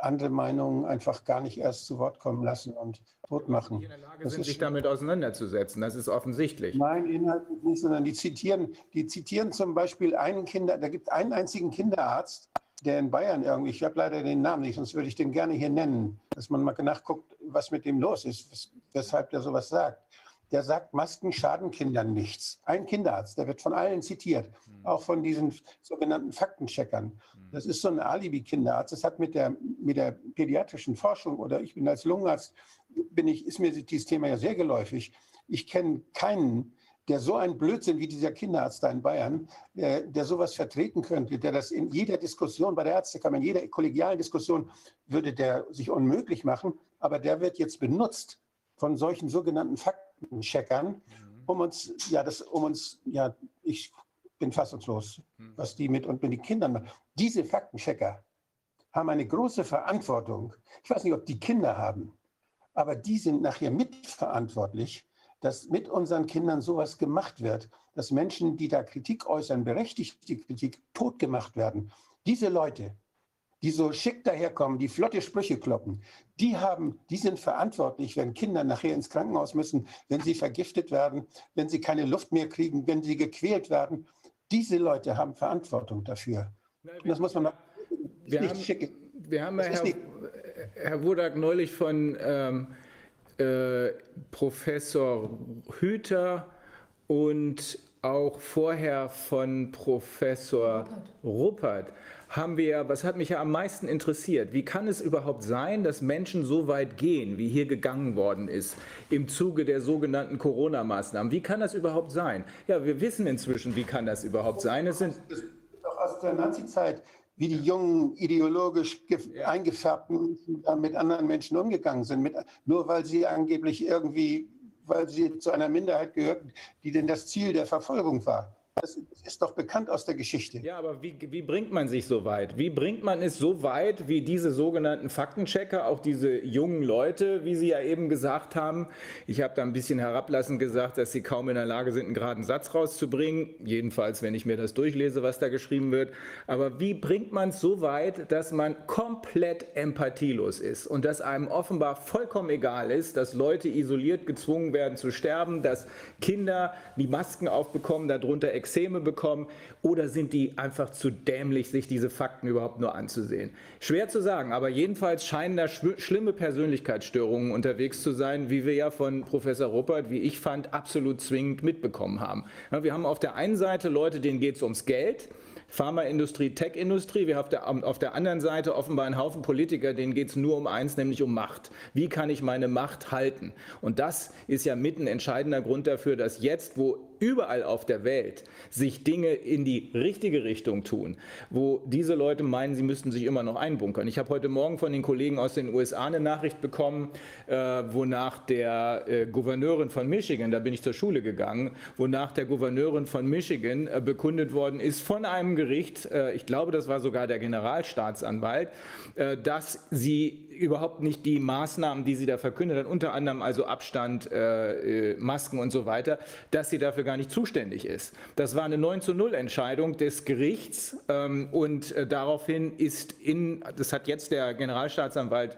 andere Meinungen einfach gar nicht erst zu Wort kommen lassen und tot machen. Die in der Lage das sind, sich damit auseinanderzusetzen, das ist offensichtlich. Nein, inhaltlich nicht, sondern die zitieren, die zitieren zum Beispiel einen Kinder, da gibt es einen einzigen Kinderarzt, der in Bayern irgendwie, ich habe leider den Namen nicht, sonst würde ich den gerne hier nennen, dass man mal nachguckt, was mit dem los ist, weshalb der sowas sagt der sagt, Masken schaden Kindern nichts. Ein Kinderarzt, der wird von allen zitiert, mhm. auch von diesen sogenannten Faktencheckern. Mhm. Das ist so ein Alibi-Kinderarzt. Das hat mit der, mit der pädiatrischen Forschung oder ich bin als Lungenarzt, bin ich, ist mir dieses Thema ja sehr geläufig. Ich kenne keinen, der so ein Blödsinn wie dieser Kinderarzt da in Bayern, der, der sowas vertreten könnte, der das in jeder Diskussion bei der Ärztekammer, in jeder kollegialen Diskussion würde der sich unmöglich machen, aber der wird jetzt benutzt von solchen sogenannten Fakten checkern, mhm. um uns, ja, das, um uns, ja, ich bin fassungslos, mhm. was die mit und mit den Kindern machen. Diese Faktenchecker haben eine große Verantwortung. Ich weiß nicht, ob die Kinder haben, aber die sind nachher mitverantwortlich, dass mit unseren Kindern sowas gemacht wird, dass Menschen, die da Kritik äußern, berechtigte Kritik, tot gemacht werden. Diese Leute, die so schick daherkommen, die flotte Sprüche kloppen, die haben, die sind verantwortlich, wenn Kinder nachher ins Krankenhaus müssen, wenn sie vergiftet werden, wenn sie keine Luft mehr kriegen, wenn sie gequält werden. Diese Leute haben Verantwortung dafür. Wir, das muss man noch. Wir haben, schick. wir haben Herr, Herr Wodak neulich von ähm, äh, Professor Hüter und auch vorher von Professor Ruppert haben wir, was hat mich ja am meisten interessiert, wie kann es überhaupt sein, dass Menschen so weit gehen, wie hier gegangen worden ist, im Zuge der sogenannten Corona-Maßnahmen? Wie kann das überhaupt sein? Ja, wir wissen inzwischen, wie kann das überhaupt sein. Es sind doch aus der Nazi-Zeit, wie die jungen ideologisch ja. eingefärbten Menschen mit anderen Menschen umgegangen sind, mit, nur weil sie angeblich irgendwie, weil sie zu einer Minderheit gehörten, die denn das Ziel der Verfolgung war. Das ist doch bekannt aus der Geschichte. Ja, aber wie, wie bringt man sich so weit? Wie bringt man es so weit, wie diese sogenannten Faktenchecker, auch diese jungen Leute, wie Sie ja eben gesagt haben? Ich habe da ein bisschen herablassend gesagt, dass sie kaum in der Lage sind, einen geraden Satz rauszubringen. Jedenfalls, wenn ich mir das durchlese, was da geschrieben wird. Aber wie bringt man es so weit, dass man komplett empathielos ist und dass einem offenbar vollkommen egal ist, dass Leute isoliert gezwungen werden zu sterben, dass Kinder die Masken aufbekommen, darunter Exzeme bekommen oder sind die einfach zu dämlich, sich diese Fakten überhaupt nur anzusehen? Schwer zu sagen, aber jedenfalls scheinen da schlimme Persönlichkeitsstörungen unterwegs zu sein, wie wir ja von Professor Ruppert, wie ich fand, absolut zwingend mitbekommen haben. Wir haben auf der einen Seite Leute, denen geht es ums Geld. Pharmaindustrie, Tech-Industrie. Wir haben auf der, auf der anderen Seite offenbar einen Haufen Politiker, denen geht es nur um eins, nämlich um Macht. Wie kann ich meine Macht halten? Und das ist ja mit ein entscheidender Grund dafür, dass jetzt, wo überall auf der Welt sich Dinge in die richtige Richtung tun, wo diese Leute meinen, sie müssten sich immer noch einbunkern. Ich habe heute Morgen von den Kollegen aus den USA eine Nachricht bekommen, äh, wonach der äh, Gouverneurin von Michigan, da bin ich zur Schule gegangen, wonach der Gouverneurin von Michigan äh, bekundet worden ist von einem Gericht, äh, ich glaube, das war sogar der Generalstaatsanwalt, äh, dass sie überhaupt nicht die Maßnahmen, die sie da verkündet hat, unter anderem also Abstand, äh, äh Masken und so weiter, dass sie dafür gar nicht zuständig ist. Das war eine 9 zu 0 Entscheidung des Gerichts ähm, und äh, daraufhin ist in, das hat jetzt der Generalstaatsanwalt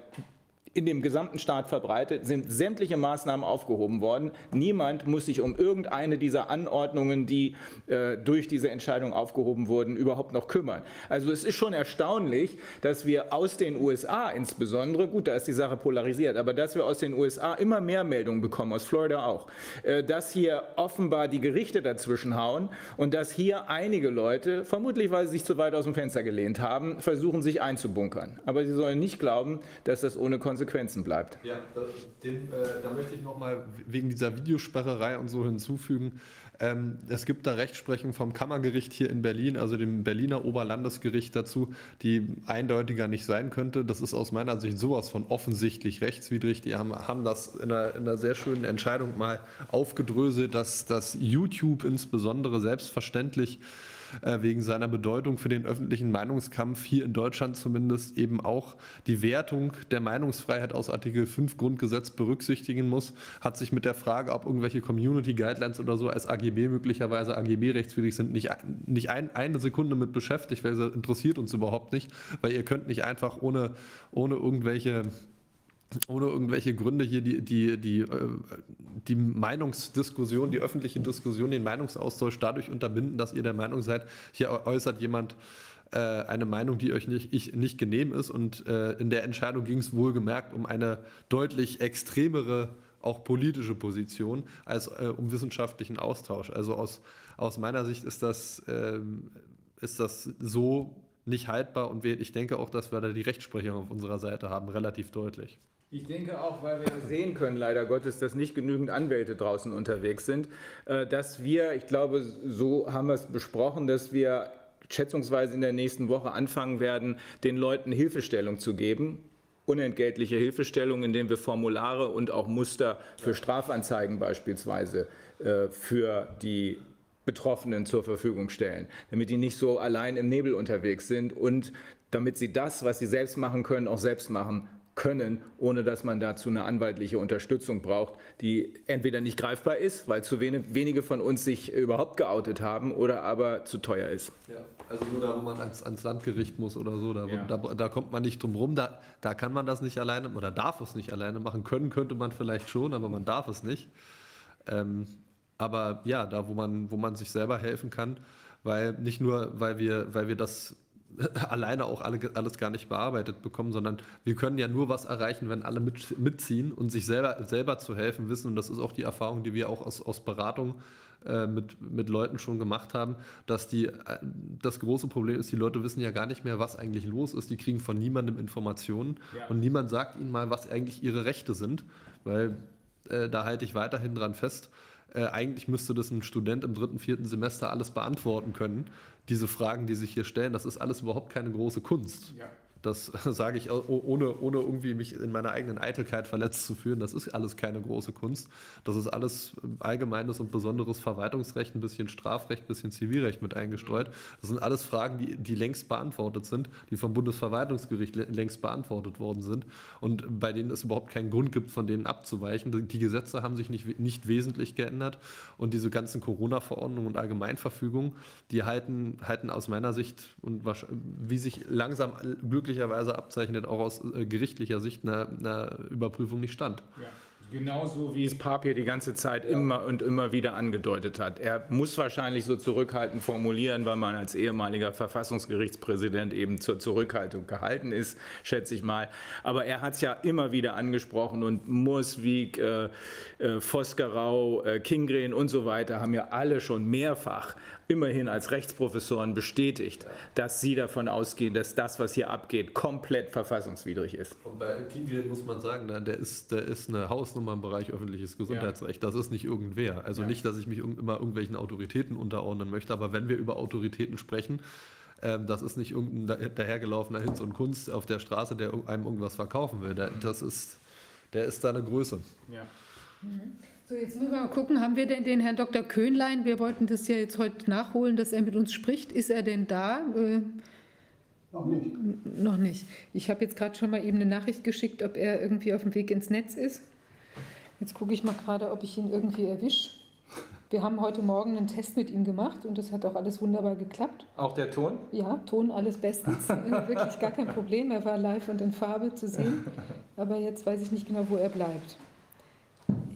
in dem gesamten Staat verbreitet, sind sämtliche Maßnahmen aufgehoben worden. Niemand muss sich um irgendeine dieser Anordnungen, die äh, durch diese Entscheidung aufgehoben wurden, überhaupt noch kümmern. Also es ist schon erstaunlich, dass wir aus den USA insbesondere, gut, da ist die Sache polarisiert, aber dass wir aus den USA immer mehr Meldungen bekommen, aus Florida auch, äh, dass hier offenbar die Gerichte dazwischen hauen und dass hier einige Leute, vermutlich weil sie sich zu weit aus dem Fenster gelehnt haben, versuchen, sich einzubunkern. Aber sie sollen nicht glauben, dass das ohne Konsequenzen Konsequenzen bleibt. Ja, den, äh, da möchte ich nochmal wegen dieser Videosperrerei und so hinzufügen. Ähm, es gibt da Rechtsprechung vom Kammergericht hier in Berlin, also dem Berliner Oberlandesgericht dazu, die eindeutiger nicht sein könnte. Das ist aus meiner Sicht sowas von offensichtlich rechtswidrig. Die haben, haben das in einer, in einer sehr schönen Entscheidung mal aufgedröselt, dass, dass YouTube insbesondere selbstverständlich äh, wegen seiner Bedeutung für den öffentlichen Meinungskampf hier in Deutschland zumindest eben auch die Wertung der Meinungsfreiheit aus Artikel 5 Grundgesetz berücksichtigen muss, hat sich mit der Frage, ob irgendwelche Community Guidelines oder so als AGB möglicherweise AGB rechtswidrig sind, nicht, nicht ein, eine Sekunde mit beschäftigt, weil es interessiert uns überhaupt nicht, weil ihr könnt nicht einfach ohne, ohne irgendwelche ohne irgendwelche Gründe hier die, die, die, äh, die Meinungsdiskussion, die öffentliche Diskussion, den Meinungsaustausch dadurch unterbinden, dass ihr der Meinung seid, hier äußert jemand äh, eine Meinung, die euch nicht, ich, nicht genehm ist. Und äh, in der Entscheidung ging es wohlgemerkt um eine deutlich extremere, auch politische Position, als um wissenschaftlichen Austausch. Also aus, aus meiner Sicht ist das, ähm, ist das so nicht haltbar und ich denke auch, dass wir da die Rechtsprechung auf unserer Seite haben, relativ deutlich. Ich denke auch, weil wir sehen können, leider Gottes, dass nicht genügend Anwälte draußen unterwegs sind, äh, dass wir, ich glaube, so haben wir es besprochen, dass wir schätzungsweise in der nächsten Woche anfangen werden, den Leuten Hilfestellung zu geben, unentgeltliche Hilfestellung, indem wir Formulare und auch Muster für Strafanzeigen beispielsweise äh, für die Betroffenen zur Verfügung stellen, damit die nicht so allein im Nebel unterwegs sind und damit sie das, was sie selbst machen können, auch selbst machen können, ohne dass man dazu eine anwaltliche Unterstützung braucht, die entweder nicht greifbar ist, weil zu wenig, wenige von uns sich überhaupt geoutet haben, oder aber zu teuer ist. Ja, also nur da, wo man ans, ans Landgericht muss oder so, da, ja. da, da, kommt man nicht drum rum, da, da kann man das nicht alleine oder darf es nicht alleine machen. Können könnte man vielleicht schon, aber man darf es nicht. Ähm, aber ja, da, wo man, wo man sich selber helfen kann, weil nicht nur, weil wir, weil wir das alleine auch alle, alles gar nicht bearbeitet bekommen, sondern wir können ja nur was erreichen, wenn alle mit, mitziehen und sich selber, selber zu helfen wissen. Und das ist auch die Erfahrung, die wir auch aus, aus Beratung äh, mit, mit Leuten schon gemacht haben, dass die, äh, das große Problem ist, die Leute wissen ja gar nicht mehr, was eigentlich los ist. Die kriegen von niemandem Informationen ja. und niemand sagt ihnen mal, was eigentlich ihre Rechte sind, weil äh, da halte ich weiterhin dran fest. Äh, eigentlich müsste das ein Student im dritten, vierten Semester alles beantworten können diese Fragen, die sich hier stellen, das ist alles überhaupt keine große Kunst. Ja. Das sage ich ohne, ohne irgendwie mich in meiner eigenen Eitelkeit verletzt zu fühlen. Das ist alles keine große Kunst. Das ist alles allgemeines und besonderes Verwaltungsrecht, ein bisschen Strafrecht, ein bisschen Zivilrecht mit eingestreut. Das sind alles Fragen, die, die längst beantwortet sind, die vom Bundesverwaltungsgericht längst beantwortet worden sind und bei denen es überhaupt keinen Grund gibt, von denen abzuweichen. Die Gesetze haben sich nicht, nicht wesentlich geändert und diese ganzen Corona-Verordnungen und Allgemeinverfügungen, die halten, halten aus meiner Sicht und wie sich langsam glücklich möglicherweise abzeichnet, auch aus äh, gerichtlicher Sicht einer, einer Überprüfung nicht stand. Ja. Genauso wie es Papier die ganze Zeit ja. immer und immer wieder angedeutet hat. Er muss wahrscheinlich so zurückhaltend formulieren, weil man als ehemaliger Verfassungsgerichtspräsident eben zur Zurückhaltung gehalten ist, schätze ich mal. Aber er hat es ja immer wieder angesprochen und Murswig, äh, äh, Vosgerau, äh, Kingren und so weiter haben ja alle schon mehrfach immerhin als Rechtsprofessoren bestätigt, dass sie davon ausgehen, dass das, was hier abgeht, komplett verfassungswidrig ist. Und bei Kingren muss man sagen, der ist, der ist eine Hausnummer im Bereich öffentliches Gesundheitsrecht. Das ist nicht irgendwer. Also ja. nicht, dass ich mich immer irgendwelchen Autoritäten unterordnen möchte, aber wenn wir über Autoritäten sprechen, ähm, das ist nicht irgendein dahergelaufener Hinz und Kunst auf der Straße, der einem irgendwas verkaufen will. Der, das ist, der ist da eine Größe. Ja. Mhm. So, jetzt müssen wir mal gucken, haben wir denn den Herrn Dr. Köhnlein, wir wollten das ja jetzt heute nachholen, dass er mit uns spricht. Ist er denn da? Äh, Noch nicht. Noch nicht. Ich habe jetzt gerade schon mal eben eine Nachricht geschickt, ob er irgendwie auf dem Weg ins Netz ist. Jetzt gucke ich mal gerade, ob ich ihn irgendwie erwische. Wir haben heute Morgen einen Test mit ihm gemacht und das hat auch alles wunderbar geklappt. Auch der Ton? Ja, Ton alles bestens. Wirklich gar kein Problem. Er war live und in Farbe zu sehen. Aber jetzt weiß ich nicht genau, wo er bleibt.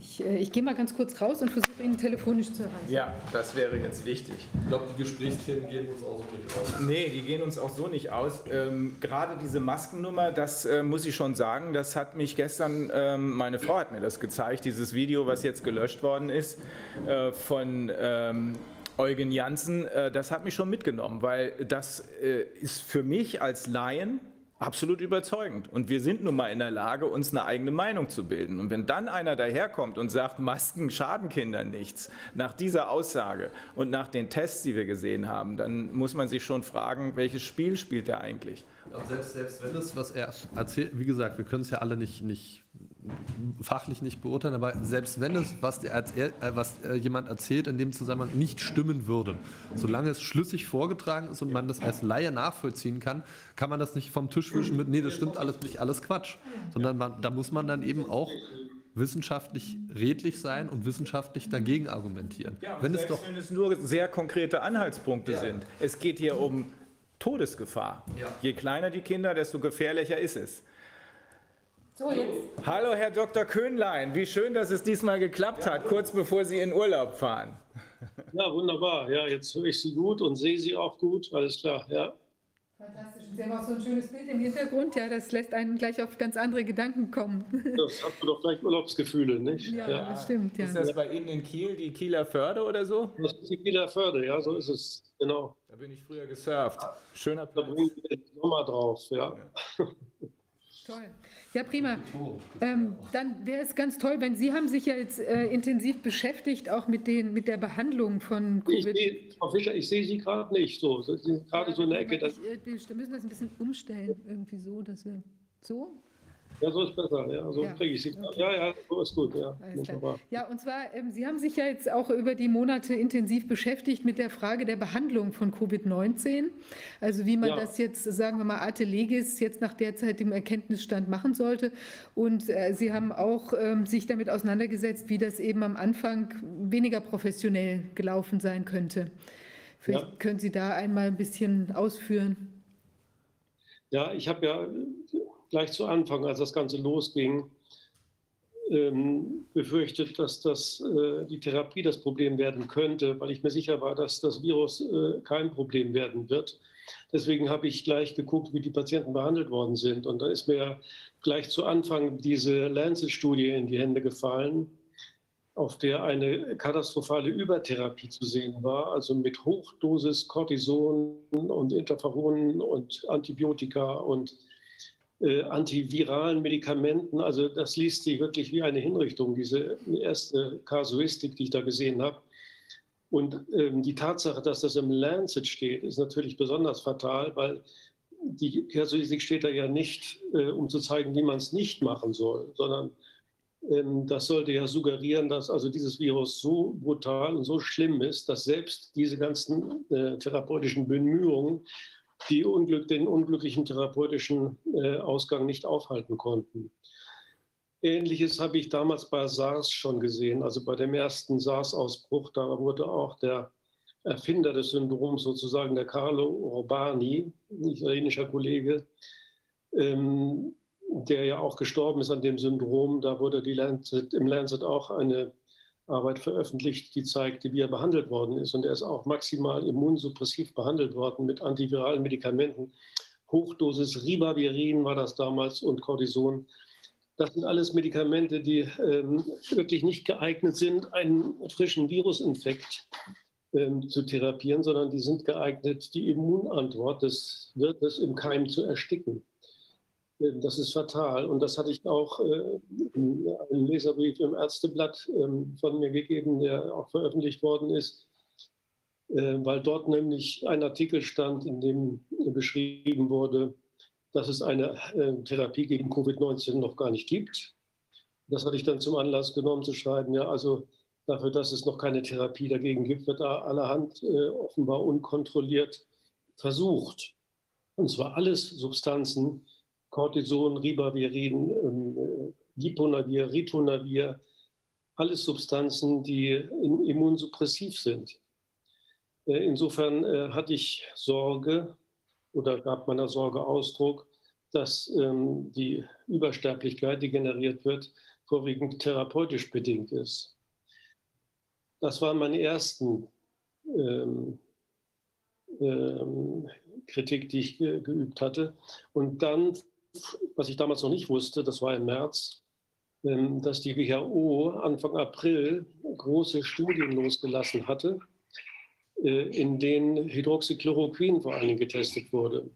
Ich, äh, ich gehe mal ganz kurz raus und versuche ihn telefonisch zu erreichen. Ja, das wäre jetzt wichtig. Ich glaube, die Gesprächsthemen gehen uns auch so nicht aus. Nee, die gehen uns auch so nicht aus. Ähm, gerade diese Maskennummer, das äh, muss ich schon sagen, das hat mich gestern, ähm, meine Frau hat mir das gezeigt, dieses Video, was jetzt gelöscht worden ist äh, von ähm, Eugen Janssen, äh, das hat mich schon mitgenommen, weil das äh, ist für mich als Laien Absolut überzeugend. Und wir sind nun mal in der Lage, uns eine eigene Meinung zu bilden. Und wenn dann einer daherkommt und sagt, Masken schaden Kindern nichts, nach dieser Aussage und nach den Tests, die wir gesehen haben, dann muss man sich schon fragen, welches Spiel spielt er eigentlich? Selbst, selbst wenn es, was er erzählt, wie gesagt, wir können es ja alle nicht, nicht fachlich nicht beurteilen, aber selbst wenn es, was, der, äh, was äh, jemand erzählt, in dem Zusammenhang nicht stimmen würde, solange es schlüssig vorgetragen ist und man das als Laie nachvollziehen kann, kann man das nicht vom Tisch wischen mit, nee, das stimmt alles nicht, alles Quatsch, sondern man, da muss man dann eben auch wissenschaftlich redlich sein und wissenschaftlich dagegen argumentieren. Ja, wenn, es doch, wenn es nur sehr konkrete Anhaltspunkte ja. sind. Es geht hier um Todesgefahr. Ja. Je kleiner die Kinder, desto gefährlicher ist es. So, jetzt. Hallo, Herr Dr. Köhnlein. Wie schön, dass es diesmal geklappt hat, kurz bevor Sie in Urlaub fahren. Ja, wunderbar. Ja, jetzt höre ich Sie gut und sehe Sie auch gut. Alles klar, ja. Fantastisch. Sie haben auch so ein schönes Bild im Hintergrund. Ja, das lässt einen gleich auf ganz andere Gedanken kommen. Das hat man doch gleich Urlaubsgefühle, nicht? Ja, ja. das stimmt. Ja. Ist das bei Ihnen in Kiel die Kieler Förde oder so? Das ist die Kieler Förde, ja, so ist es. Genau. Da bin ich früher gesurft. Schöner Platz. Da bringen wir Sommer drauf, ja. ja. Toll. Ja, prima. Ähm, dann wäre es ganz toll, wenn Sie haben sich ja jetzt äh, intensiv beschäftigt, auch mit, den, mit der Behandlung von Covid. Ich, Frau Fischer, ich sehe Sie gerade nicht so. Sie sind gerade ja, so in der Ecke. Ich, äh, wir müssen das ein bisschen umstellen, irgendwie so, dass wir so. Ja, so ist besser. Ja, so ja. kriege ich sie. Okay. Ja, ja, so ist gut. Ja, ja und zwar, ähm, Sie haben sich ja jetzt auch über die Monate intensiv beschäftigt mit der Frage der Behandlung von Covid-19. Also wie man ja. das jetzt, sagen wir mal, arte legis jetzt nach derzeitigem Erkenntnisstand machen sollte. Und äh, Sie haben auch ähm, sich damit auseinandergesetzt, wie das eben am Anfang weniger professionell gelaufen sein könnte. Vielleicht ja. können Sie da einmal ein bisschen ausführen. Ja, ich habe ja gleich zu Anfang, als das Ganze losging, ähm, befürchtet, dass das, äh, die Therapie das Problem werden könnte, weil ich mir sicher war, dass das Virus äh, kein Problem werden wird. Deswegen habe ich gleich geguckt, wie die Patienten behandelt worden sind. Und da ist mir gleich zu Anfang diese Lancet-Studie in die Hände gefallen, auf der eine katastrophale Übertherapie zu sehen war, also mit Hochdosis Cortison und Interferonen und Antibiotika und äh, antiviralen Medikamenten. Also das liest sich wirklich wie eine Hinrichtung, diese erste Kasuistik, die ich da gesehen habe. Und ähm, die Tatsache, dass das im Lancet steht, ist natürlich besonders fatal, weil die Kasuistik steht da ja nicht, äh, um zu zeigen, wie man es nicht machen soll, sondern ähm, das sollte ja suggerieren, dass also dieses Virus so brutal und so schlimm ist, dass selbst diese ganzen äh, therapeutischen Bemühungen die Unglück, den unglücklichen therapeutischen äh, Ausgang nicht aufhalten konnten. Ähnliches habe ich damals bei SARS schon gesehen, also bei dem ersten SARS-Ausbruch. Da wurde auch der Erfinder des Syndroms, sozusagen der Carlo Urbani, ein italienischer Kollege, ähm, der ja auch gestorben ist an dem Syndrom. Da wurde die Lancet, im Lancet auch eine Arbeit veröffentlicht, die zeigte, wie er behandelt worden ist. Und er ist auch maximal immunsuppressiv behandelt worden mit antiviralen Medikamenten. Hochdosis Ribavirin war das damals und Cortison. Das sind alles Medikamente, die ähm, wirklich nicht geeignet sind, einen frischen Virusinfekt ähm, zu therapieren, sondern die sind geeignet, die Immunantwort des Wirtes im Keim zu ersticken. Das ist fatal. Und das hatte ich auch äh, einen Leserbrief im Ärzteblatt ähm, von mir gegeben, der auch veröffentlicht worden ist, äh, weil dort nämlich ein Artikel stand, in dem beschrieben wurde, dass es eine äh, Therapie gegen Covid-19 noch gar nicht gibt. Das hatte ich dann zum Anlass genommen zu schreiben, ja, also dafür, dass es noch keine Therapie dagegen gibt, wird da allerhand äh, offenbar unkontrolliert versucht. Und zwar alles Substanzen, Cortison, Ribavirin, ähm, Liponavir, Ritonavir, alles Substanzen, die immunsuppressiv sind. Äh, insofern äh, hatte ich Sorge oder gab meiner Sorge Ausdruck, dass ähm, die Übersterblichkeit, die generiert wird, vorwiegend therapeutisch bedingt ist. Das waren meine ersten ähm, ähm, Kritik, die ich ge geübt hatte. Und dann, was ich damals noch nicht wusste, das war im März, ähm, dass die WHO Anfang April große Studien losgelassen hatte, äh, in denen Hydroxychloroquin vor Dingen getestet wurde.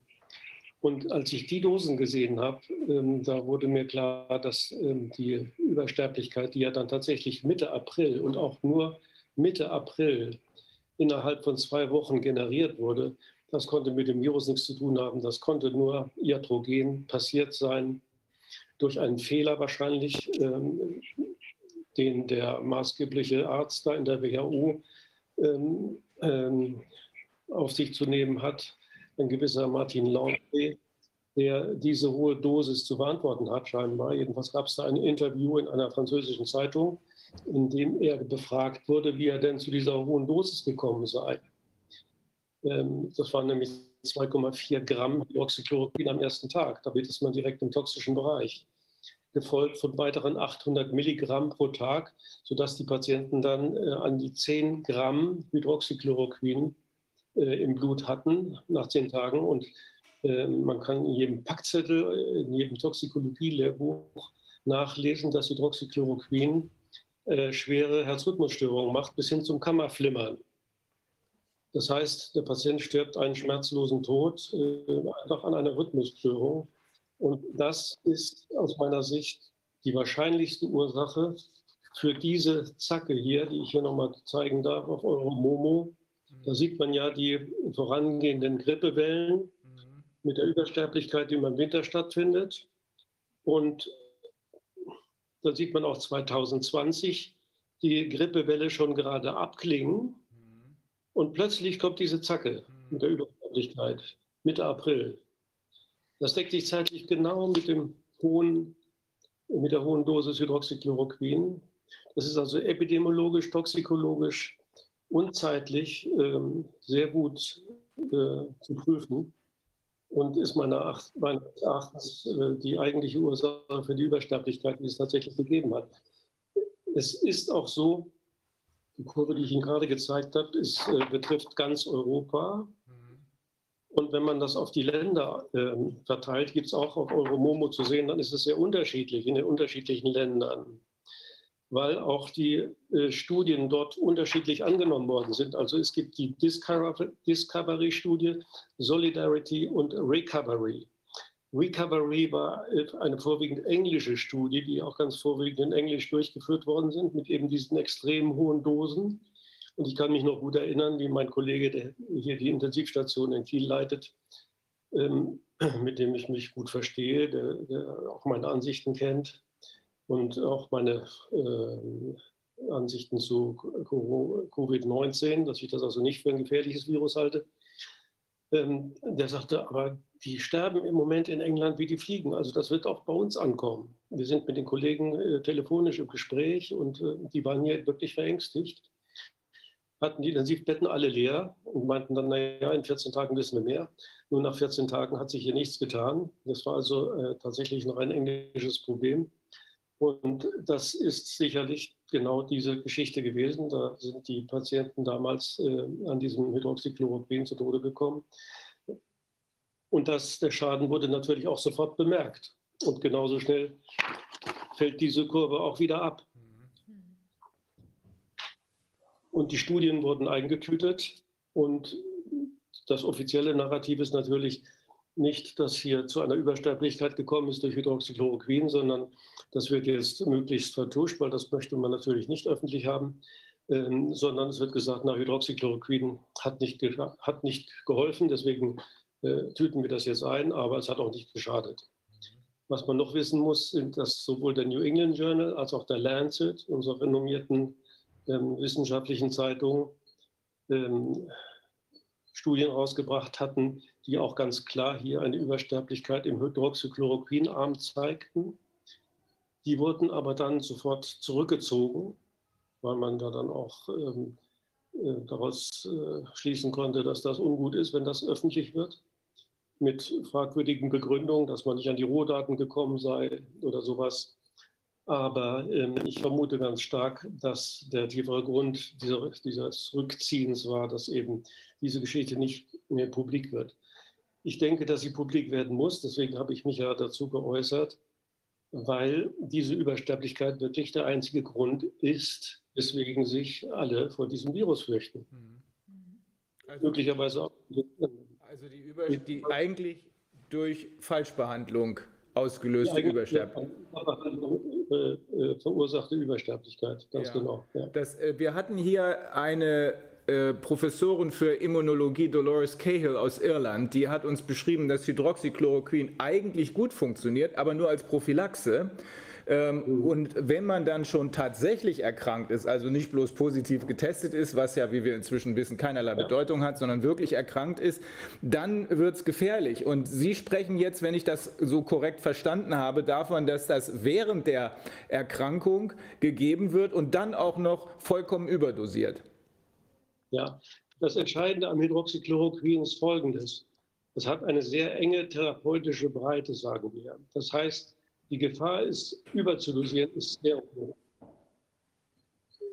Und als ich die Dosen gesehen habe, ähm, da wurde mir klar, dass ähm, die Übersterblichkeit, die ja dann tatsächlich Mitte April und auch nur Mitte April innerhalb von zwei Wochen generiert wurde, das konnte mit dem Virus nichts zu tun haben. Das konnte nur iatrogen passiert sein, durch einen Fehler wahrscheinlich, ähm, den der maßgebliche Arzt da in der WHO ähm, ähm, auf sich zu nehmen hat ein gewisser Martin Laundry, der diese hohe Dosis zu beantworten hat, scheinbar. Jedenfalls gab es da ein Interview in einer französischen Zeitung, in dem er befragt wurde, wie er denn zu dieser hohen Dosis gekommen sei. Ähm, das waren nämlich 2,4 Gramm Hydroxychloroquin am ersten Tag. Da ist man direkt im toxischen Bereich. Gefolgt von weiteren 800 Milligramm pro Tag, sodass die Patienten dann äh, an die 10 Gramm Hydroxychloroquin äh, im Blut hatten nach zehn Tagen. Und äh, man kann in jedem Packzettel, äh, in jedem Toxikologie-Lehrbuch nachlesen, dass Hydroxychloroquin schwere Herzrhythmusstörungen macht, bis hin zum Kammerflimmern. Das heißt, der Patient stirbt einen schmerzlosen Tod äh, einfach an einer Rhythmusstörung. Und das ist aus meiner Sicht die wahrscheinlichste Ursache für diese Zacke hier, die ich hier nochmal zeigen darf auf eurem Momo, da sieht man ja die vorangehenden Grippewellen mhm. mit der Übersterblichkeit, die im Winter stattfindet. Und da sieht man auch 2020 die Grippewelle schon gerade abklingen. Und plötzlich kommt diese Zacke mit der Übersterblichkeit Mitte April. Das deckt sich zeitlich genau mit, dem hohen, mit der hohen Dosis Hydroxychloroquin. Das ist also epidemiologisch, toxikologisch und zeitlich ähm, sehr gut äh, zu prüfen und ist meiner meines Erachtens äh, die eigentliche Ursache für die Übersterblichkeit, die es tatsächlich gegeben hat. Es ist auch so, die Kurve, die ich Ihnen gerade gezeigt habe, ist, äh, betrifft ganz Europa. Mhm. Und wenn man das auf die Länder äh, verteilt, gibt es auch auf Euromomo zu sehen, dann ist es sehr unterschiedlich in den unterschiedlichen Ländern weil auch die äh, Studien dort unterschiedlich angenommen worden sind. Also es gibt die Discovery-Studie, Solidarity und Recovery. Recovery war eine vorwiegend englische Studie, die auch ganz vorwiegend in Englisch durchgeführt worden sind, mit eben diesen extrem hohen Dosen. Und ich kann mich noch gut erinnern, wie mein Kollege, der hier die Intensivstation in Kiel leitet, ähm, mit dem ich mich gut verstehe, der, der auch meine Ansichten kennt, und auch meine äh, Ansichten zu Covid-19, dass ich das also nicht für ein gefährliches Virus halte. Ähm, der sagte, aber die sterben im Moment in England wie die Fliegen. Also das wird auch bei uns ankommen. Wir sind mit den Kollegen äh, telefonisch im Gespräch und äh, die waren hier wirklich verängstigt. Hatten die Intensivbetten alle leer und meinten dann, naja, in 14 Tagen wissen wir mehr. Nur nach 14 Tagen hat sich hier nichts getan. Das war also äh, tatsächlich noch ein englisches Problem. Und das ist sicherlich genau diese Geschichte gewesen. Da sind die Patienten damals äh, an diesem Hydroxychloroquin zu Tode gekommen. Und das, der Schaden wurde natürlich auch sofort bemerkt. Und genauso schnell fällt diese Kurve auch wieder ab. Und die Studien wurden eingetütet. Und das offizielle Narrativ ist natürlich, nicht, dass hier zu einer Übersterblichkeit gekommen ist durch Hydroxychloroquin, sondern das wird jetzt möglichst vertuscht, weil das möchte man natürlich nicht öffentlich haben, ähm, sondern es wird gesagt, na, Hydroxychloroquin hat nicht, hat nicht geholfen, deswegen äh, tüten wir das jetzt ein, aber es hat auch nicht geschadet. Was man noch wissen muss, sind, dass sowohl der New England Journal als auch der Lancet, unsere renommierten ähm, wissenschaftlichen Zeitungen, ähm, Studien rausgebracht hatten, die auch ganz klar hier eine Übersterblichkeit im Hydroxychloroquinarm zeigten. Die wurden aber dann sofort zurückgezogen, weil man da dann auch ähm, äh, daraus äh, schließen konnte, dass das ungut ist, wenn das öffentlich wird. Mit fragwürdigen Begründungen, dass man nicht an die Rohdaten gekommen sei oder sowas. Aber ähm, ich vermute ganz stark, dass der tiefere Grund dieser, dieses Rückziehens war, dass eben diese Geschichte nicht mehr publik wird. Ich denke, dass sie publik werden muss. Deswegen habe ich mich ja dazu geäußert, weil diese Übersterblichkeit wirklich der einzige Grund ist, weswegen sich alle vor diesem Virus fürchten. Mhm. Also, Möglicherweise auch. Also die, Über die eigentlich durch Falschbehandlung ausgelöste Übersterblichkeit. Äh, äh, verursachte Übersterblichkeit, ganz ja. genau. Ja. Das, äh, wir hatten hier eine äh, Professorin für Immunologie Dolores Cahill aus Irland, die hat uns beschrieben, dass Hydroxychloroquin eigentlich gut funktioniert, aber nur als Prophylaxe. Ähm, und wenn man dann schon tatsächlich erkrankt ist, also nicht bloß positiv getestet ist, was ja, wie wir inzwischen wissen, keinerlei Bedeutung hat, sondern wirklich erkrankt ist, dann wird es gefährlich. Und Sie sprechen jetzt, wenn ich das so korrekt verstanden habe, davon, dass das während der Erkrankung gegeben wird und dann auch noch vollkommen überdosiert. Ja, das Entscheidende am Hydroxychloroquin ist folgendes. Es hat eine sehr enge therapeutische Breite, sagen wir. Das heißt, die Gefahr ist, überzudosieren, ist sehr hoch.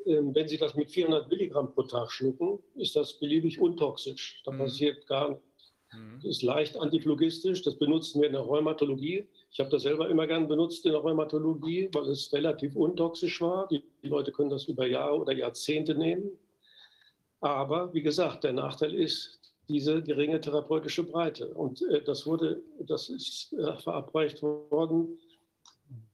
Ähm, wenn Sie das mit 400 Milligramm pro Tag schlucken, ist das beliebig untoxisch. Da mhm. passiert gar nichts. Mhm. Das ist leicht antiphlogistisch. Das benutzen wir in der Rheumatologie. Ich habe das selber immer gern benutzt in der Rheumatologie, weil es relativ untoxisch war. Die Leute können das über Jahre oder Jahrzehnte nehmen. Aber wie gesagt, der Nachteil ist diese geringe therapeutische Breite. Und äh, das wurde, das ist äh, verabreicht worden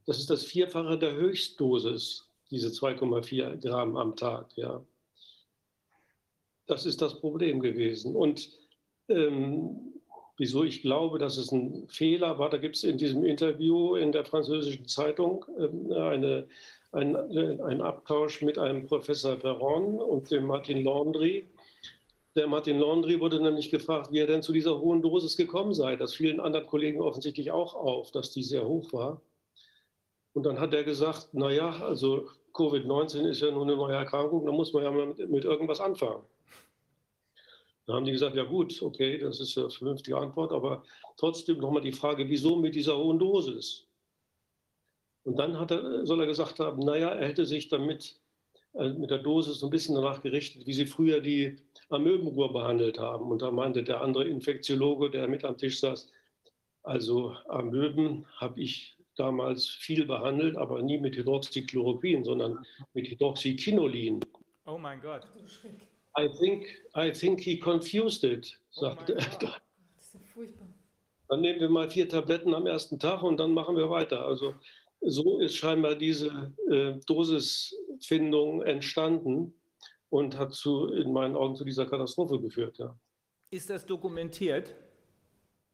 das ist das Vierfache der Höchstdosis, diese 2,4 Gramm am Tag. Ja. Das ist das Problem gewesen. Und ähm, wieso ich glaube, dass es ein Fehler war, da gibt es in diesem Interview in der französischen Zeitung ähm, eine, ein, ein Abtausch mit einem Professor Perron und dem Martin Landry. Der Martin Landry wurde nämlich gefragt, wie er denn zu dieser hohen Dosis gekommen sei. Das fielen anderen Kollegen offensichtlich auch auf, dass die sehr hoch war. Und dann hat er gesagt, naja, also Covid-19 ist ja nur eine neue Erkrankung, da muss man ja mal mit, mit irgendwas anfangen. Da haben die gesagt, ja gut, okay, das ist eine vernünftige Antwort, aber trotzdem nochmal die Frage, wieso mit dieser hohen Dosis? Und dann hat er, soll er gesagt haben, naja, er hätte sich damit äh, mit der Dosis so ein bisschen danach gerichtet, wie sie früher die Amöbenruhr behandelt haben. Und da meinte der andere Infektiologe, der mit am Tisch saß, also Amöben habe ich damals viel behandelt, aber nie mit Hydroxychloroquin, sondern mit Hydroxyquinolin. Oh mein Gott. I think, I think he confused it, sagte oh er. Das ist ja furchtbar. Dann nehmen wir mal vier Tabletten am ersten Tag und dann machen wir weiter. Also so ist scheinbar diese äh, Dosisfindung entstanden und hat zu, in meinen Augen zu dieser Katastrophe geführt. Ja. Ist das dokumentiert?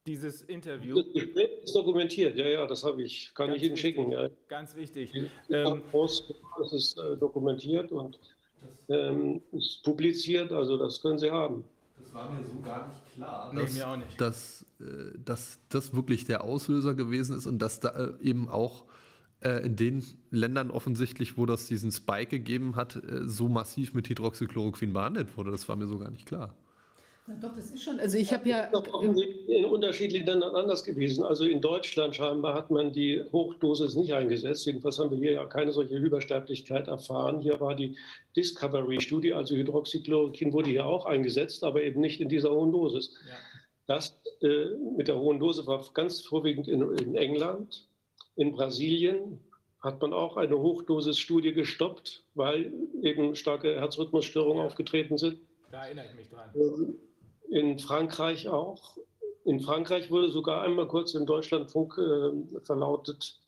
dieses Interview. Das ist dokumentiert, ja, ja, das habe ich, kann ganz ich Ihnen wichtig, schicken. Ja. Ganz wichtig. Ähm, das ist äh, dokumentiert und ähm, ist publiziert, also das können Sie haben. Das war mir so gar nicht klar, nee, dass, mir auch nicht. Dass, äh, dass das wirklich der Auslöser gewesen ist und dass da äh, eben auch äh, in den Ländern offensichtlich, wo das diesen Spike gegeben hat, äh, so massiv mit Hydroxychloroquin behandelt wurde. Das war mir so gar nicht klar. Na doch, das ist schon. Also ich habe ja. Das ist in unterschiedlichen Ländern anders gewesen. Also in Deutschland scheinbar hat man die Hochdosis nicht eingesetzt. Jedenfalls haben wir hier ja keine solche Übersterblichkeit erfahren. Hier war die Discovery-Studie, also Hydroxychloroquin wurde hier auch eingesetzt, aber eben nicht in dieser hohen Dosis. Ja. Das äh, mit der hohen Dosis war ganz vorwiegend in, in England. In Brasilien hat man auch eine Hochdosis-Studie gestoppt, weil eben starke Herzrhythmusstörungen aufgetreten sind. Da erinnere ich mich dran. Ähm, in Frankreich auch. In Frankreich wurde sogar einmal kurz im Deutschlandfunk äh, verlautet,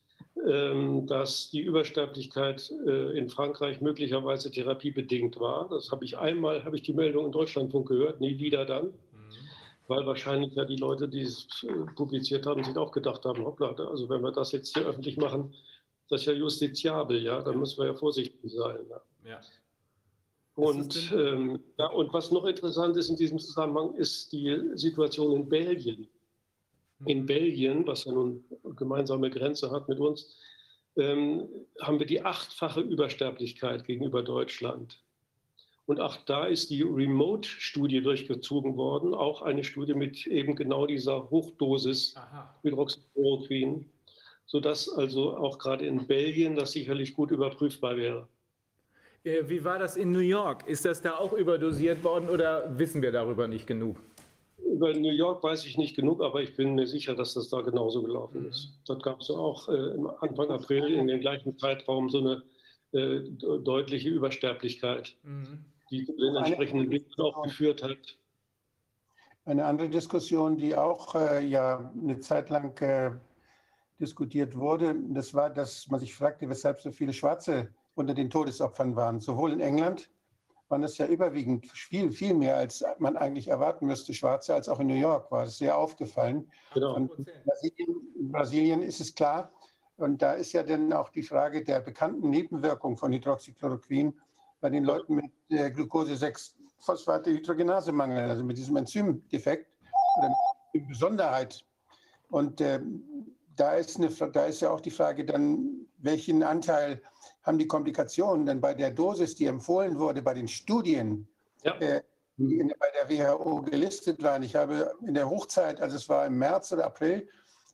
äh, dass die Übersterblichkeit äh, in Frankreich möglicherweise therapiebedingt war. Das habe ich einmal, habe ich die Meldung im Deutschlandfunk gehört, nie wieder dann. Weil wahrscheinlich ja die Leute, die es äh, publiziert haben, sich auch gedacht haben, hoppla, also wenn wir das jetzt hier öffentlich machen, das ist ja justiziabel, ja, dann müssen wir ja vorsichtig sein. Ja. ja. Und, ähm, ja, und was noch interessant ist in diesem Zusammenhang, ist die Situation in Belgien. In Belgien, was ja nun gemeinsame Grenze hat mit uns, ähm, haben wir die achtfache Übersterblichkeit gegenüber Deutschland. Und auch da ist die Remote-Studie durchgezogen worden, auch eine Studie mit eben genau dieser Hochdosis Hydroxychloroquin, sodass also auch gerade in Belgien das sicherlich gut überprüfbar wäre. Äh, wie war das in New York? Ist das da auch überdosiert worden oder wissen wir darüber nicht genug? Über New York weiß ich nicht genug, aber ich bin mir sicher, dass das da genauso gelaufen mhm. ist. Dort gab es auch äh, Anfang April in dem gleichen Zeitraum so eine äh, deutliche Übersterblichkeit. Mhm die den entsprechenden Weg auch geführt hat. Eine andere Diskussion, die auch äh, ja eine Zeit lang äh, diskutiert wurde, das war, dass man sich fragte, weshalb so viele Schwarze unter den Todesopfern waren. Sowohl in England waren es ja überwiegend viel, viel mehr, als man eigentlich erwarten müsste, Schwarze, als auch in New York war es sehr aufgefallen. Genau. in, Brasilien, in Brasilien ist es klar, und da ist ja dann auch die Frage der bekannten Nebenwirkung von Hydroxychloroquin bei den Leuten mit äh, Glucose-6-Phosphate-Hydrogenasemangel, also mit diesem Enzymdefekt oder mit Besonderheit. Und äh, da, ist eine, da ist ja auch die Frage dann, welchen Anteil haben die Komplikationen denn bei der Dosis, die empfohlen wurde, bei den Studien, ja. äh, die in, bei der WHO gelistet waren. Ich habe in der Hochzeit, also es war im März oder April,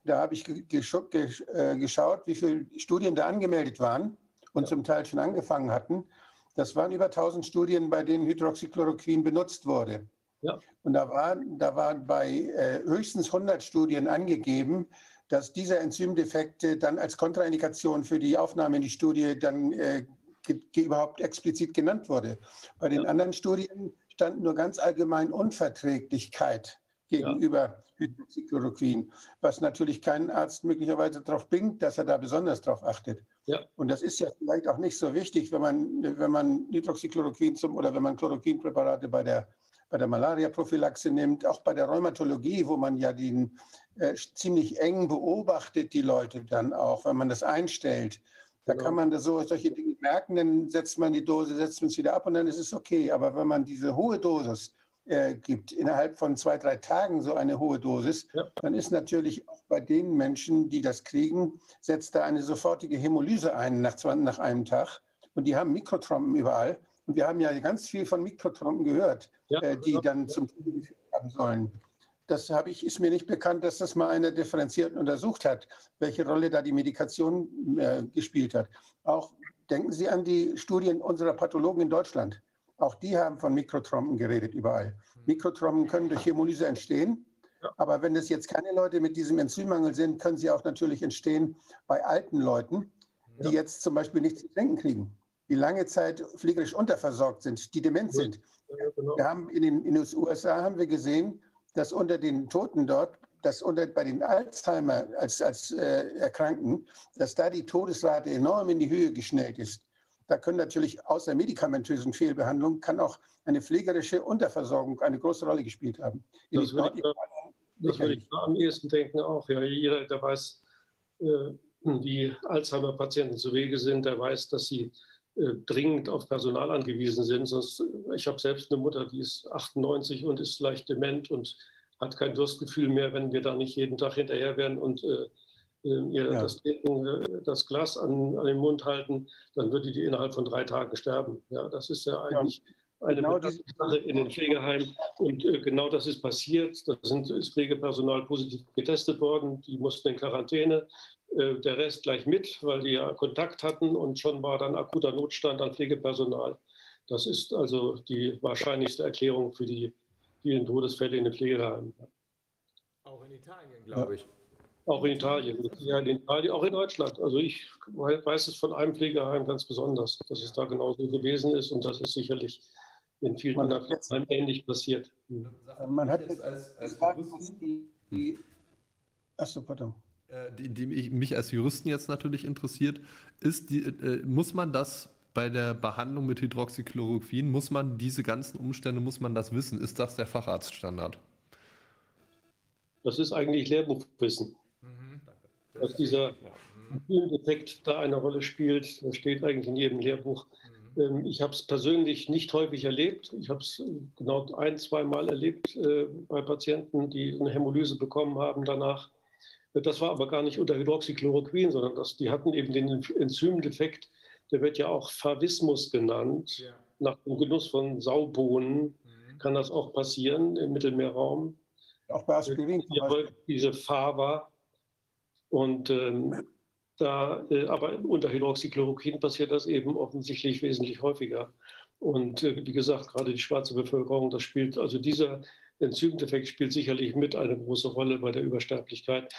da habe ich gesch gesch äh, geschaut, wie viele Studien da angemeldet waren und ja. zum Teil schon angefangen hatten. Das waren über 1000 Studien, bei denen Hydroxychloroquin benutzt wurde. Ja. Und da waren da war bei äh, höchstens 100 Studien angegeben, dass dieser Enzymdefekte dann als Kontraindikation für die Aufnahme in die Studie dann äh, überhaupt explizit genannt wurde. Bei den ja. anderen Studien stand nur ganz allgemein Unverträglichkeit gegenüber ja. Hydroxychloroquin, was natürlich keinen Arzt möglicherweise darauf bringt, dass er da besonders darauf achtet. Ja. Und das ist ja vielleicht auch nicht so wichtig, wenn man, wenn man Hydroxychloroquin zum oder wenn man Chloroquinpräparate bei der, bei der Malaria-Prophylaxe nimmt, auch bei der Rheumatologie, wo man ja den äh, ziemlich eng beobachtet, die Leute dann auch, wenn man das einstellt. Da genau. kann man das so, solche Dinge merken, dann setzt man die Dose, setzt man es wieder ab und dann ist es okay. Aber wenn man diese hohe Dosis äh, gibt, innerhalb von zwei, drei Tagen so eine hohe Dosis, ja. dann ist natürlich auch bei den Menschen, die das kriegen, setzt da eine sofortige Hämolyse ein nach, nach einem Tag. Und die haben Mikrotrompen überall. Und wir haben ja ganz viel von Mikrotrompen gehört, ja, äh, die dann zum Tode haben sollen. Das habe ich, ist mir nicht bekannt, dass das mal einer differenziert untersucht hat, welche Rolle da die Medikation äh, gespielt hat. Auch denken Sie an die Studien unserer Pathologen in Deutschland. Auch die haben von Mikrotrompen geredet überall. Hm. Mikrotrompen können durch Hämolyse entstehen. Aber wenn es jetzt keine Leute mit diesem Enzymmangel sind, können sie auch natürlich entstehen bei alten Leuten, die ja. jetzt zum Beispiel nichts zu denken kriegen, die lange Zeit pflegerisch unterversorgt sind, die dement sind. Ja, genau. Wir haben in den, in den USA haben wir gesehen, dass unter den Toten dort, dass unter, bei den Alzheimer als, als äh, Erkrankten, dass da die Todesrate enorm in die Höhe geschnellt ist. Da können natürlich außer medikamentösen Fehlbehandlungen kann auch eine pflegerische Unterversorgung eine große Rolle gespielt haben. Das würde, ich, das würde ich am ehesten denken auch. Ja, jeder, der weiß, äh, wie Alzheimer-Patienten zu Wege sind, der weiß, dass sie äh, dringend auf Personal angewiesen sind. Sonst, ich habe selbst eine Mutter, die ist 98 und ist leicht dement und hat kein Durstgefühl mehr, wenn wir da nicht jeden Tag hinterher wären und äh, ihr ja. das, äh, das, Glas an, an, den Mund halten, dann würde die innerhalb von drei Tagen sterben. Ja, das ist ja eigentlich ja. eine genau Sache in den Pflegeheimen. Und äh, genau das ist passiert. Da sind, ist Pflegepersonal positiv getestet worden. Die mussten in Quarantäne. Äh, der Rest gleich mit, weil die ja Kontakt hatten. Und schon war dann akuter Notstand an Pflegepersonal. Das ist also die wahrscheinlichste Erklärung für die vielen Todesfälle in den Pflegeheimen. Auch in Italien, glaube ich. Auch in Italien, ja, in Italien, auch in Deutschland. Also ich weiß es von einem Pflegeheim ganz besonders, dass es da genauso gewesen ist und das ist sicherlich in vielen anderen Heimen ähnlich passiert. Man hat jetzt als, als Juristen, die, achso, pardon. Äh, die, die mich als Juristen jetzt natürlich interessiert, ist, die, äh, muss man das bei der Behandlung mit Hydroxychloroquin, muss man diese ganzen Umstände, muss man das wissen? Ist das der Facharztstandard? Das ist eigentlich Lehrbuchwissen dass dieser Effekt da eine Rolle spielt. Das steht eigentlich in jedem Lehrbuch. Ähm, ich habe es persönlich nicht häufig erlebt. Ich habe es genau ein, zwei Mal erlebt äh, bei Patienten, die eine Hämolyse bekommen haben danach. Das war aber gar nicht unter Hydroxychloroquin, sondern das, die hatten eben den Enzymdefekt, der wird ja auch Favismus genannt. Ja. Nach dem Genuss von Saubohnen mhm. kann das auch passieren im Mittelmeerraum. Auch bei Aspirin. Diese Fava. Und ähm, da, äh, aber unter Hydroxychloroquin passiert das eben offensichtlich wesentlich häufiger. Und äh, wie gesagt, gerade die schwarze Bevölkerung, das spielt, also dieser Enzymdefekt spielt sicherlich mit eine große Rolle bei der Übersterblichkeit.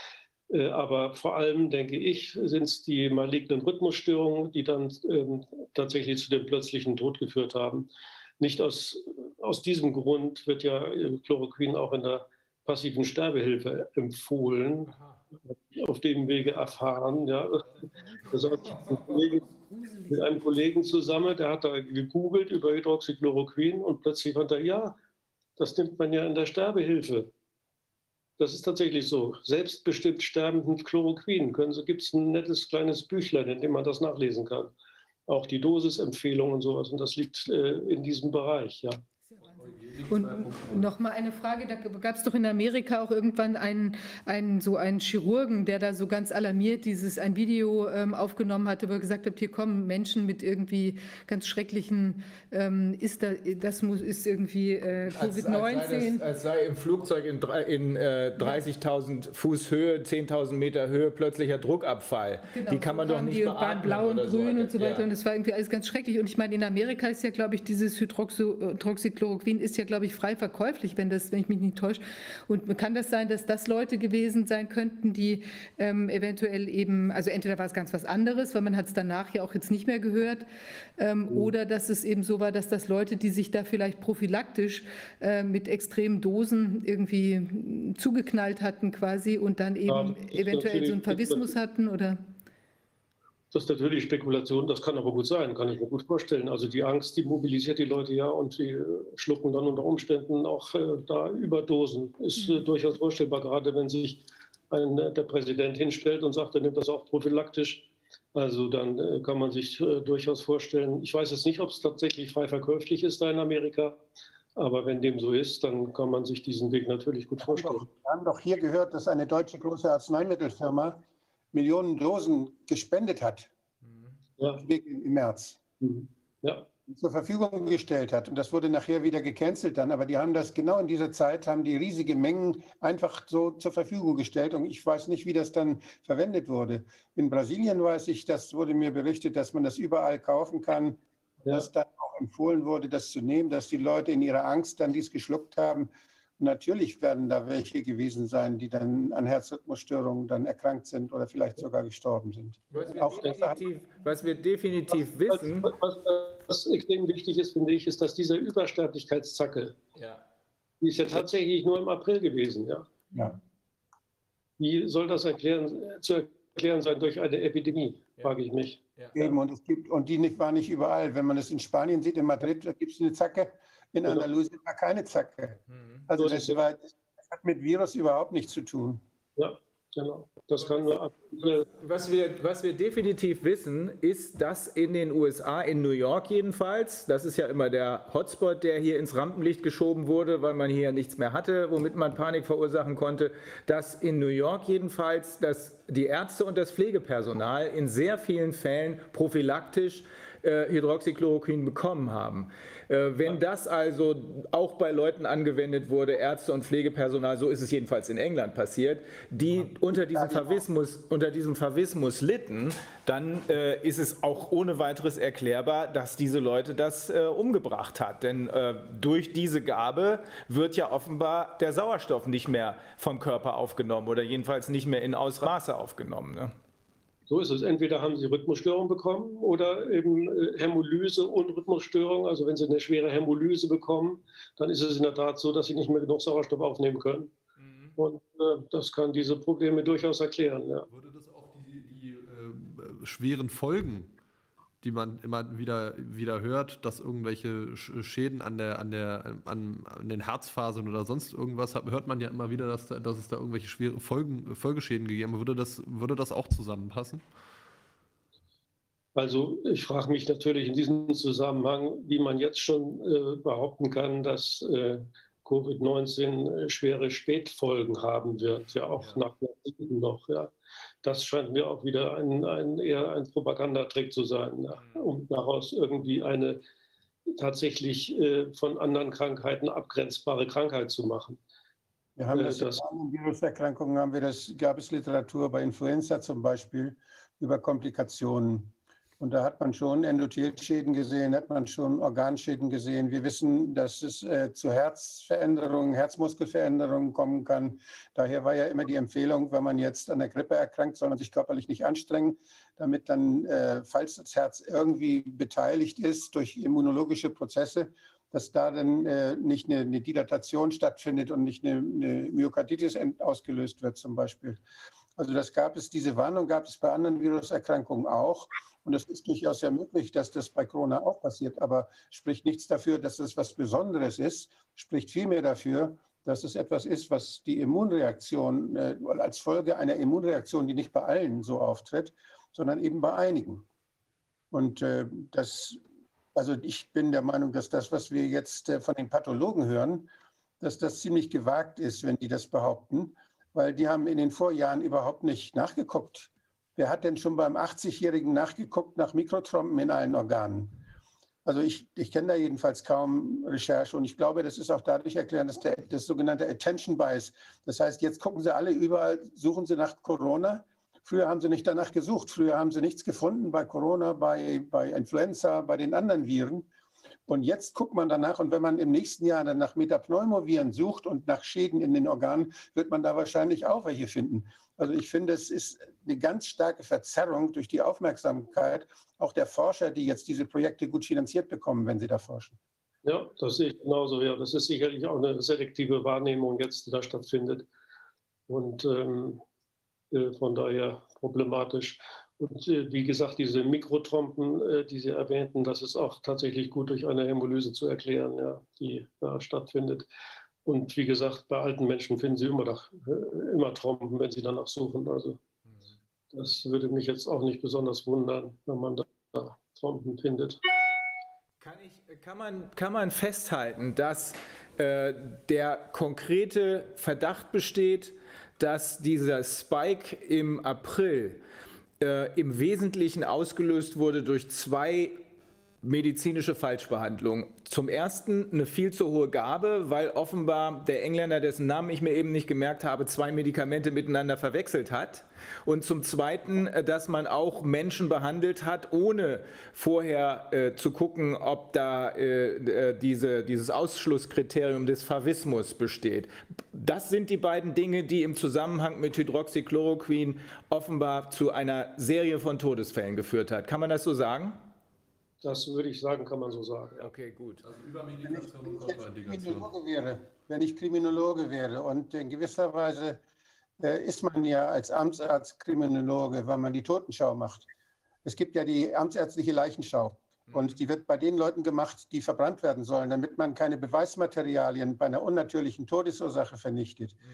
Äh, aber vor allem, denke ich, sind es die malignen Rhythmusstörungen, die dann ähm, tatsächlich zu dem plötzlichen Tod geführt haben. Nicht aus, aus diesem Grund wird ja äh, Chloroquin auch in der passiven Sterbehilfe empfohlen. Aha auf dem Wege erfahren. Ja. Das hat mit einem Kollegen zusammen, der hat da gegoogelt über Hydroxychloroquin und plötzlich fand er, ja, das nimmt man ja in der Sterbehilfe. Das ist tatsächlich so. Selbstbestimmt sterben mit Chloroquin. Gibt es ein nettes kleines Büchlein, in dem man das nachlesen kann. Auch die Dosisempfehlung und sowas. Und das liegt äh, in diesem Bereich, ja. Und noch mal eine Frage, da gab es doch in Amerika auch irgendwann einen, einen, so einen Chirurgen, der da so ganz alarmiert dieses ein Video ähm, aufgenommen hatte, wo er gesagt hat, hier kommen Menschen mit irgendwie ganz schrecklichen, ähm, ist da, das muss, ist irgendwie äh, Covid-19. Als, als, als, sei im Flugzeug in, in äh, 30.000 Fuß Höhe, 10.000 Meter Höhe plötzlicher Druckabfall. Genau, die kann man doch nicht die waren blau und grün so. und so weiter ja. und das war irgendwie alles ganz schrecklich. Und ich meine, in Amerika ist ja, glaube ich, dieses Hydroxychloroquin ist ja, glaube ich, frei verkäuflich, wenn, das, wenn ich mich nicht täusche. Und kann das sein, dass das Leute gewesen sein könnten, die ähm, eventuell eben, also entweder war es ganz was anderes, weil man hat es danach ja auch jetzt nicht mehr gehört, ähm, mhm. oder dass es eben so war, dass das Leute, die sich da vielleicht prophylaktisch äh, mit extremen Dosen irgendwie zugeknallt hatten quasi und dann eben ja, eventuell so einen Verwismus hatten oder? Das ist natürlich Spekulation, das kann aber gut sein, kann ich mir gut vorstellen. Also die Angst, die mobilisiert die Leute ja und sie schlucken dann unter Umständen auch äh, da Überdosen. Ist äh, mhm. durchaus vorstellbar, gerade wenn sich ein, äh, der Präsident hinstellt und sagt, er nimmt das auch prophylaktisch. Also dann äh, kann man sich äh, durchaus vorstellen, ich weiß jetzt nicht, ob es tatsächlich frei verkäuflich ist da in Amerika, aber wenn dem so ist, dann kann man sich diesen Weg natürlich gut vorstellen. Wir haben doch hier gehört, dass eine deutsche große Arzneimittelfirma Millionen Dosen gespendet hat ja. im März. Mhm. Ja. zur Verfügung gestellt hat. Und das wurde nachher wieder gecancelt dann. Aber die haben das genau in dieser Zeit, haben die riesige Mengen einfach so zur Verfügung gestellt. Und ich weiß nicht, wie das dann verwendet wurde. In Brasilien weiß ich, das wurde mir berichtet, dass man das überall kaufen kann. Ja. Dass dann auch empfohlen wurde, das zu nehmen, dass die Leute in ihrer Angst dann dies geschluckt haben Natürlich werden da welche gewesen sein, die dann an Herzrhythmusstörungen dann erkrankt sind oder vielleicht sogar gestorben sind. Was wir, Auch definitiv, was wir definitiv wissen. Was, was, was, extrem wichtig ist, finde ich, ist, dass diese Übersterblichkeitszacke, ja. die ist ja tatsächlich nur im April gewesen. Ja. ja. Wie soll das erklären, zu erklären sein durch eine Epidemie, ja. frage ich mich. Ja. Eben, und, es gibt, und die nicht, war nicht überall. Wenn man es in Spanien sieht, in Madrid, da gibt es eine Zacke, in genau. Andalusien war keine Zacke. Mhm. Also das, war, das hat mit Virus überhaupt nichts zu tun. Ja, genau. Das kann nur was wir, was wir definitiv wissen, ist, dass in den USA, in New York jedenfalls, das ist ja immer der Hotspot, der hier ins Rampenlicht geschoben wurde, weil man hier nichts mehr hatte, womit man Panik verursachen konnte, dass in New York jedenfalls dass die Ärzte und das Pflegepersonal in sehr vielen Fällen prophylaktisch äh, Hydroxychloroquin bekommen haben. Äh, wenn das also auch bei Leuten angewendet wurde, Ärzte und Pflegepersonal, so ist es jedenfalls in England passiert, die unter diesem Favismus, unter diesem Favismus litten, dann äh, ist es auch ohne weiteres erklärbar, dass diese Leute das äh, umgebracht hat. Denn äh, durch diese Gabe wird ja offenbar der Sauerstoff nicht mehr vom Körper aufgenommen oder jedenfalls nicht mehr in Ausmaße aufgenommen. Ne? So ist es. Entweder haben sie Rhythmusstörung bekommen oder eben äh, Hämolyse und Rhythmusstörung. Also wenn sie eine schwere Hämolyse bekommen, dann ist es in der Tat so, dass sie nicht mehr genug Sauerstoff aufnehmen können. Mhm. Und äh, das kann diese Probleme durchaus erklären. Ja. Würde das auch die, die äh, schweren Folgen die man immer wieder, wieder hört, dass irgendwelche Schäden an, der, an, der, an, an den Herzfasern oder sonst irgendwas, hört man ja immer wieder, dass, dass es da irgendwelche schwere Folgen, Folgeschäden gegeben hat. Würde das, würde das auch zusammenpassen? Also ich frage mich natürlich in diesem Zusammenhang, wie man jetzt schon äh, behaupten kann, dass äh, Covid-19 äh, schwere Spätfolgen haben wird, ja auch nach Jahrzehnten noch. Ja. Das scheint mir auch wieder ein, ein eher ein Propagandatrick zu sein, ja, mhm. um daraus irgendwie eine tatsächlich äh, von anderen Krankheiten abgrenzbare Krankheit zu machen. Wir haben äh, das, das in Viruserkrankungen haben wir das, gab es Literatur bei Influenza zum Beispiel über Komplikationen. Und da hat man schon Endothelschäden gesehen, hat man schon Organschäden gesehen. Wir wissen, dass es äh, zu Herzveränderungen, Herzmuskelveränderungen kommen kann. Daher war ja immer die Empfehlung, wenn man jetzt an der Grippe erkrankt, soll man sich körperlich nicht anstrengen, damit dann, äh, falls das Herz irgendwie beteiligt ist durch immunologische Prozesse, dass da dann äh, nicht eine, eine, Dilatation stattfindet und nicht eine, eine Myokarditis ausgelöst wird zum Beispiel. Also das gab es, diese Warnung gab es bei anderen Viruserkrankungen auch. Und es ist durchaus ja möglich, dass das bei Corona auch passiert, aber spricht nichts dafür, dass es was Besonderes ist, spricht vielmehr dafür, dass es etwas ist, was die Immunreaktion äh, als Folge einer Immunreaktion, die nicht bei allen so auftritt, sondern eben bei einigen. Und äh, das, also ich bin der Meinung, dass das, was wir jetzt äh, von den Pathologen hören, dass das ziemlich gewagt ist, wenn die das behaupten, weil die haben in den Vorjahren überhaupt nicht nachgeguckt, Wer hat denn schon beim 80-Jährigen nachgeguckt nach Mikrotrompen in allen Organen? Also ich, ich kenne da jedenfalls kaum Recherche und ich glaube, das ist auch dadurch erklärt, dass der, das sogenannte Attention Bias, das heißt, jetzt gucken sie alle überall, suchen sie nach Corona. Früher haben sie nicht danach gesucht, früher haben sie nichts gefunden bei Corona, bei, bei Influenza, bei den anderen Viren. Und jetzt guckt man danach und wenn man im nächsten Jahr dann nach Metapneumoviren sucht und nach Schäden in den Organen, wird man da wahrscheinlich auch welche finden. Also ich finde, es ist eine ganz starke Verzerrung durch die Aufmerksamkeit auch der Forscher, die jetzt diese Projekte gut finanziert bekommen, wenn sie da forschen. Ja, das sehe ich genauso. Ja, das ist sicherlich auch eine selektive Wahrnehmung jetzt, die da stattfindet. Und ähm, äh, von daher problematisch. Und äh, wie gesagt, diese Mikrotrompen, äh, die Sie erwähnten, das ist auch tatsächlich gut durch eine Hämolyse zu erklären, ja, die da stattfindet. Und wie gesagt, bei alten Menschen finden Sie immer, nach, äh, immer Trompen, wenn Sie danach suchen. Also das würde mich jetzt auch nicht besonders wundern, wenn man da Trompen findet. Kann, ich, kann, man, kann man festhalten, dass äh, der konkrete Verdacht besteht, dass dieser Spike im April äh, im Wesentlichen ausgelöst wurde durch zwei medizinische Falschbehandlung. Zum ersten eine viel zu hohe Gabe, weil offenbar der Engländer, dessen Namen ich mir eben nicht gemerkt habe, zwei Medikamente miteinander verwechselt hat. Und zum zweiten, äh, dass man auch Menschen behandelt hat, ohne vorher äh, zu gucken, ob da äh, äh, diese, dieses Ausschlusskriterium des Favismus besteht. Das sind die beiden Dinge, die im Zusammenhang mit Hydroxychloroquin offenbar zu einer Serie von Todesfällen geführt hat. Kann man das so sagen? Das würde ich sagen, kann man so sagen. Okay, gut. Also Übermedikation und Kontraindikation. Wäre, wenn ich Kriminologe wäre und in gewisser Weise äh, ist man ja als Amtsarzt Kriminologe, weil man die Totenschau macht. Es gibt ja die amtsärztliche Leichenschau. Mhm. Und die wird bei den Leuten gemacht, die verbrannt werden sollen, damit man keine Beweismaterialien bei einer unnatürlichen Todesursache vernichtet. Mhm.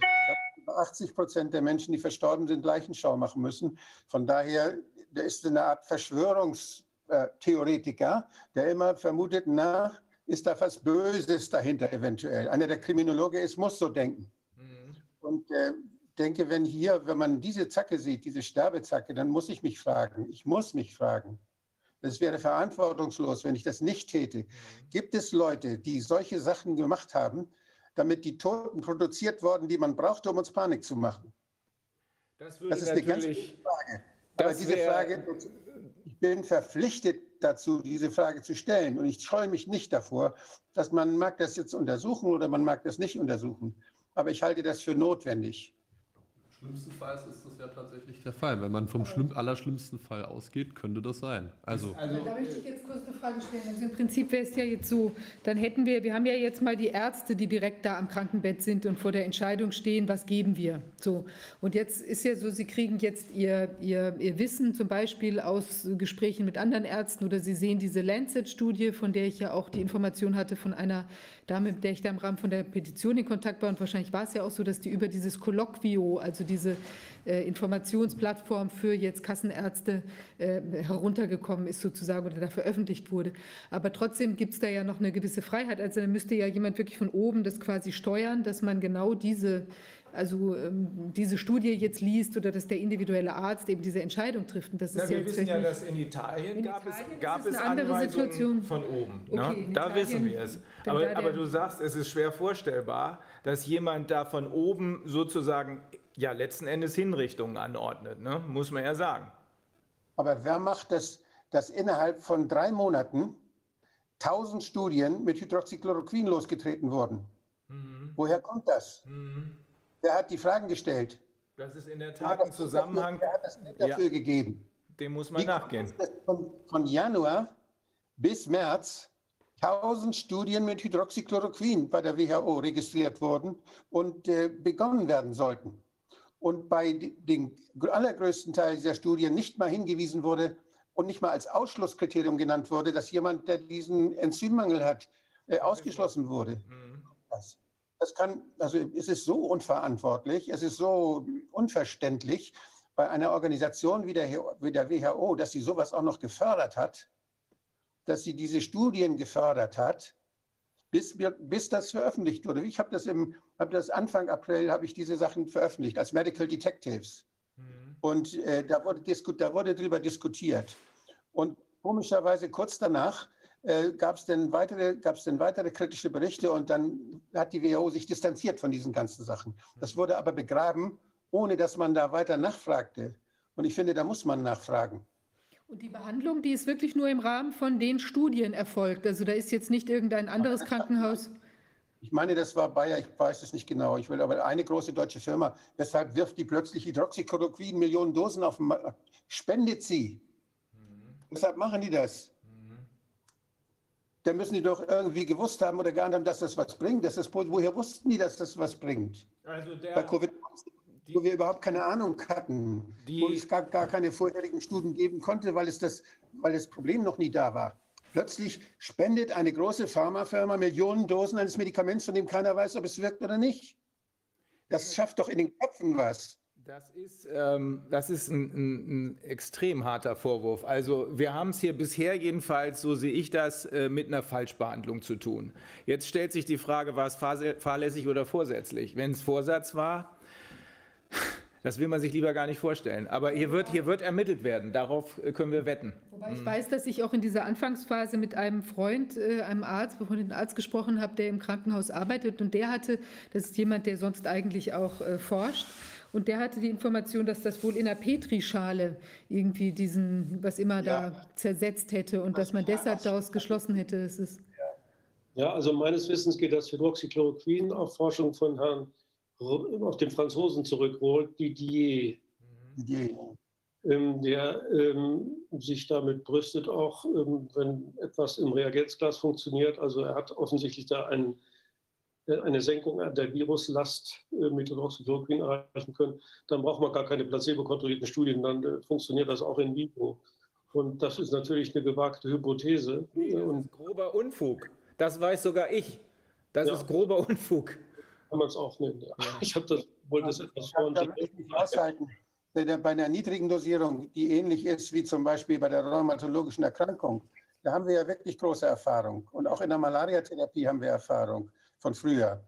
80 Prozent der Menschen, die verstorben sind, Leichenschau machen müssen. Von daher da ist eine Art Verschwörungs- äh, Theoretiker, der immer vermutet, na, ist da was Böses dahinter eventuell. Einer der Kriminologe ist, muss so denken. Mhm. Und äh, denke, wenn hier, wenn man diese Zacke sieht, diese Sterbezacke, dann muss ich mich fragen, ich muss mich fragen. Es wäre verantwortungslos, wenn ich das nicht täte. Mhm. Gibt es Leute, die solche Sachen gemacht haben, damit die Toten produziert wurden, die man brauchte, um uns Panik zu machen? Das, das ist eine ganz gute Frage. Aber diese Frage, bin verpflichtet dazu, diese Frage zu stellen. Und ich scheue mich nicht davor, dass man mag das jetzt untersuchen oder man mag das nicht untersuchen. Aber ich halte das für notwendig schlimmstenfalls ist das ja tatsächlich der Fall. Wenn man vom schlimm, allerschlimmsten Fall ausgeht, könnte das sein. Also, also da möchte ich jetzt kurz eine Frage stellen. Also im Prinzip wäre es ja jetzt so, dann hätten wir, wir haben ja jetzt mal die Ärzte, die direkt da am Krankenbett sind und vor der Entscheidung stehen, was geben wir. So. Und jetzt ist ja so, Sie kriegen jetzt Ihr, Ihr, Ihr Wissen zum Beispiel aus Gesprächen mit anderen Ärzten oder Sie sehen diese Lancet-Studie, von der ich ja auch die Information hatte von einer Mit der ich da im Rahmen von der Petition in Kontakt war. Und wahrscheinlich war es ja auch so, dass die über dieses Colloquio, also diese äh, Informationsplattform für jetzt Kassenärzte äh, heruntergekommen ist sozusagen oder da veröffentlicht wurde. Aber trotzdem gibt es da ja noch eine gewisse Freiheit. Also da müsste ja jemand wirklich von oben das quasi steuern, dass man genau diese also ähm, diese Studie jetzt liest oder dass der individuelle Arzt eben diese Entscheidung trifft. Und das Na, ist wir ja wissen ja, dass in Italien in gab Italien es, gab es eine andere Situation. von oben. Okay, ne? Da Italien, wissen wir es. Aber, aber du sagst, es ist schwer vorstellbar, dass jemand da von oben sozusagen ja letzten Endes Hinrichtungen anordnet, ne? muss man ja sagen. Aber wer macht das, dass innerhalb von drei Monaten 1000 Studien mit Hydroxychloroquin losgetreten wurden? Woher kommt das? Wer hat die Fragen gestellt? Das ist in der Tat ein Zusammenhang, Wer hat das Geld dafür Ja. gegeben? dem muss man Wie nachgehen. Von, von Januar bis März 1000 Studien mit Hydroxychloroquin bei der WHO registriert wurden und äh, begonnen werden sollten. Und bei den gr- allergrößten Teil dieser Studien nicht mal hingewiesen wurde und nicht mal als Ausschlusskriterium genannt wurde, dass jemand, der diesen Enzymmangel hat, äh, ausgeschlossen wurde. Mhm. Das, kann, also es ist so unverantwortlich, es ist so unverständlich bei einer Organisation wie der, wie der WHO, dass sie sowas auch noch gefördert hat, dass sie diese Studien gefördert hat, bis, bis das veröffentlicht wurde. Ich habe das im, habe das Anfang April, habe ich diese Sachen veröffentlicht als Medical Detectives. Und äh, da, wurde disku, da wurde darüber diskutiert. Und komischerweise kurz danach äh, gab es dann, weitere, gab's dann weitere kritische Berichte und dann hat die WHO sich distanziert von diesen ganzen Sachen. Das wurde aber begraben, ohne dass man da weiter nachfragte. Und ich finde, da muss man nachfragen. Und die Behandlung, die ist wirklich nur im Rahmen von den Studien erfolgt. Also da ist jetzt nicht irgendein anderes Krankenhaus. Ich meine, das war Bayer, ich weiß es nicht genau. Ich will aber eine große deutsche Firma, weshalb wirft die plötzlich Hydroxychloroquin Millionen Dosen auf den Markt? Spendet sie. Weshalb machen die das? Dann müssen die doch irgendwie gewusst haben oder geahnt haben, dass das was bringt. Das, woher wussten die, dass das was bringt? Also Bei der, Covid, wo wir überhaupt keine Ahnung hatten, Die- wo es gar, gar keine vorherigen Studien geben konnte, weil, es das, weil das Problem noch nie da war. Plötzlich spendet eine große Pharmafirma Millionen Dosen eines Medikaments, von dem keiner weiß, ob es wirkt oder nicht. Das schafft doch in den Köpfen was. Das ist, ähm, das ist ein, ein, ein extrem harter Vorwurf. Also wir haben es hier bisher jedenfalls, so sehe ich das, äh, mit einer Falschbehandlung zu tun. Jetzt stellt sich die Frage, war es fahrlässig oder vorsätzlich? Wenn es Vorsatz war, das will man sich lieber gar nicht vorstellen. Aber hier wird, hier wird ermittelt werden. Darauf äh, können wir wetten. Wobei ich weiß, dass ich auch in dieser Anfangsphase mit einem Freund, äh, einem Arzt, befreundeten Arzt gesprochen habe, der im Krankenhaus arbeitet und der hatte, das ist jemand, der sonst eigentlich auch äh, forscht, und der hatte die Information, dass das wohl in der Petrischale irgendwie diesen, was immer da zersetzt hätte und dass man deshalb daraus geschlossen hätte, es ist. Ja, also meines Wissens geht das Hydroxychloroquin auf Forschung von Herrn, auf den Franzosen zurück, Roland Didier, Die, ähm, der ähm, sich damit brüstet, auch ähm, wenn etwas im Reagenzglas funktioniert. Also er hat offensichtlich da ein, äh, eine Senkung der Viruslast äh, mit Hydroxychloroquin erreichen können. Dann braucht man gar keine placebo-kontrollierten Studien, dann äh, funktioniert das auch in vivo. Und das ist natürlich eine gewagte Hypothese. Äh, Das Und ist grober Unfug. Das weiß sogar ich. Das Ja. ist grober Unfug. kann man es auch nennen. Ja. Ich habe das, wollte das etwas vor. da möchte ich nicht aushalten. Bei der- Bei einer niedrigen Dosierung, die ähnlich ist wie zum Beispiel bei der rheumatologischen Erkrankung, da haben wir ja wirklich große Erfahrung. Und auch in der Malariatherapie haben wir Erfahrung von früher.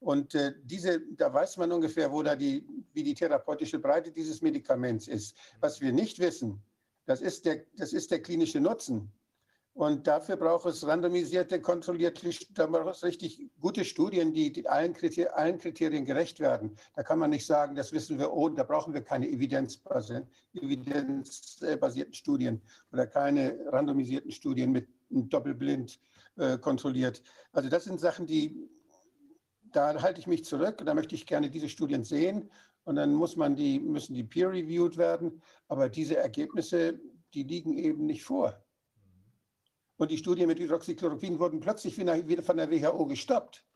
Und äh, diese, da weiß man ungefähr, wo da die, wie die therapeutische Breite dieses Medikaments ist. Was wir nicht wissen, das ist der, das ist der klinische Nutzen. Und dafür braucht es randomisierte, kontrollierte, da braucht es richtig gute Studien, die, die allen, Kriterien, allen Kriterien gerecht werden. Da kann man nicht sagen, das wissen wir, oh, da brauchen wir keine evidenzbasierten, evidenzbasierten Studien oder keine randomisierten Studien mit doppelblind äh, kontrolliert. Also das sind Sachen, die, da halte ich mich zurück. Da möchte ich gerne diese Studien sehen. Und dann muss man die, müssen die peer-reviewed werden. Aber diese Ergebnisse, die liegen eben nicht vor. Und die Studien mit Hydroxychloroquin wurden plötzlich wieder von der WHO gestoppt,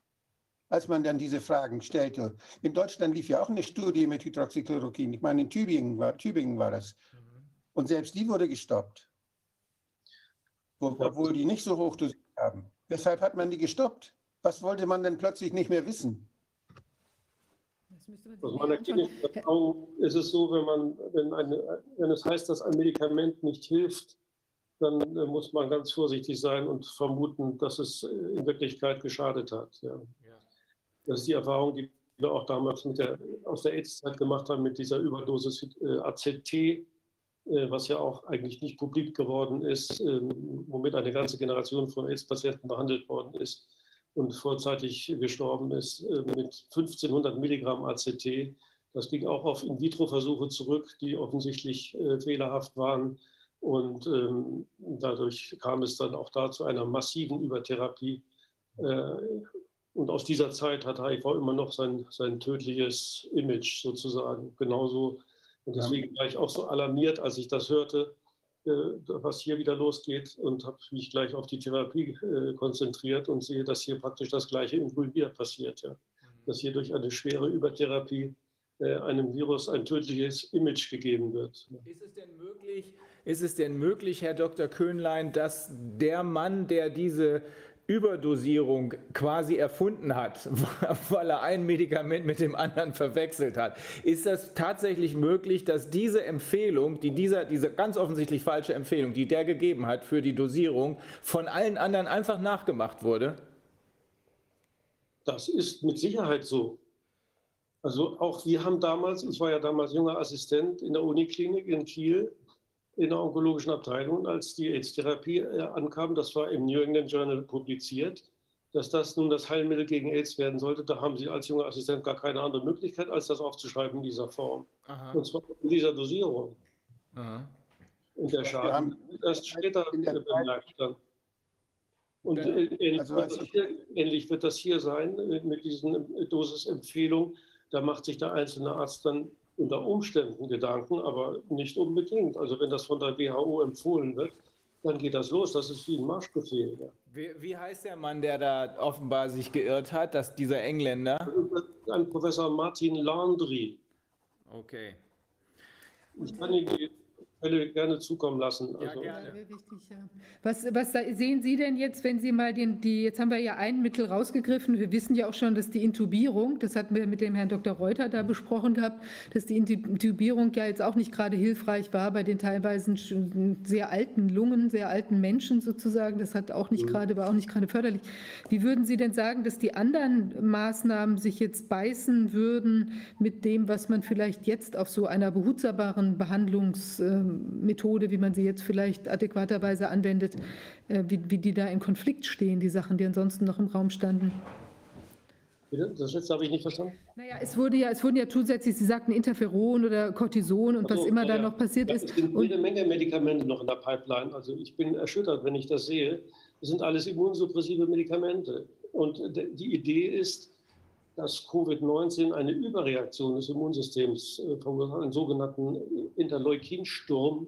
als man dann diese Fragen stellte. In Deutschland lief ja auch eine Studie mit Hydroxychloroquin. Ich meine, in Tübingen war, Tübingen war das. Und selbst die wurde gestoppt. Wo- Obwohl die nicht so hoch dosiert haben. Weshalb hat man die gestoppt? was wollte man denn plötzlich nicht mehr wissen? Aus meiner klinischen Erfahrung ist es so, wenn, man, wenn, eine, wenn es heißt, dass ein Medikament nicht hilft, dann äh, muss man ganz vorsichtig sein und vermuten, dass es äh, in Wirklichkeit geschadet hat. Ja. Das ist die Erfahrung, die wir auch damals mit der, aus der AIDS-Zeit gemacht haben, mit dieser Überdosis äh, AZT, was ja auch eigentlich nicht publik geworden ist, äh, womit eine ganze Generation von AIDS-Patienten behandelt worden ist und vorzeitig gestorben ist äh, mit 1500 Milligramm ACT. Das ging auch auf In-vitro-Versuche zurück, die offensichtlich äh, fehlerhaft waren. Und ähm, dadurch kam es dann auch da zu einer massiven Übertherapie. Äh, und aus dieser Zeit hat HIV immer noch sein, sein tödliches Image sozusagen. Genauso. Und deswegen war ich auch so alarmiert, als ich das hörte, äh, was hier wieder losgeht und habe mich gleich auf die Therapie äh, konzentriert und sehe, dass hier praktisch das Gleiche im Vulvir passiert. Ja. Mhm. Dass hier durch eine schwere Übertherapie äh, einem Virus ein tödliches Image gegeben wird. Ist es denn möglich, ist es denn möglich, Herr Dr. Köhnlein, dass der Mann, der diese Überdosierung quasi erfunden hat, weil er ein Medikament mit dem anderen verwechselt hat. Ist das tatsächlich möglich, dass diese Empfehlung, die dieser, diese ganz offensichtlich falsche Empfehlung, die der gegeben hat für die Dosierung, von allen anderen einfach nachgemacht wurde? Das ist mit Sicherheit so. Also auch wir haben damals, ich war ja damals junger Assistent in der Uniklinik in Kiel, in der onkologischen Abteilung, als die AIDS-Therapie äh, ankam, das war im New England Journal publiziert, dass das nun das Heilmittel gegen AIDS werden sollte. Da haben Sie als junger Assistent gar keine andere Möglichkeit, als das aufzuschreiben in dieser Form. Aha. Und zwar in dieser Dosierung. Aha. Und der Schaden erst später bemerkt dann. Und ja. Äh, ähnlich, also wird hier, ähnlich, wird das hier sein äh, mit diesen Dosisempfehlungen. Da macht sich der einzelne Arzt dann unter Umständen Gedanken, aber nicht unbedingt. Also wenn das von der WHO empfohlen wird, dann geht das los. Das ist wie ein Marschbefehl. Ja. Wie, wie, heißt der Mann, der da offenbar sich geirrt hat, dass dieser Engländer? Ein Professor Martin Landry. Okay. Ich kann Ihnen die Fälle gerne zukommen lassen. Also. Ja, gerne. Wichtig, ja. Was, was sehen Sie denn jetzt, wenn Sie mal den, die, jetzt haben wir ja ein Mittel rausgegriffen, wir wissen ja auch schon, dass die Intubierung, das hatten wir mit dem Herrn Dr. Reuter da besprochen gehabt, dass die Intubierung ja jetzt auch nicht gerade hilfreich war bei den teilweise sehr alten Lungen, sehr alten Menschen sozusagen. Das hat auch nicht mhm. gerade, war auch nicht gerade förderlich. Wie würden Sie denn sagen, dass die anderen Maßnahmen sich jetzt beißen würden mit dem, was man vielleicht jetzt auf so einer behutsamen Behandlungs ähm, Methode, wie man sie jetzt vielleicht adäquaterweise anwendet, äh, wie, wie die da in Konflikt stehen, die Sachen, die ansonsten noch im Raum standen. Das letzte habe ich nicht verstanden. Naja, es, wurde ja, es wurden ja zusätzlich, Sie sagten Interferon oder Cortison und also, was immer ja, da noch passiert ja, ist. Es sind jede Menge Medikamente noch in der Pipeline. Also ich bin erschüttert, wenn ich das sehe. Das sind alles immunsuppressive Medikamente. Und die Idee ist, dass Covid-19 eine Überreaktion des Immunsystems äh, verursacht, einen sogenannten Interleukinsturm,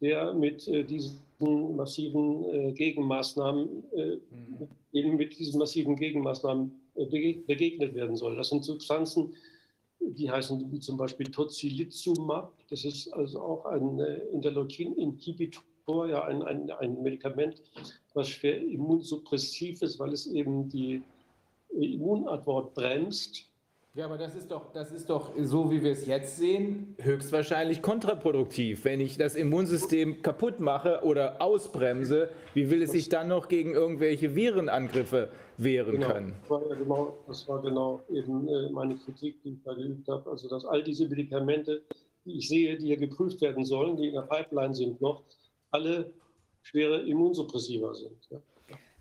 der mit äh, diesen massiven äh, Gegenmaßnahmen, mhm. eben mit diesen massiven Gegenmaßnahmen begegnet werden soll. Das sind Substanzen, die heißen wie zum Beispiel Tocilizumab. Das ist also auch ein Interleukin-Inhibitor, ja ein, ein, ein Medikament, was schwer immunsuppressiv ist, weil es eben die Immunantwort bremst. Ja, aber das ist doch, das ist doch so, wie wir es jetzt sehen, höchstwahrscheinlich kontraproduktiv. Wenn ich das Immunsystem kaputt mache oder ausbremse, wie will es sich dann noch gegen irgendwelche Virenangriffe wehren genau. können? Das war, ja genau, das war genau eben äh, meine Kritik, die ich da geübt habe. Also, dass all diese Medikamente, die ich sehe, die hier geprüft werden sollen, die in der Pipeline sind noch, alle schwere Immunsuppressiva sind. Ja.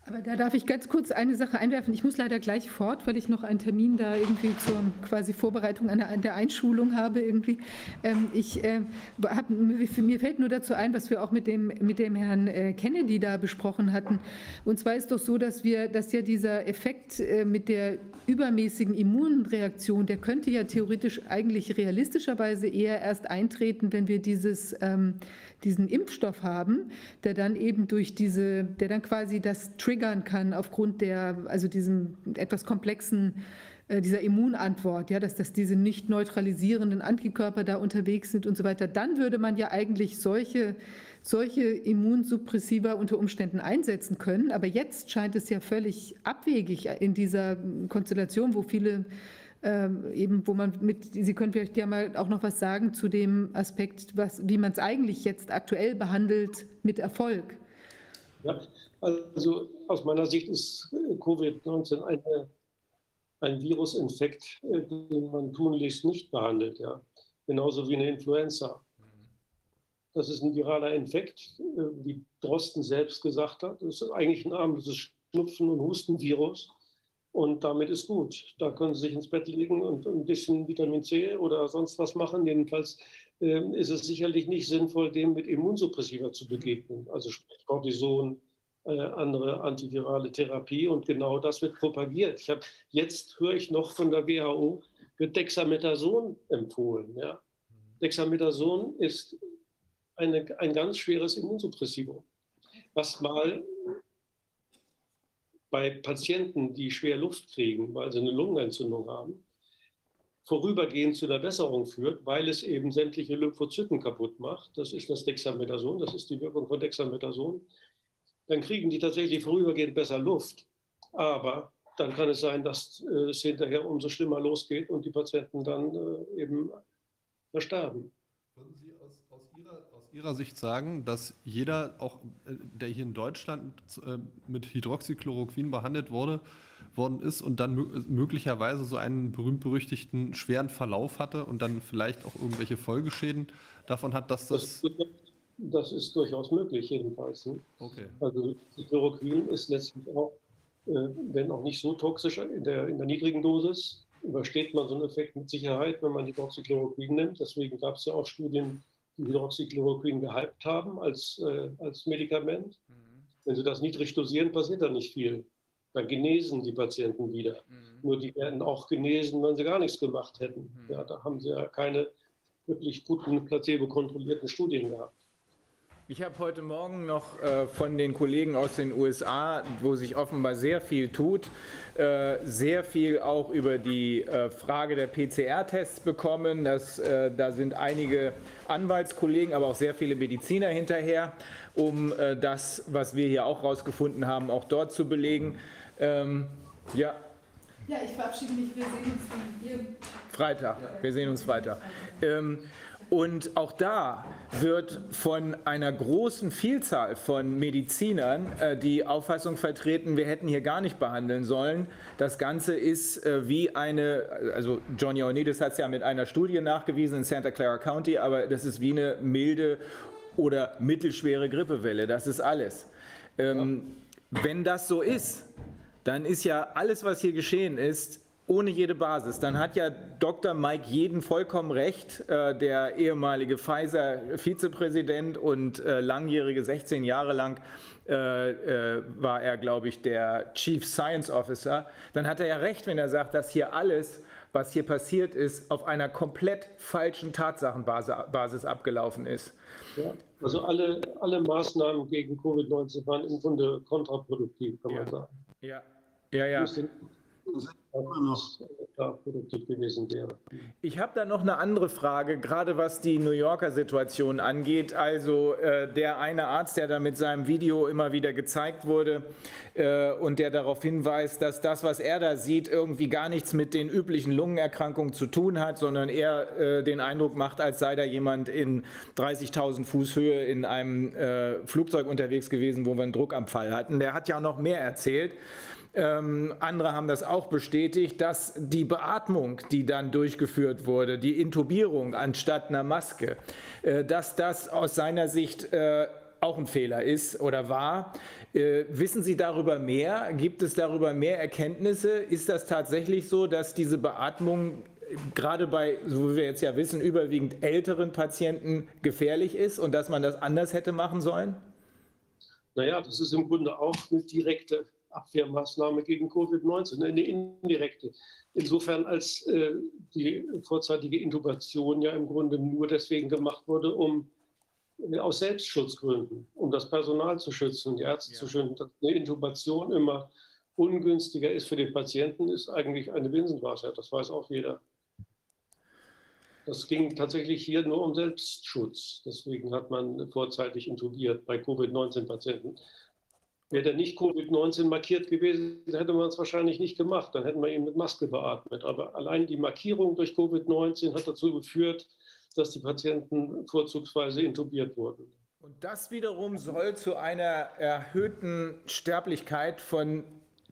Aber da darf ich ganz kurz eine Sache einwerfen. Ich muss leider gleich fort, weil ich noch einen Termin da irgendwie zur quasi Vorbereitung einer, der Einschulung habe irgendwie. Ähm, ich äh, hab, mir fällt nur dazu ein, was wir auch mit dem, mit dem Herrn äh, Kennedy da besprochen hatten. Und zwar ist doch so, dass wir, dass ja dieser Effekt äh, mit der übermäßigen Immunreaktion, der könnte ja theoretisch eigentlich realistischerweise eher erst eintreten, wenn wir dieses ähm, diesen Impfstoff haben, der dann eben durch diese, der dann quasi das triggern kann aufgrund der, also diesem etwas komplexen äh, dieser Immunantwort, ja, dass, dass diese nicht neutralisierenden Antikörper da unterwegs sind und so weiter, dann würde man ja eigentlich solche solche Immunsuppressiva unter Umständen einsetzen können. Aber jetzt scheint es ja völlig abwegig in dieser Konstellation, wo viele ähm, eben, wo man mit, Sie können vielleicht ja mal auch noch was sagen zu dem Aspekt, was, wie man es eigentlich jetzt aktuell behandelt mit Erfolg. Ja, also aus meiner Sicht ist Covid-19 eine, ein Virusinfekt, äh, den man tunlichst nicht behandelt, ja. Genauso wie eine Influenza. Das ist ein viraler Infekt, äh, wie Drosten selbst gesagt hat. Das ist eigentlich ein harmloses Schnupfen- und Hustenvirus. Und damit ist gut. Da können Sie sich ins Bett legen und ein bisschen Vitamin C oder sonst was machen. Jedenfalls äh, ist es sicherlich nicht sinnvoll, dem mit Immunsuppressiva zu begegnen. Also Cortison, äh, andere antivirale Therapie. Und genau das wird propagiert. Ich habe jetzt höre ich noch von der WHO wird Dexamethason empfohlen. Ja. Dexamethason ist eine, ein ganz schweres Immunsuppressivum, was mal bei Patienten, die schwer Luft kriegen, weil sie eine Lungenentzündung haben, vorübergehend zu einer Besserung führt, weil es eben sämtliche Lymphozyten kaputt macht. Das ist das Dexamethason, das ist die Wirkung von Dexamethason. Dann kriegen die tatsächlich vorübergehend besser Luft. Aber dann kann es sein, dass äh, es hinterher umso schlimmer losgeht und die Patienten dann äh, eben versterben. Würden Sie Ihrer, Sicht sagen, dass jeder, auch äh, der hier in Deutschland mit Hydroxychloroquin behandelt wurde, worden ist und dann möglicherweise so einen berühmt-berüchtigten schweren Verlauf hatte und dann vielleicht auch irgendwelche Folgeschäden davon hat, dass das... Das, das ist durchaus möglich, jedenfalls. Ne? Okay. Also Chloroquin ist letztlich auch äh, wenn auch nicht so toxisch in der, in der niedrigen Dosis, übersteht man so einen Effekt mit Sicherheit, wenn man Hydroxychloroquin nimmt. Deswegen gab es ja auch Studien, die Hydroxychloroquin gehypt haben als, äh, als Medikament. Mhm. Wenn sie das niedrig dosieren, passiert da nicht viel. Dann genesen die Patienten wieder. Mhm. Nur die werden auch genesen, wenn sie gar nichts gemacht hätten. Mhm. Ja, da haben sie ja keine wirklich guten placebo-kontrollierten Studien gehabt. Ich habe heute Morgen noch äh, von den Kollegen aus den USA, wo sich offenbar sehr viel tut, sehr viel auch über die äh, Frage der PCR-Tests bekommen. Das, äh, da sind einige Anwaltskollegen, aber auch sehr viele Mediziner hinterher, um äh, das, was wir hier auch herausgefunden haben, auch dort zu belegen. Ähm, ja. Ja, ich verabschiede mich. Wir sehen uns hier. Freitag. Wir sehen uns weiter. Ähm, und auch da wird von einer großen Vielzahl von Medizinern äh, die Auffassung vertreten, wir hätten hier gar nicht behandeln sollen. Das Ganze ist äh, wie eine, also John Ioannidis hat es ja mit einer Studie nachgewiesen in Santa Clara County, aber das ist wie eine milde oder mittelschwere Grippewelle. Das ist alles. Ähm, wenn das so ist, dann ist ja alles, was hier geschehen ist, ohne jede Basis. Dann hat ja Dr. Mike Jeden vollkommen recht, äh, der ehemalige Pfizer-Vizepräsident und äh, langjährige, 16 Jahre lang äh, äh, war er, glaube ich, der Chief Science Officer. Dann hat er ja recht, wenn er sagt, dass hier alles, was hier passiert ist, auf einer komplett falschen Tatsachenbasis abgelaufen ist. Ja, also alle, alle Maßnahmen gegen Covid-19 waren im Grunde kontraproduktiv, kann man sagen. Ja, ja, ja immer noch produktiv gewesen wäre. Ich habe da noch eine andere Frage, gerade was die New Yorker Situation angeht. Also äh, der eine Arzt, der da mit seinem Video immer wieder gezeigt wurde äh, und der darauf hinweist, dass das, was er da sieht, irgendwie gar nichts mit den üblichen Lungenerkrankungen zu tun hat, sondern er äh, den Eindruck macht, als sei da jemand in 30.000 Fuß Höhe in einem äh, Flugzeug unterwegs gewesen, wo wir einen Druckabfall hatten. Der hat ja noch mehr erzählt. Ähm, andere haben das auch bestätigt, dass die Beatmung, die dann durchgeführt wurde, die Intubierung anstatt einer Maske, äh, dass das aus seiner Sicht äh, auch ein Fehler ist oder war. Äh, wissen Sie darüber mehr? Gibt es darüber mehr Erkenntnisse? Ist das tatsächlich so, dass diese Beatmung gerade bei, so wie wir jetzt ja wissen, überwiegend älteren Patienten gefährlich ist und dass man das anders hätte machen sollen? Naja, das ist im Grunde auch eine direkte Abwehrmaßnahme gegen Covid-19, eine indirekte. Insofern als äh, die vorzeitige Intubation ja im Grunde nur deswegen gemacht wurde, um äh, aus Selbstschutzgründen, um das Personal zu schützen, die Ärzte ja. zu schützen. Dass eine Intubation immer ungünstiger ist für den Patienten, ist eigentlich eine Binsenwahrheit. Das weiß auch jeder. Das ging tatsächlich hier nur um Selbstschutz. Deswegen hat man vorzeitig intubiert bei Covid-19-Patienten. Wäre der nicht Covid-19 markiert gewesen, hätte man es wahrscheinlich nicht gemacht. Dann hätten wir ihn mit Maske beatmet. Aber allein die Markierung durch Covid-19 hat dazu geführt, dass die Patienten vorzugsweise intubiert wurden. Und das wiederum soll zu einer erhöhten Sterblichkeit von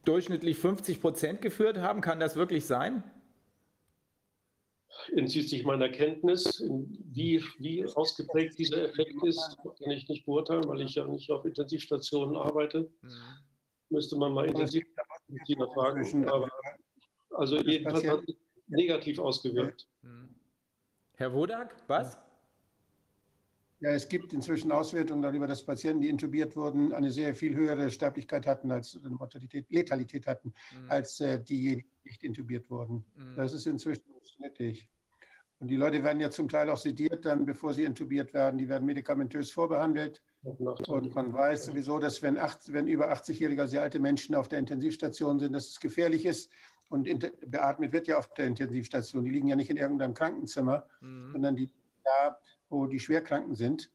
durchschnittlich 50 Prozent geführt haben. Kann das wirklich sein? Entzieht sich meiner Kenntnis. Wie, wie ausgeprägt dieser Effekt ist, kann ich nicht beurteilen, weil ich ja nicht auf Intensivstationen arbeite. Mhm. Müsste man mal Intensivmediziner fragen. Aber also jedenfalls hat es negativ ausgewirkt. Mhm. Herr Wodak, was? Ja, es gibt inzwischen Auswertungen darüber, dass Patienten, die intubiert wurden, eine sehr viel höhere Sterblichkeit hatten, als Mortalität, Letalität hatten, mhm. als äh, diejenigen, die nicht intubiert wurden. Mhm. Das ist inzwischen schnittig. Und die Leute werden ja zum Teil auch sediert, dann bevor sie intubiert werden. Die werden medikamentös vorbehandelt. Und man weiß sowieso, dass wenn, acht, wenn über 80-Jährige, sehr alte Menschen auf der Intensivstation sind, dass es gefährlich ist. Und beatmet wird ja auf der Intensivstation. Die liegen ja nicht in irgendeinem Krankenzimmer, mhm. sondern die da, wo die Schwerkranken sind.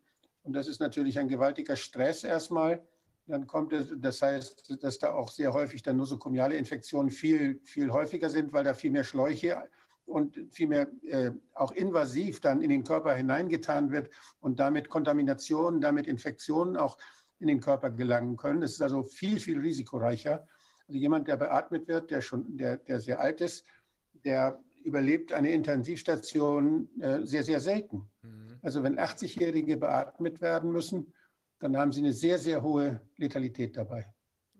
Und das ist natürlich ein gewaltiger Stress erstmal. Dann kommt es, das heißt, dass da auch sehr häufig dann nosokomiale Infektionen viel, viel häufiger sind, weil da viel mehr Schläuche und vielmehr äh, auch invasiv dann in den Körper hineingetan wird und damit Kontaminationen, damit Infektionen auch in den Körper gelangen können. Das ist also viel, viel risikoreicher. Also jemand, der beatmet wird, der schon, der, der sehr alt ist, der überlebt eine Intensivstation äh, sehr, sehr selten. Mhm. Also wenn 80-Jährige beatmet werden müssen, dann haben sie eine sehr, sehr hohe Letalität dabei.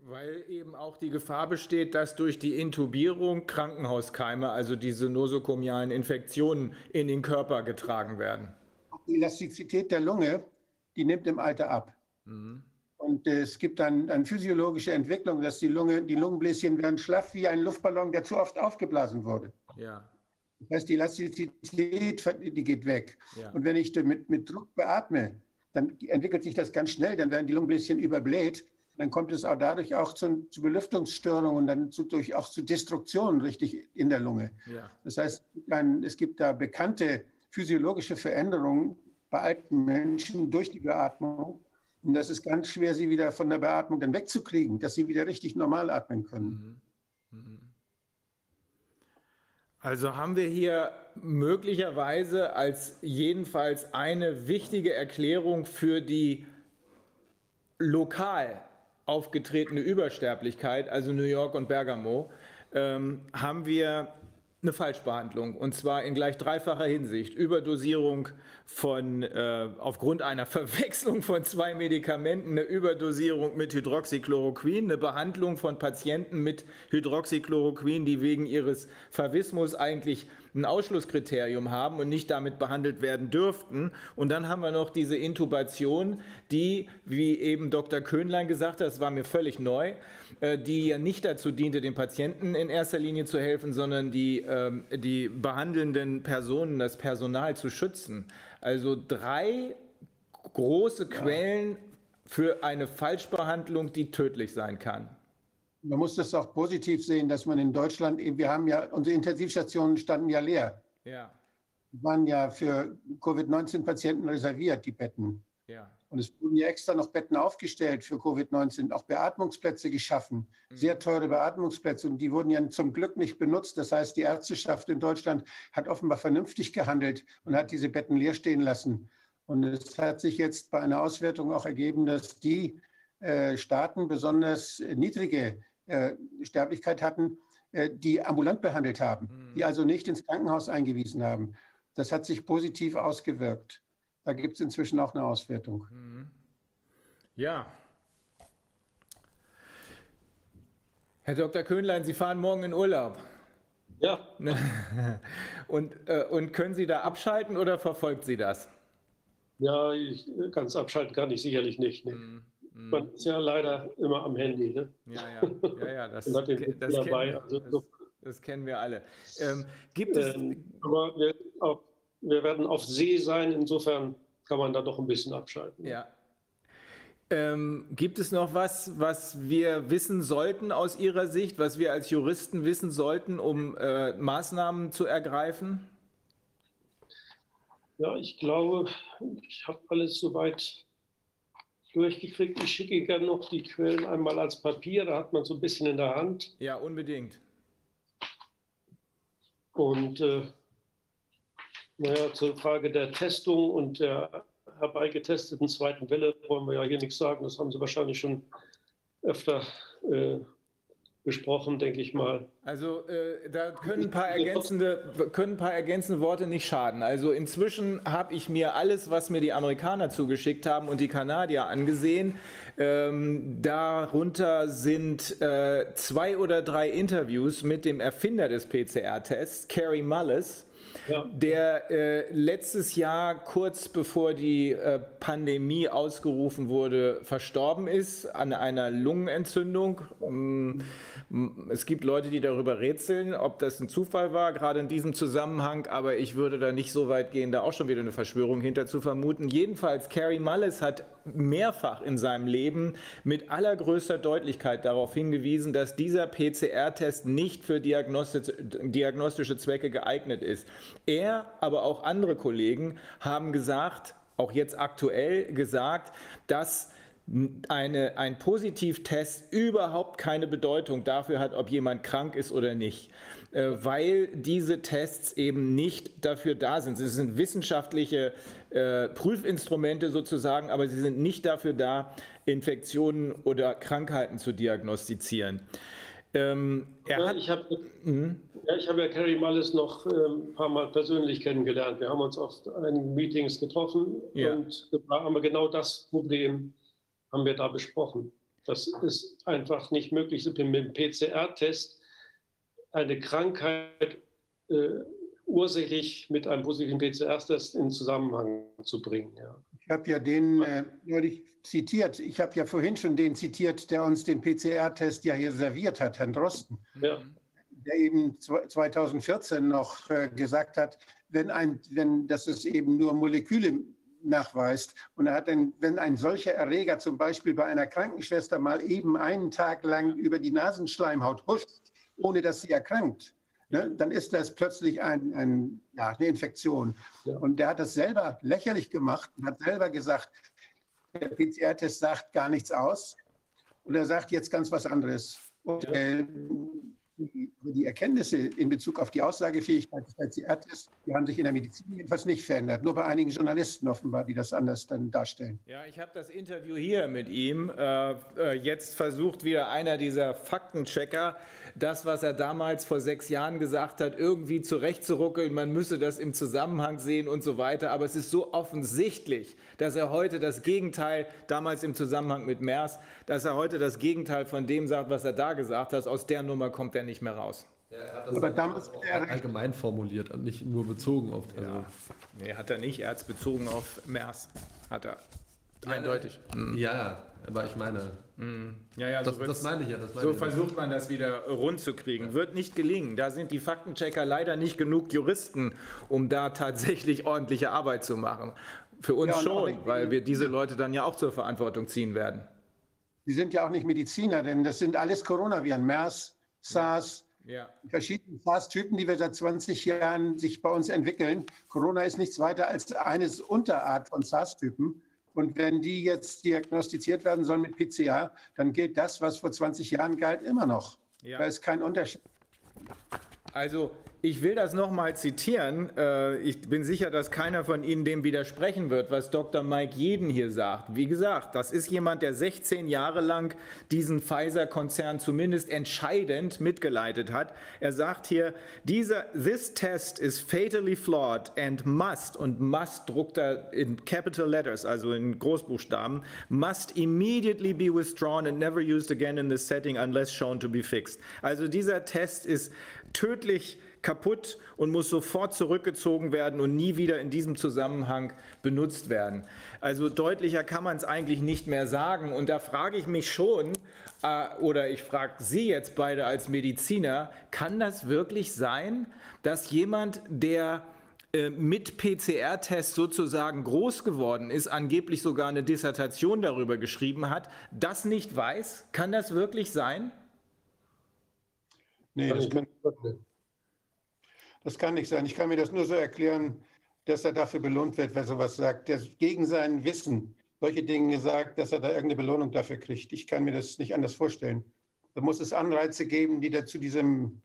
Weil eben auch die Gefahr besteht, dass durch die Intubierung Krankenhauskeime, also diese nosokomialen Infektionen, in den Körper getragen werden. Die Elastizität der Lunge, die nimmt im Alter ab. Mhm. Und äh, es gibt dann eine physiologische Entwicklung, dass die, Lunge, die Lungenbläschen werden schlaff wie ein Luftballon, der zu oft aufgeblasen wurde. Ja. Das heißt, die Elastizität die geht weg. Ja. Und wenn ich mit, mit Druck beatme, dann entwickelt sich das ganz schnell, dann werden die Lungenbläschen überbläht dann kommt es auch dadurch auch zu, zu Belüftungsstörungen und dann zu, durch, auch zu Destruktionen richtig in der Lunge. Ja. Das heißt, ein, es gibt da bekannte physiologische Veränderungen bei alten Menschen durch die Beatmung. Und das ist ganz schwer, sie wieder von der Beatmung dann wegzukriegen, dass sie wieder richtig normal atmen können. Mhm. Mhm. Also haben wir hier möglicherweise als jedenfalls eine wichtige Erklärung für die lokal aufgetretene Übersterblichkeit, also New York und Bergamo, ähm, haben wir eine Falschbehandlung und zwar in gleich dreifacher Hinsicht. Überdosierung von, äh, aufgrund einer Verwechslung von zwei Medikamenten, eine Überdosierung mit Hydroxychloroquin, eine Behandlung von Patienten mit Hydroxychloroquin, die wegen ihres Favismus eigentlich ein Ausschlusskriterium haben und nicht damit behandelt werden dürften. Und dann haben wir noch diese Intubation, die, wie eben Dr. Köhnlein gesagt hat, das war mir völlig neu, die ja nicht dazu diente, den Patienten in erster Linie zu helfen, sondern die, ähm, die behandelnden Personen, das Personal zu schützen. Also drei große Quellen für eine Falschbehandlung, die tödlich sein kann. Man muss das auch positiv sehen, dass man in Deutschland, wir haben ja, unsere Intensivstationen standen ja leer. Ja. Waren ja für Covid-19-Patienten reserviert, die Betten. Ja. Und es wurden ja extra noch Betten aufgestellt für Covid-19, auch Beatmungsplätze geschaffen, mhm. sehr teure Beatmungsplätze. Und die wurden ja zum Glück nicht benutzt. Das heißt, die Ärzteschaft in Deutschland hat offenbar vernünftig gehandelt und hat diese Betten leer stehen lassen. Und es hat sich jetzt bei einer Auswertung auch ergeben, dass die äh, Staaten besonders niedrige äh, Sterblichkeit hatten, äh, die ambulant behandelt haben, mhm. die also nicht ins Krankenhaus eingewiesen haben. Das hat sich positiv ausgewirkt. Da gibt es inzwischen auch eine Auswertung. Mhm. Ja. Herr Dr. Köhnlein, Sie fahren morgen in Urlaub. Ja. und, äh, und können Sie da abschalten oder verfolgt Sie das? Ja, ich, ganz abschalten kann ich sicherlich nicht. Ne? Mhm. Mhm. Man ist ja leider immer am Handy. Ne? Ja, ja, ja, ja das, das, kennen, also, das, das, kennen wir alle. Ähm, gibt es. Ähm, aber wir, auch, wir, werden auf See sein, insofern kann man da doch ein bisschen abschalten. Ja. Ähm, gibt es noch was, was wir wissen sollten aus Ihrer Sicht, was wir als Juristen wissen sollten, um äh, Maßnahmen zu ergreifen? Ja, ich glaube, ich habe alles soweit durchgekriegt. Ich schicke gerne noch die Quellen einmal als Papier, da hat man so ein bisschen in der Hand. Ja, unbedingt. Und äh, naja, zur Frage der Testung und der herbeigetesteten zweiten Welle wollen wir ja hier nichts sagen. Das haben Sie wahrscheinlich schon öfter äh, besprochen, denke ich mal. Also äh, da können ein, paar ergänzende, können ein paar ergänzende Worte nicht schaden. Also inzwischen habe ich mir alles, was mir die Amerikaner zugeschickt haben und die Kanadier angesehen. Ähm, darunter sind äh, zwei oder drei Interviews mit dem Erfinder des PCR-Tests, Kerry Mullis der äh, letztes Jahr, kurz bevor die äh, Pandemie ausgerufen wurde, verstorben ist an einer Lungenentzündung. Mm, es gibt Leute, die darüber rätseln, ob das ein Zufall war, gerade in diesem Zusammenhang, aber ich würde da nicht so weit gehen, da auch schon wieder eine Verschwörung hinter zu vermuten. Jedenfalls, Carrie Mullis hat mehrfach in seinem Leben mit allergrößter Deutlichkeit darauf hingewiesen, dass dieser PCR-Test nicht für diagnostische Zwecke geeignet ist. Er, aber auch andere Kollegen haben gesagt, auch jetzt aktuell gesagt, dass eine, ein Positivtest überhaupt keine Bedeutung dafür hat, ob jemand krank ist oder nicht, äh, weil diese Tests eben nicht dafür da sind. Sie sind wissenschaftliche äh, Prüfinstrumente sozusagen, aber sie sind nicht dafür da, Infektionen oder Krankheiten zu diagnostizieren. Ähm, ja, ich habe mhm. ja, hab ja Carrie Mullis noch äh, ein paar Mal persönlich kennengelernt. Wir haben uns auf einigen Meetings getroffen ja. und da haben wir genau das Problem haben wir da besprochen. Das ist einfach nicht möglich, mit dem PCR-Test eine Krankheit äh, ursächlich mit einem positiven PCR-Test in Zusammenhang zu bringen. Ja. Ich habe ja den äh, neulich zitiert. Ich habe ja vorhin schon den zitiert, der uns den PCR-Test ja hier serviert hat, Herrn Drosten. Ja. Der eben 2014 noch äh, gesagt hat, wenn ein, wenn, dass es eben nur Moleküle nachweist. Und er hat ein, wenn ein solcher Erreger zum Beispiel bei einer Krankenschwester mal eben einen Tag lang über die Nasenschleimhaut huscht, ohne dass sie erkrankt, ne, dann ist das plötzlich ein, ein, ja, eine Infektion. Und der hat das selber lächerlich gemacht und hat selber gesagt, der PCR-Test sagt gar nichts aus. Und er sagt jetzt ganz was anderes. Und, äh, die, die Erkenntnisse in Bezug auf die Aussagefähigkeit des PCR-Tests, die haben sich in der Medizin jedenfalls nicht verändert. Nur bei einigen Journalisten offenbar, die das anders dann darstellen. Ja, ich habe das Interview hier mit ihm. Äh, äh, jetzt versucht wieder einer dieser Faktenchecker, das, was er damals vor sechs Jahren gesagt hat, irgendwie zurechtzuruckeln. Man müsse das im Zusammenhang sehen und so weiter. Aber es ist so offensichtlich, dass er heute das Gegenteil, damals im Zusammenhang mit MERS, dass er heute das Gegenteil von dem sagt, was er da gesagt hat. Aus der Nummer kommt er nicht mehr raus. Ja, er hat das Aber damals allgemein formuliert und nicht nur bezogen auf. Also ja. Nee, hat er nicht. Er hat es bezogen auf MERS. Hat er. Eindeutig. Ja, aber ich meine. Mhm. Ja, ja, so das, das, meine ich ja. Meine so ich versucht man das wieder rund zu kriegen. Ja. Wird nicht gelingen. Da sind die Faktenchecker leider nicht genug Juristen, um da tatsächlich ordentliche Arbeit zu machen. Für uns ja, schon, weil wir diese Leute dann ja auch zur Verantwortung ziehen werden. Die sind ja auch nicht Mediziner, denn das sind alles Coronaviren, MERS, SARS, ja. verschiedene SARS-Typen, die wir seit 20 Jahren sich bei uns entwickeln. Corona ist nichts weiter als eine Unterart von SARS-Typen. Und wenn die jetzt diagnostiziert werden sollen mit PCA, dann gilt das, was vor 20 Jahren galt, immer noch. Ja. Da ist kein Unterschied. Also ich will das nochmal zitieren. Äh, ich bin sicher, dass keiner von Ihnen dem widersprechen wird, was Dr. Mike Jeden hier sagt. Wie gesagt, das ist jemand, der 16 Jahre lang diesen Pfizer-Konzern zumindest entscheidend mitgeleitet hat. Er sagt hier, dieser, this test is fatally flawed and must, und must druckt er in capital letters, also in Großbuchstaben, must immediately be withdrawn and never used again in this setting unless shown to be fixed. Also dieser Test ist tödlich kaputt und muss sofort zurückgezogen werden und nie wieder in diesem Zusammenhang benutzt werden. Also deutlicher kann man es eigentlich nicht mehr sagen. Und da frage ich mich schon, äh, oder ich frage Sie jetzt beide als Mediziner, kann das wirklich sein, dass jemand, der äh, mit PCR-Test sozusagen groß geworden ist, angeblich sogar eine Dissertation darüber geschrieben hat, das nicht weiß? Kann das wirklich sein? Nee, das kann, das kann nicht sein. Ich kann mir das nur so erklären, dass er dafür belohnt wird, wer sowas sagt, der gegen sein Wissen solche Dinge sagt, dass er da irgendeine Belohnung dafür kriegt. Ich kann mir das nicht anders vorstellen. Da muss es Anreize geben, die dazu diesem,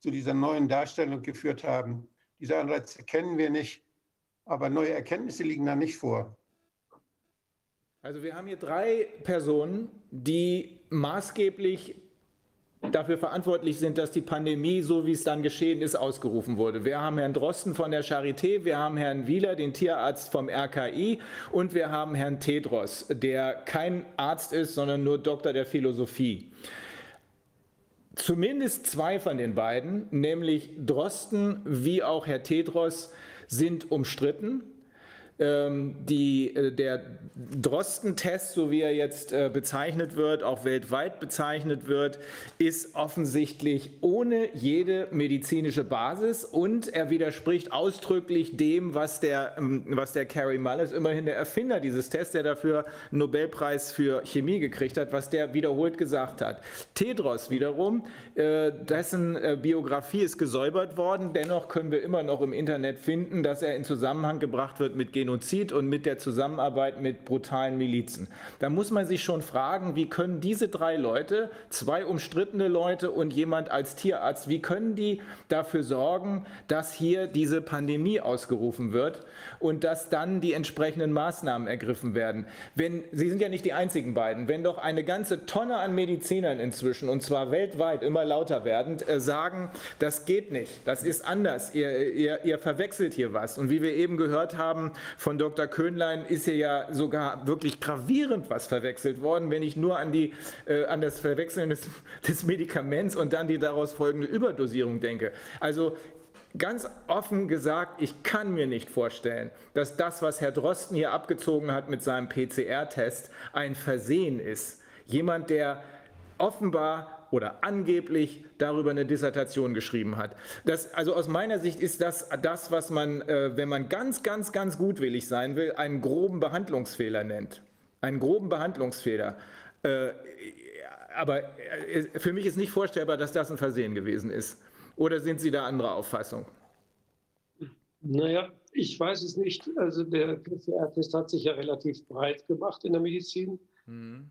zu dieser neuen Darstellung geführt haben. Diese Anreize kennen wir nicht, aber neue Erkenntnisse liegen da nicht vor. Also wir haben hier drei Personen, die maßgeblich dafür verantwortlich sind, dass die Pandemie, so wie es dann geschehen ist, ausgerufen wurde. Wir haben Herrn Drosten von der Charité, wir haben Herrn Wieler, den Tierarzt vom RKI und wir haben Herrn Tedros, der kein Arzt ist, sondern nur Doktor der Philosophie. Zumindest zwei von den beiden, nämlich Drosten wie auch Herr Tedros, sind umstritten. Ähm, die, äh, der Drosten-Test, so wie er jetzt äh, bezeichnet wird, auch weltweit bezeichnet wird, ist offensichtlich ohne jede medizinische Basis und er widerspricht ausdrücklich dem, was der, ähm, was der Carrie Mullis, immerhin der Erfinder dieses Tests, der dafür einen Nobelpreis für Chemie gekriegt hat, was der wiederholt gesagt hat. Tedros wiederum, äh, dessen Biografie ist gesäubert worden, dennoch können wir immer noch im Internet finden, dass er in Zusammenhang gebracht wird mit Genozid Genozid und mit der Zusammenarbeit mit brutalen Milizen. Da muss man sich schon fragen, wie können diese drei Leute, zwei umstrittene Leute und jemand als Tierarzt, wie können die dafür sorgen, dass hier diese Pandemie ausgerufen wird und dass dann die entsprechenden Maßnahmen ergriffen werden? Wenn, Sie sind ja nicht die einzigen beiden, wenn doch eine ganze Tonne an Medizinern inzwischen, und zwar weltweit immer lauter werdend, äh, sagen, das geht nicht, das ist anders, ihr, ihr, ihr verwechselt hier was. Und wie wir eben gehört haben von Dr. Köhnlein ist hier ja sogar wirklich gravierend was verwechselt worden, wenn ich nur an, die, äh, an das Verwechseln des, des Medikaments und dann die daraus folgende Überdosierung denke. Also Ganz offen gesagt, ich kann mir nicht vorstellen, dass das, was Herr Drosten hier abgezogen hat mit seinem PCR-Test, ein Versehen ist. Jemand, der offenbar oder angeblich darüber eine Dissertation geschrieben hat. Das, also aus meiner Sicht ist das das, was man, äh, wenn man ganz, ganz, ganz gutwillig sein will, einen groben Behandlungsfehler nennt. Einen groben Behandlungsfehler. Äh, aber äh, für mich ist nicht vorstellbar, dass das ein Versehen gewesen ist. Oder sind Sie da anderer Auffassung? Naja, ich weiß es nicht. Also der PCR-Test hat sich ja relativ breit gemacht in der Medizin. Mhm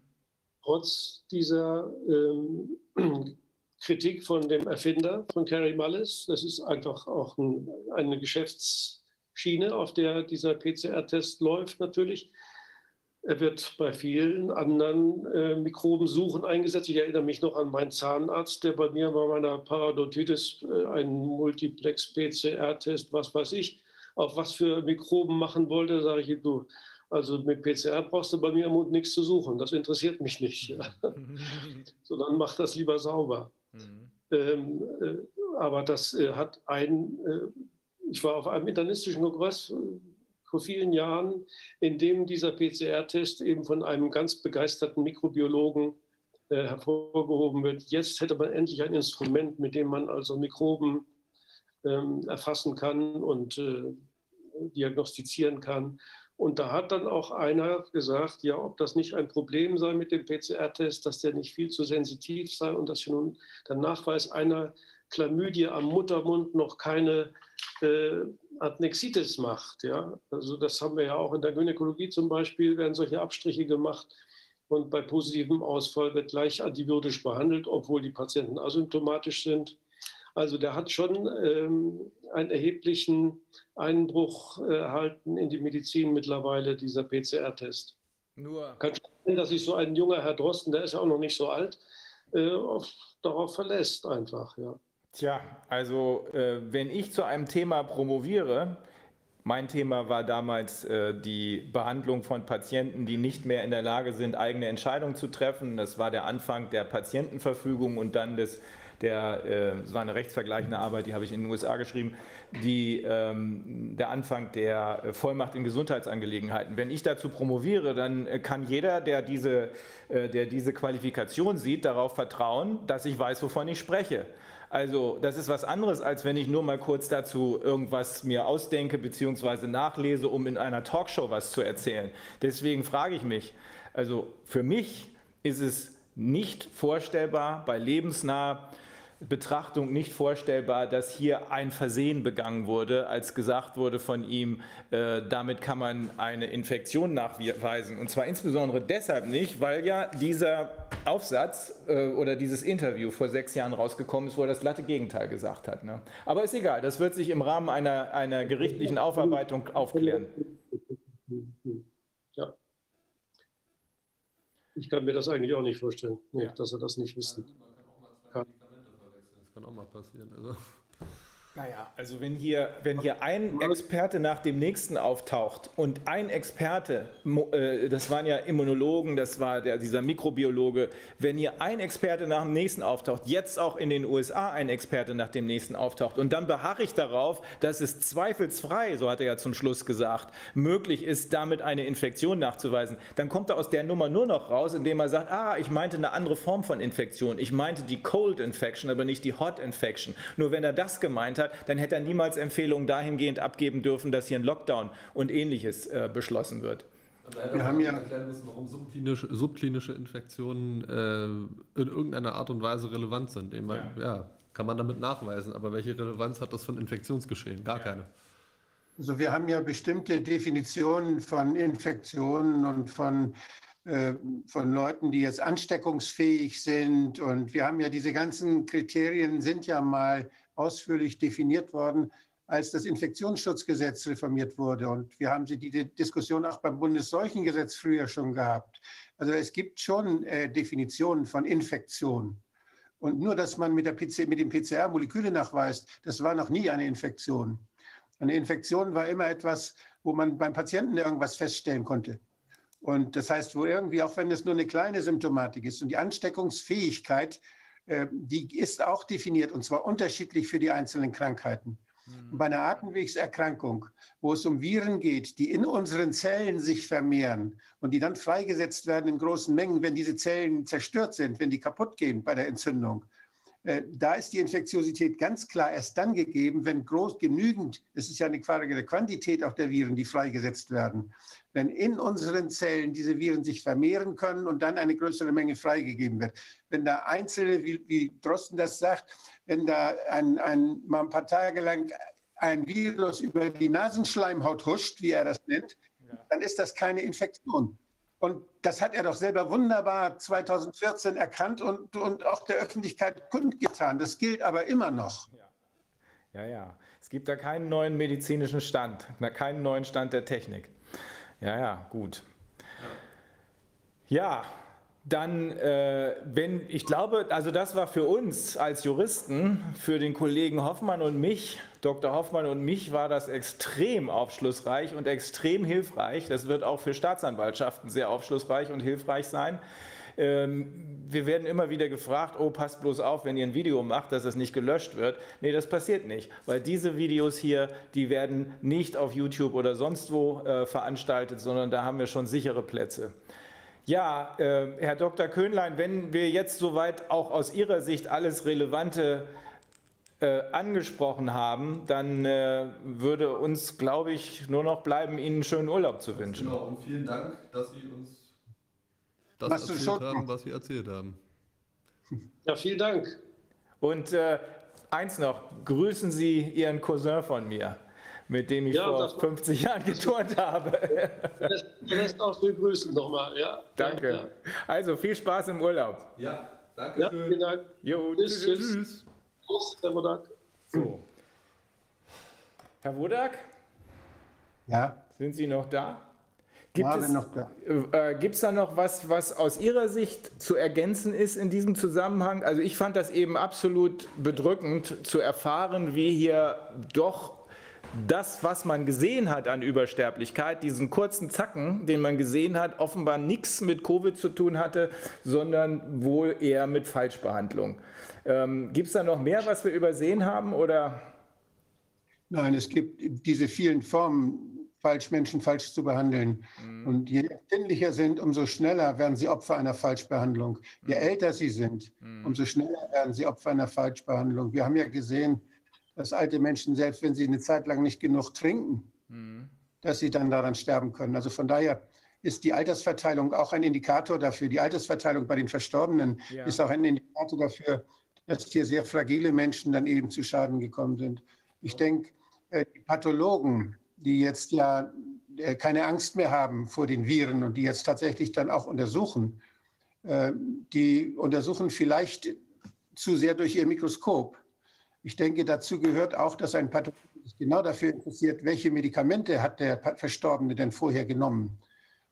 trotz dieser ähm, Kritik von dem Erfinder von Carrie Mullis. Das ist einfach auch ein, eine Geschäftsschiene, auf der dieser PCR-Test läuft natürlich. Er wird bei vielen anderen äh, Mikrobensuchen eingesetzt. Ich erinnere mich noch an meinen Zahnarzt, der bei mir bei meiner Parodontitis äh, einen Multiplex-PCR-Test, was weiß ich, auf was für Mikroben machen wollte. Sage ich, du, also mit PCR brauchst du bei mir im Mund nichts zu suchen. Das interessiert mich nicht. Sondern mach das lieber sauber. Mhm. Ähm, äh, aber das äh, hat ein, äh, ich war auf einem internistischen Kongress vor vielen Jahren, in dem dieser PCR-Test eben von einem ganz begeisterten Mikrobiologen äh, hervorgehoben wird. Jetzt hätte man endlich ein Instrument, mit dem man also Mikroben ähm, erfassen kann und äh, diagnostizieren kann. Und da hat dann auch einer gesagt, ja, ob das nicht ein Problem sei mit dem PCR-Test, dass der nicht viel zu sensitiv sei und dass nun der Nachweis einer Chlamydie am Muttermund noch keine äh, Adnexitis macht. Ja? Also das haben wir ja auch in der Gynäkologie zum Beispiel, werden solche Abstriche gemacht und bei positivem Ausfall wird gleich antibiotisch behandelt, obwohl die Patienten asymptomatisch sind. Also der hat schon ähm, einen erheblichen Einbruch äh, erhalten in die Medizin mittlerweile, dieser PCR-Test. Nur. Kann sein, dass sich so ein junger Herr Drosten, der ist ja auch noch nicht so alt, äh, auf, darauf verlässt einfach. Ja. Tja, also äh, wenn ich zu einem Thema promoviere, mein Thema war damals äh, die Behandlung von Patienten, die nicht mehr in der Lage sind, eigene Entscheidungen zu treffen. Das war der Anfang der Patientenverfügung und dann des der, äh, das war eine rechtsvergleichende Arbeit, die habe ich in den USA geschrieben, die, ähm, der Anfang der äh, Vollmacht in Gesundheitsangelegenheiten. Wenn ich dazu promoviere, dann äh, kann jeder, der diese, äh, der diese Qualifikation sieht, darauf vertrauen, dass ich weiß, wovon ich spreche. Also das ist was anderes, als wenn ich nur mal kurz dazu irgendwas mir ausdenke bzw. nachlese, um in einer Talkshow was zu erzählen. Deswegen frage ich mich, also für mich ist es nicht vorstellbar, bei lebensnah Betrachtung nicht vorstellbar, dass hier ein Versehen begangen wurde, als gesagt wurde von ihm, äh, damit kann man eine Infektion nachweisen. Und zwar insbesondere deshalb nicht, weil ja dieser Aufsatz äh, oder dieses Interview vor sechs Jahren rausgekommen ist, wo er das glatte Gegenteil gesagt hat. Ne? Aber ist egal, das wird sich im Rahmen einer, einer gerichtlichen Aufarbeitung aufklären. Ja. Ich kann mir das eigentlich auch nicht vorstellen, nee, dass er das nicht wüsste kann auch mal passieren. Also. Naja, also wenn hier, wenn hier ein Experte nach dem nächsten auftaucht und ein Experte, äh, das waren ja Immunologen, das war der, dieser Mikrobiologe, wenn hier ein Experte nach dem nächsten auftaucht, jetzt auch in den USA ein Experte nach dem nächsten auftaucht und dann beharre ich darauf, dass es zweifelsfrei, so hat er ja zum Schluss gesagt, möglich ist, damit eine Infektion nachzuweisen, dann kommt er aus der Nummer nur noch raus, indem er sagt, ah, ich meinte eine andere Form von Infektion, ich meinte die Cold Infection, aber nicht die Hot Infection. Nur wenn er das gemeint hat, hat, dann hätte er niemals Empfehlungen dahingehend abgeben dürfen, dass hier ein Lockdown und ähnliches äh, beschlossen wird. Wir haben ja erklären müssen, warum subklinische, subklinische Infektionen äh, in irgendeiner Art und Weise relevant sind. Man, ja. ja. kann man damit nachweisen, aber welche Relevanz hat das von Infektionsgeschehen? Gar ja. keine. Also wir haben ja bestimmte Definitionen von Infektionen und von, äh, von Leuten, die jetzt ansteckungsfähig sind. Und wir haben ja diese ganzen Kriterien sind ja mal ausführlich definiert worden, als das Infektionsschutzgesetz reformiert wurde. Und wir haben die Diskussion auch beim Bundesseuchengesetz früher schon gehabt. Also es gibt schon äh, Definitionen von Infektion. Und nur, dass man mit, der PC, mit dem PCR Moleküle nachweist, das war noch nie eine Infektion. Eine Infektion war immer etwas, wo man beim Patienten irgendwas feststellen konnte. Und das heißt, wo irgendwie, auch wenn es nur eine kleine Symptomatik ist und die Ansteckungsfähigkeit äh, die ist auch definiert und zwar unterschiedlich für die einzelnen Krankheiten. Mhm. Bei einer Atemwegserkrankung, wo es um Viren geht, die in unseren Zellen sich vermehren und die dann freigesetzt werden in großen Mengen, wenn diese Zellen zerstört sind, wenn die kaputt gehen bei der Entzündung, äh, da ist die Infektiosität ganz klar erst dann gegeben, wenn groß genügend, es ist ja eine Frage der Quantität auch der Viren, die freigesetzt werden, wenn in unseren Zellen diese Viren sich vermehren können und dann eine größere Menge freigegeben wird. Wenn da einzelne, wie, wie Drosten das sagt, wenn da ein, ein, mal ein paar Tage lang ein Virus über die Nasenschleimhaut huscht, wie er das nennt, dann ist das keine Infektion. Und das hat er doch selber wunderbar 2014 erkannt und, und auch der Öffentlichkeit kundgetan. Das gilt aber immer noch. Ja. ja, ja. Es gibt da keinen neuen medizinischen Stand, keinen neuen Stand der Technik. Ja, ja, gut. Ja, dann, äh, wenn, ich glaube, also das war für uns als Juristen, für den Kollegen Hoffmann und mich, Dr. Hoffmann und mich, war das extrem aufschlussreich und extrem hilfreich. Das wird auch für Staatsanwaltschaften sehr aufschlussreich und hilfreich sein. Ähm, wir werden immer wieder gefragt, oh, passt bloß auf, wenn ihr ein Video macht, dass es nicht gelöscht wird. Nee, das passiert nicht, weil diese Videos hier, die werden nicht auf YouTube oder sonst wo äh, veranstaltet, sondern da haben wir schon sichere Plätze. Ja, äh, Herr Dr. Köhnlein, wenn wir jetzt soweit auch aus Ihrer Sicht alles Relevante äh, angesprochen haben, dann äh, würde uns, glaube ich, nur noch bleiben, Ihnen schönen Urlaub zu wünschen. Genau, und vielen Dank, dass Sie uns das was erzählt haben, was Sie erzählt haben. Ja, vielen Dank. Und äh, eins noch, grüßen Sie Ihren Cousin von mir, mit dem ich ja, vor 50 Jahren geturnt habe. Der lässt auch so grüßen nochmal, ja. Danke. Ja. Also viel Spaß im Urlaub. Ja, danke. Ja, vielen Dank. Jo, tschüss. Tschüss, tschüss. tschüss Herr Wodak. So. Herr Wodak? Ja. Sind Sie noch da? Gibt War es, noch da. Äh, Gibt es da noch was, was aus Ihrer Sicht zu ergänzen ist in diesem Zusammenhang? Also ich fand das eben absolut bedrückend zu erfahren, wie hier doch das, was man gesehen hat an Übersterblichkeit, diesen kurzen Zacken, den man gesehen hat, offenbar nichts mit Covid zu tun hatte, sondern wohl eher mit Falschbehandlung. Ähm, Gibt es da noch mehr, was wir übersehen haben? Oder? Nein, es gibt diese vielen Formen falsch Menschen falsch zu behandeln. Mhm. Und je empfindlicher sind, umso schneller werden sie Opfer einer Falschbehandlung. Je mhm. älter sie sind, mhm. umso schneller werden sie Opfer einer Falschbehandlung. Wir haben ja gesehen, dass alte Menschen, selbst wenn sie eine Zeit lang nicht genug trinken, mhm. dass sie dann daran sterben können. Also von daher ist die Altersverteilung auch ein Indikator dafür. Die Altersverteilung bei den Verstorbenen ja. ist auch ein Indikator dafür, dass hier sehr fragile Menschen dann eben zu Schaden gekommen sind. Ich denke, äh, die Pathologen, die jetzt ja äh, keine Angst mehr haben vor den Viren und die jetzt tatsächlich dann auch untersuchen, äh, die untersuchen vielleicht zu sehr durch ihr Mikroskop. Ich denke, dazu gehört auch, dass ein Pathologe sich genau dafür interessiert, welche Medikamente hat der Verstorbene denn vorher genommen.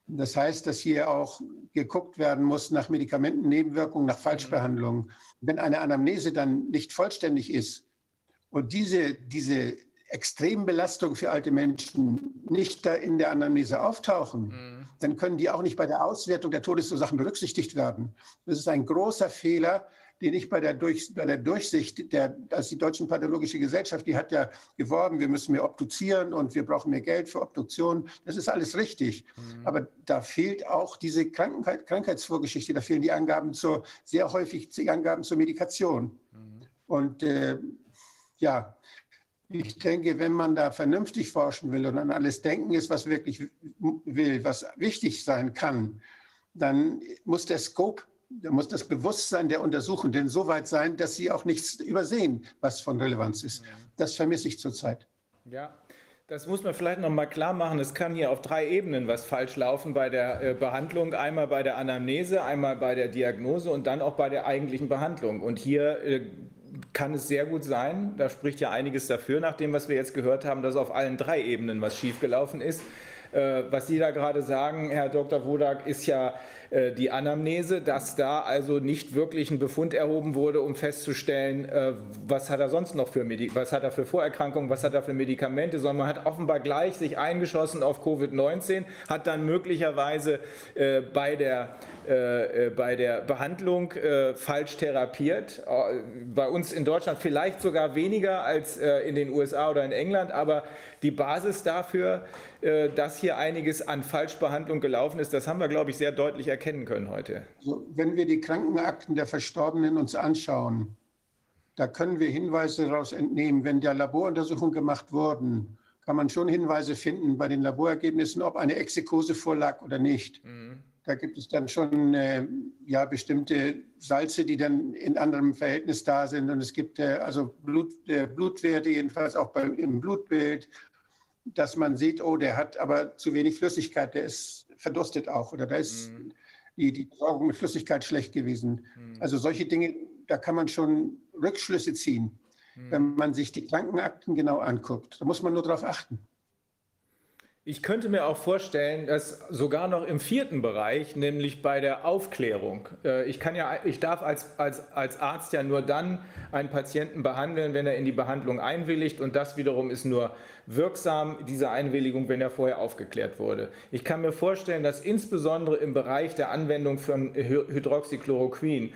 Das heißt, dass hier auch geguckt werden muss nach Medikamentennebenwirkungen, nach Falschbehandlungen. Wenn eine Anamnese dann nicht vollständig ist und diese, diese extremen Belastungen für alte Menschen nicht in der Anamnese auftauchen, mhm. dann können die auch nicht bei der Auswertung der Todesursachen berücksichtigt werden. Das ist ein großer Fehler, den ich bei der, Durch, bei der Durchsicht, der, also die Deutsche Pathologische Gesellschaft, die hat ja geworben, wir müssen mehr obduzieren und wir brauchen mehr Geld für Obduktion. Das ist alles richtig. Mhm. Aber da fehlt auch diese Krankheit, Krankheitsvorgeschichte, da fehlen die Angaben zur, sehr häufig die Angaben zur Medikation. Mhm. Und äh, ja, ich denke, wenn man da vernünftig forschen will und an alles denken ist, was wirklich will, was wichtig sein kann, dann muss der Scope da muss das Bewusstsein der Untersuchenden so weit sein, dass sie auch nichts übersehen, was von Relevanz ist. Das vermisse ich zurzeit. Ja, das muss man vielleicht noch mal klar machen. Es kann hier auf drei Ebenen was falsch laufen bei der äh, Behandlung. Einmal bei der Anamnese, einmal bei der Diagnose und dann auch bei der eigentlichen Behandlung. Und hier äh, kann es sehr gut sein, da spricht ja einiges dafür, nach dem, was wir jetzt gehört haben, dass auf allen drei Ebenen was schiefgelaufen ist. Äh, was Sie da gerade sagen, Herr Dr. Wodak, ist ja die Anamnese, dass da also nicht wirklich ein Befund erhoben wurde, um festzustellen, äh, was hat er sonst noch für Medi was hat er für Vorerkrankungen, was hat er für Medikamente, sondern man hat offenbar gleich sich eingeschossen auf Covid-19, hat dann möglicherweise äh, bei der bei der Behandlung falsch therapiert. Bei uns in Deutschland vielleicht sogar weniger als in den USA oder in England, aber die Basis dafür, äh, dass hier einiges an Falschbehandlung gelaufen ist, das haben wir, glaube ich, sehr deutlich erkennen können heute. Also, wenn wir die Krankenakten der Verstorbenen uns anschauen, da können wir Hinweise daraus entnehmen. Wenn da Laboruntersuchungen gemacht wurden, kann man schon Hinweise finden bei den Laborergebnissen, ob eine Exekose vorlag oder nicht. Mhm. Da gibt es dann schon äh, ja, bestimmte Salze, die dann in anderem Verhältnis da sind. Und es gibt äh, also Blut, äh, Blutwerte, jedenfalls auch bei, im Blutbild dass man sieht, oh, der hat aber zu wenig Flüssigkeit, der ist verdurstet auch oder da ist mhm. Die, die Versorgung mit Flüssigkeit schlecht gewesen. Mhm. Also solche Dinge, da kann man schon Rückschlüsse ziehen, mhm. wenn man sich die Krankenakten genau anguckt. Da muss man nur darauf achten. Ich könnte mir auch vorstellen, dass sogar noch im vierten Bereich, nämlich bei der Aufklärung, äh, ich kann ja, ich darf als, als, als Arzt ja nur dann einen Patienten behandeln, wenn er in die Behandlung einwilligt und das wiederum ist nur wirksam, diese Einwilligung, wenn er vorher aufgeklärt wurde. Ich kann mir vorstellen, dass insbesondere im Bereich der Anwendung von Hydroxychloroquin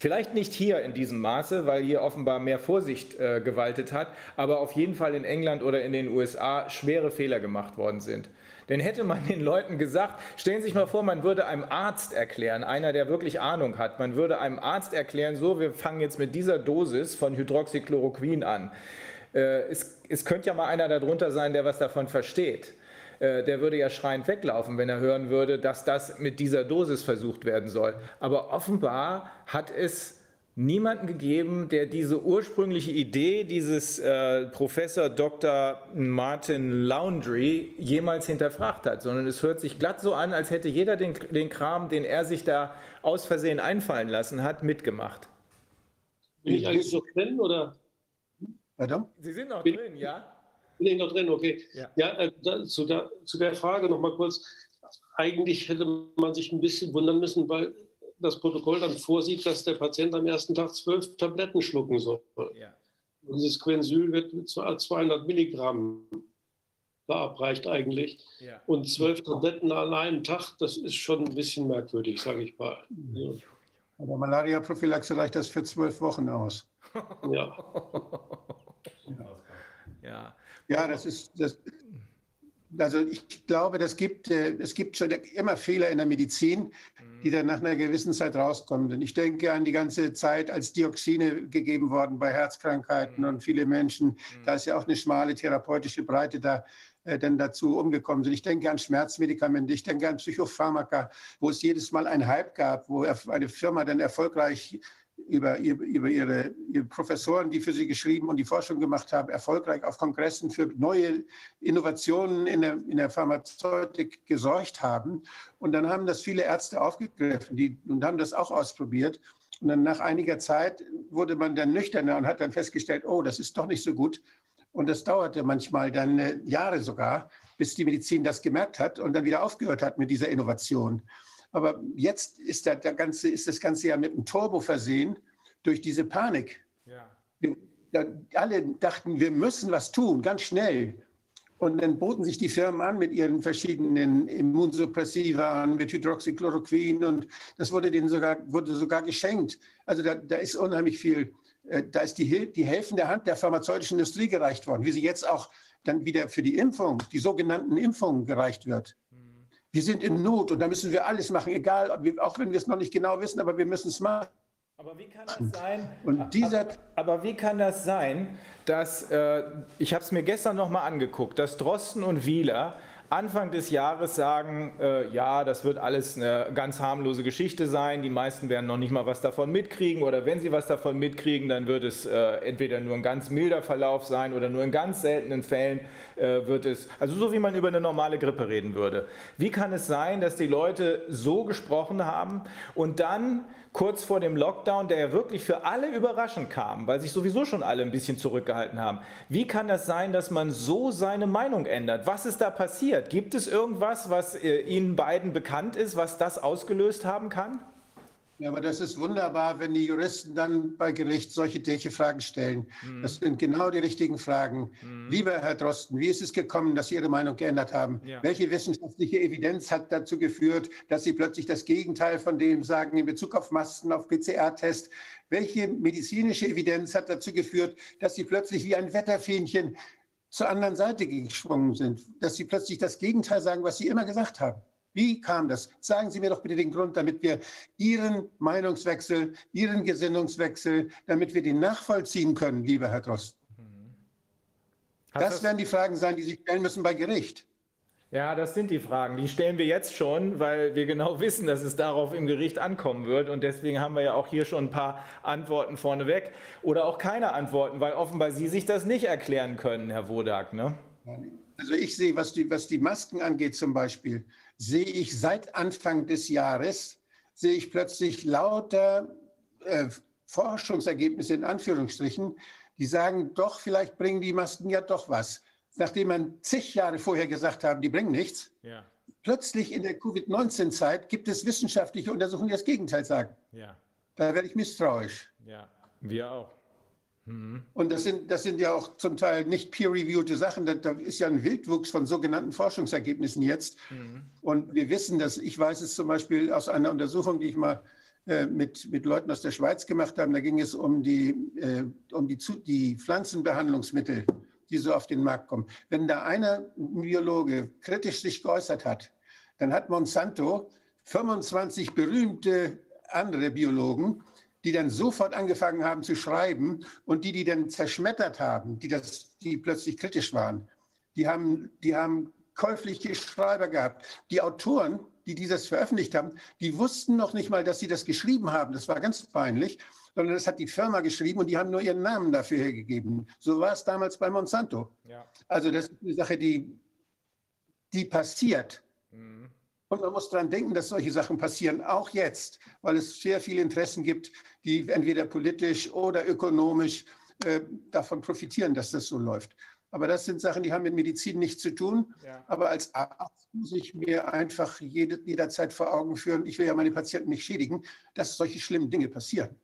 Vielleicht nicht hier in diesem Maße, weil hier offenbar mehr Vorsicht äh, gewaltet hat, aber auf jeden Fall in England oder in den USA schwere Fehler gemacht worden sind. Denn hätte man den Leuten gesagt, stellen Sie sich mal vor, man würde einem Arzt erklären, einer, der wirklich Ahnung hat, man würde einem Arzt erklären, so, wir fangen jetzt mit dieser Dosis von Hydroxychloroquin an. Äh, es, es könnte ja mal einer darunter sein, der was davon versteht. Äh, der würde ja schreiend weglaufen, wenn er hören würde, dass das mit dieser Dosis versucht werden soll. Aber offenbar hat es niemanden gegeben, der diese ursprüngliche Idee dieses äh, Professor Dr. Martin Laundry jemals hinterfragt hat, sondern es hört sich glatt so an, als hätte jeder den, den Kram, den er sich da aus Versehen einfallen lassen hat, mitgemacht. Bin ich eigentlich noch drin oder? Pardon? Sie sind noch Bin drin, ja? Bin ich noch drin, okay. Ja, ja äh, da, zu, der, zu der Frage noch mal kurz. Eigentlich hätte man sich ein bisschen wundern müssen, weil das Protokoll dann vorsieht, dass der Patient am ersten Tag zwölf Tabletten schlucken soll. Ja. Und dieses Quensyl wird mit 200 Milligramm verabreicht eigentlich. Ja. Und zwölf Tabletten an einem Tag, das ist schon ein bisschen merkwürdig, sage ich mal. Ja. Aber Malaria-Prophylaxe reicht das für zwölf Wochen aus. Ja. ja. Ja, das ist, das, also ich glaube, das gibt, äh, es gibt schon immer Fehler in der Medizin, die dann nach einer gewissen Zeit rauskommen. Und ich denke an die ganze Zeit, als Dioxine gegeben worden bei Herzkrankheiten und viele Menschen, da ist ja auch eine schmale therapeutische Breite da äh, dann dazu umgekommen sind. Ich denke an Schmerzmedikamente, ich denke an Psychopharmaka, wo es jedes Mal einen Hype gab, wo eine Firma dann erfolgreich über, über ihre, ihre, Professoren, die für sie geschrieben und die Forschung gemacht haben, erfolgreich auf Kongressen für neue Innovationen in der, in der Pharmazeutik gesorgt haben. Und dann haben das viele Ärzte aufgegriffen die, und haben das auch ausprobiert. Und dann nach einiger Zeit wurde man dann nüchterner und hat dann festgestellt, oh, das ist doch nicht so gut. Und das dauerte manchmal dann äh, Jahre sogar, bis die Medizin das gemerkt hat und dann wieder aufgehört hat mit dieser Innovation. Aber jetzt ist, der, der ganze, ist das Ganze ja mit einem Turbo versehen durch diese Panik. Ja. Wir, alle dachten, wir müssen was tun, ganz schnell. Und dann boten sich die Firmen an mit ihren verschiedenen Immunsuppressiva, mit Hydroxychloroquin und das wurde denen sogar, wurde sogar geschenkt. Also da, da ist unheimlich viel, äh, da ist die, die helfende Hand der pharmazeutischen Industrie gereicht worden, wie sie jetzt auch dann wieder für die Impfung, die sogenannten Impfungen gereicht wird. Wir sind in Not und da müssen wir alles machen, egal, auch wenn wir es noch nicht genau wissen, aber wir müssen es machen. Aber wie kann das sein? Und dieser aber, aber wie kann das sein, dass äh, ich habe es mir gestern noch mal angeguckt, dass Drosten und Wieler Anfang des Jahres sagen, äh, ja, das wird alles eine ganz harmlose Geschichte sein. Die meisten werden noch nicht mal was davon mitkriegen oder wenn sie was davon mitkriegen, dann wird es äh, entweder nur ein ganz milder Verlauf sein oder nur in ganz seltenen Fällen äh, wird es, also so wie man über eine normale Grippe reden würde. Wie kann es sein, dass die Leute so gesprochen haben und dann kurz vor dem Lockdown, der ja wirklich für alle überraschend kam, weil sich sowieso schon alle ein bisschen zurückgehalten haben. Wie kann das sein, dass man so seine Meinung ändert? Was ist da passiert? Gibt es irgendwas, was äh, Ihnen beiden bekannt ist, was das ausgelöst haben kann? Ja, aber das ist wunderbar, wenn die Juristen dann bei Gericht solche, solche Fragen stellen. Mhm. Das sind genau die richtigen Fragen. Mhm. Lieber Herr Drosten, wie ist es gekommen, dass Sie Ihre Meinung geändert haben? Ja. Welche wissenschaftliche Evidenz hat dazu geführt, dass Sie plötzlich das Gegenteil von dem sagen in Bezug auf Masken, auf PCR-Test? Welche medizinische Evidenz hat dazu geführt, dass Sie plötzlich wie ein Wetterfähnchen zur anderen Seite geschwungen sind? Dass Sie plötzlich das Gegenteil sagen, was Sie immer gesagt haben? Wie kam das? Sagen Sie mir doch bitte den Grund, damit wir Ihren Meinungswechsel, Ihren Gesinnungswechsel, damit wir den nachvollziehen können, lieber Herr Drosten. Mhm. Das, das werden die Fragen sein, die Sie stellen müssen bei Gericht. Ja, das sind die Fragen. Die stellen wir jetzt schon, weil wir genau wissen, dass es darauf im Gericht ankommen wird. Und deswegen haben wir ja auch hier schon ein paar Antworten vorneweg oder auch keine Antworten, weil offenbar Sie sich das nicht erklären können, Herr Wodak. Ne? Also ich sehe, was die, was die Masken angeht zum Beispiel, sehe ich seit Anfang des Jahres, sehe ich plötzlich lauter äh, Forschungsergebnisse in Anführungsstrichen, die sagen, doch, vielleicht bringen die Masken ja doch was. Nachdem man zig Jahre vorher gesagt haben, die bringen nichts. Ja. Plötzlich in der Covid-19-Zeit gibt es wissenschaftliche Untersuchungen, die das Gegenteil sagen. Ja. Da werde ich misstrauisch. Ja, wir auch. Und das sind, das sind ja auch zum Teil nicht peer-reviewte Sachen. Da, da, ist ja ein Wildwuchs von sogenannten Forschungsergebnissen jetzt. Mhm. Und wir wissen dass ich weiß es zum Beispiel aus einer Untersuchung, die ich mal äh, mit, mit Leuten aus der Schweiz gemacht habe. Da ging es um die, äh, um die, die Pflanzenbehandlungsmittel, die so auf den Markt kommen. Wenn da einer Biologe kritisch sich geäußert hat, dann hat Monsanto 25 berühmte andere Biologen die dann sofort angefangen haben zu schreiben und die, die dann zerschmettert haben, die, das, die plötzlich kritisch waren, die haben, die haben käufliche Schreiber gehabt. Die Autoren, die dieses veröffentlicht haben, die wussten noch nicht mal, dass sie das geschrieben haben. Das war ganz peinlich, sondern das hat die Firma geschrieben und die haben nur ihren Namen dafür hergegeben. So war es damals bei Monsanto. Ja. Also das ist eine Sache, die, die passiert. Mhm. Und man muss daran denken, dass solche Sachen passieren, auch jetzt, weil es sehr viele Interessen gibt, die entweder politisch oder ökonomisch äh, davon profitieren, dass das so läuft. Aber das sind Sachen, die haben mit Medizin nichts zu tun. Ja. Aber als Arzt muss ich mir einfach jede, jederzeit vor Augen führen, ich will ja meine Patienten nicht schädigen, dass solche schlimmen Dinge passieren.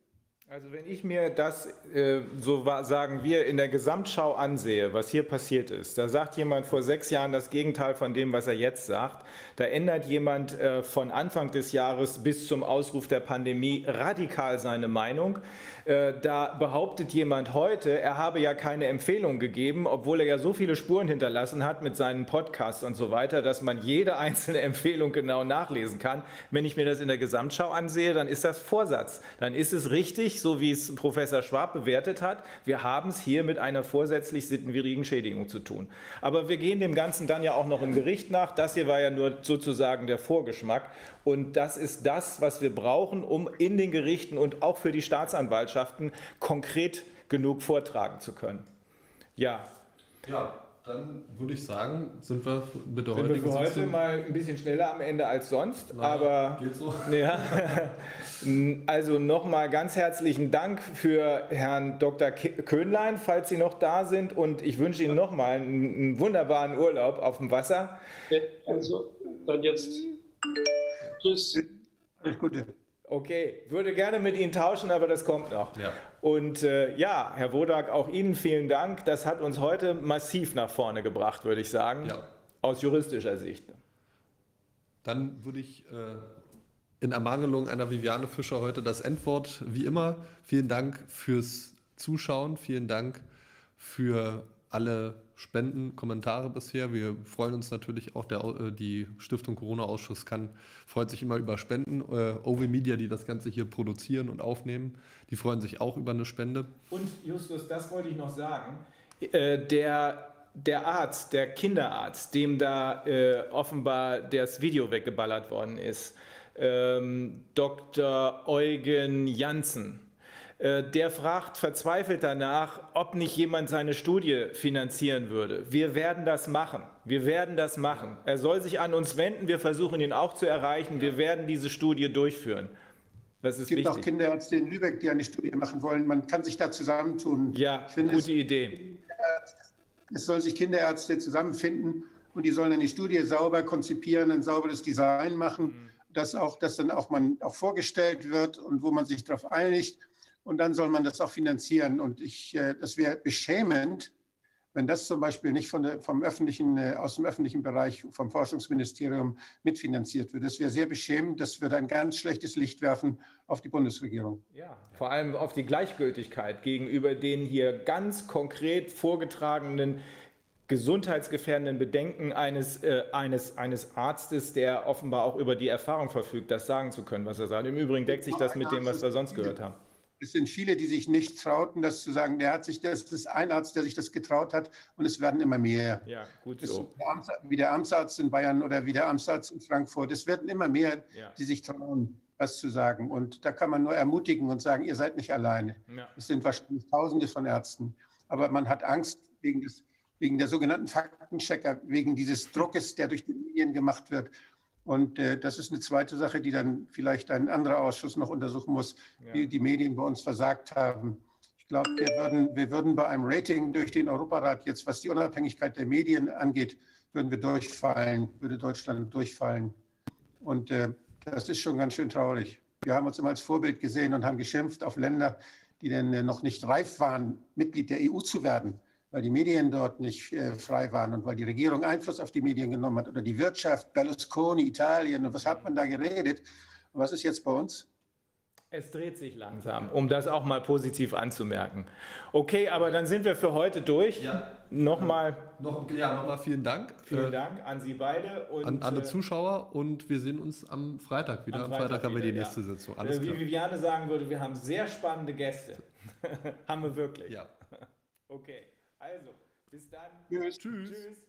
Also wenn ich mir das, äh, so sagen wir, in der Gesamtschau ansehe, was hier passiert ist, da sagt jemand vor sechs Jahren das Gegenteil von dem, was er jetzt sagt. Da ändert jemand äh, von Anfang des Jahres bis zum Ausruf der Pandemie radikal seine Meinung. Äh, da behauptet jemand heute, er habe ja keine Empfehlung gegeben, obwohl er ja so viele Spuren hinterlassen hat mit seinen Podcasts und so weiter, dass man jede einzelne Empfehlung genau nachlesen kann. Wenn ich mir das in der Gesamtschau ansehe, dann ist das Vorsatz. Dann ist es richtig, so wie es Professor Schwab bewertet hat. Wir haben es hier mit einer vorsätzlich sittenwidrigen Schädigung zu tun. Aber wir gehen dem Ganzen dann ja auch noch im Gericht nach. Das hier war ja nur sozusagen der Vorgeschmack. Und das ist das, was wir brauchen, um in den Gerichten und auch für die Staatsanwaltschaften konkret genug vortragen zu können. Ja. Ja, dann würde ich sagen, sind wir mit der sind heutigen wir für heute Sitzung mal ein bisschen schneller am Ende als sonst, Na, aber geht so. ja. Also nochmal ganz herzlichen Dank für Herrn Dr. Köhnlein, falls Sie noch da sind und ich wünsche Ihnen nochmal einen, einen wunderbaren Urlaub auf dem Wasser. Also dann jetzt Tschüss. Alles Gute. Okay, würde gerne mit Ihnen tauschen, aber das kommt noch. Ja. Und äh, ja, Herr Wodak, auch Ihnen vielen Dank. Das hat uns heute massiv nach vorne gebracht, würde ich sagen, ja. aus juristischer Sicht. Dann würde ich äh, in Ermangelung einer Viviane Fischer heute das Endwort, wie immer, vielen Dank fürs Zuschauen, vielen Dank für alle Spenden, Kommentare bisher. Wir freuen uns natürlich auch, der, äh, die Stiftung Corona-Ausschuss kann, freut sich immer über Spenden. Äh, OV Media, die das Ganze hier produzieren und aufnehmen, die freuen sich auch über eine Spende. Und Justus, das wollte ich noch sagen. Äh, der, der Arzt, der Kinderarzt, dem da äh, offenbar das Video weggeballert worden ist, ähm, Dr. Eugen Janssen, der fragt verzweifelt danach, ob nicht jemand seine Studie finanzieren würde. Wir werden das machen. Wir werden das machen. Er soll sich an uns wenden. Wir versuchen ihn auch zu erreichen. Wir werden diese Studie durchführen. Das ist es gibt wichtig. auch Kinderärzte in Lübeck, die eine Studie machen wollen. Man kann sich da zusammentun. Ja, finde, gute Idee. Es sollen sich Kinderärzte zusammenfinden und die sollen eine Studie sauber konzipieren, ein sauberes Design machen, mhm. dass auch, dass dann auch man auch vorgestellt wird und wo man sich darauf einigt und dann soll man das auch finanzieren. Und ich, äh, das wäre beschämend, wenn das zum Beispiel nicht von der, vom öffentlichen, äh, aus dem öffentlichen Bereich, vom Forschungsministerium mitfinanziert wird. Das wäre sehr beschämend. Das würde ein ganz schlechtes Licht werfen auf die Bundesregierung. Ja, vor allem auf die Gleichgültigkeit gegenüber den hier ganz konkret vorgetragenen gesundheitsgefährdenden Bedenken eines, äh, eines, eines Arztes, der offenbar auch über die Erfahrung verfügt, das sagen zu können, was er sagt. Im Übrigen deckt sich das mit dem, was wir sonst gehört haben. Es sind viele, die sich nicht trauten, das zu sagen. Der hat sich, das ist ein Arzt, der sich das getraut hat und es werden immer mehr. Ja, gut so. wie der Amtsarzt in Bayern oder wie der Amtsarzt in Frankfurt. Es werden immer mehr, ja. die sich trauen, was zu sagen. Und da kann man nur ermutigen und sagen, ihr seid nicht alleine. Ja. Es sind wahrscheinlich Tausende von Ärzten. Aber man hat Angst wegen, des, wegen der sogenannten Faktenchecker, wegen dieses Druckes, der durch die Medien gemacht wird. Und äh, das ist eine zweite Sache, die dann vielleicht ein anderer Ausschuss noch untersuchen muss, ja. wie die Medien bei uns versagt haben. Ich glaube, wir würden, wir würden bei einem Rating durch den Europarat jetzt, was die Unabhängigkeit der Medien angeht, würden wir durchfallen, würde Deutschland durchfallen. Und äh, das ist schon ganz schön traurig. Wir haben uns immer als Vorbild gesehen und haben geschimpft auf Länder, die denn äh, noch nicht reif waren, Mitglied der EU zu werden weil die Medien dort nicht äh, frei waren und weil die Regierung Einfluss auf die Medien genommen hat oder die Wirtschaft, Berlusconi, Italien und was hat man da geredet? Und was ist jetzt bei uns? Es dreht sich langsam, um das auch mal positiv anzumerken. Okay, aber dann sind wir für heute durch. Ja. Nochmal. Noch, ja, nochmal vielen Dank. Vielen Dank an Sie beide. Und, an alle äh, Zuschauer und wir sehen uns am Freitag wieder. Am Freitag, am Freitag haben wir die nächste ja. Sitzung. Alles Wie klar. Viviane sagen würde, wir haben sehr spannende Gäste. haben wir wirklich. Ja. Okay. Also, bis dann. Tschüss. Tschüss. Tschüss.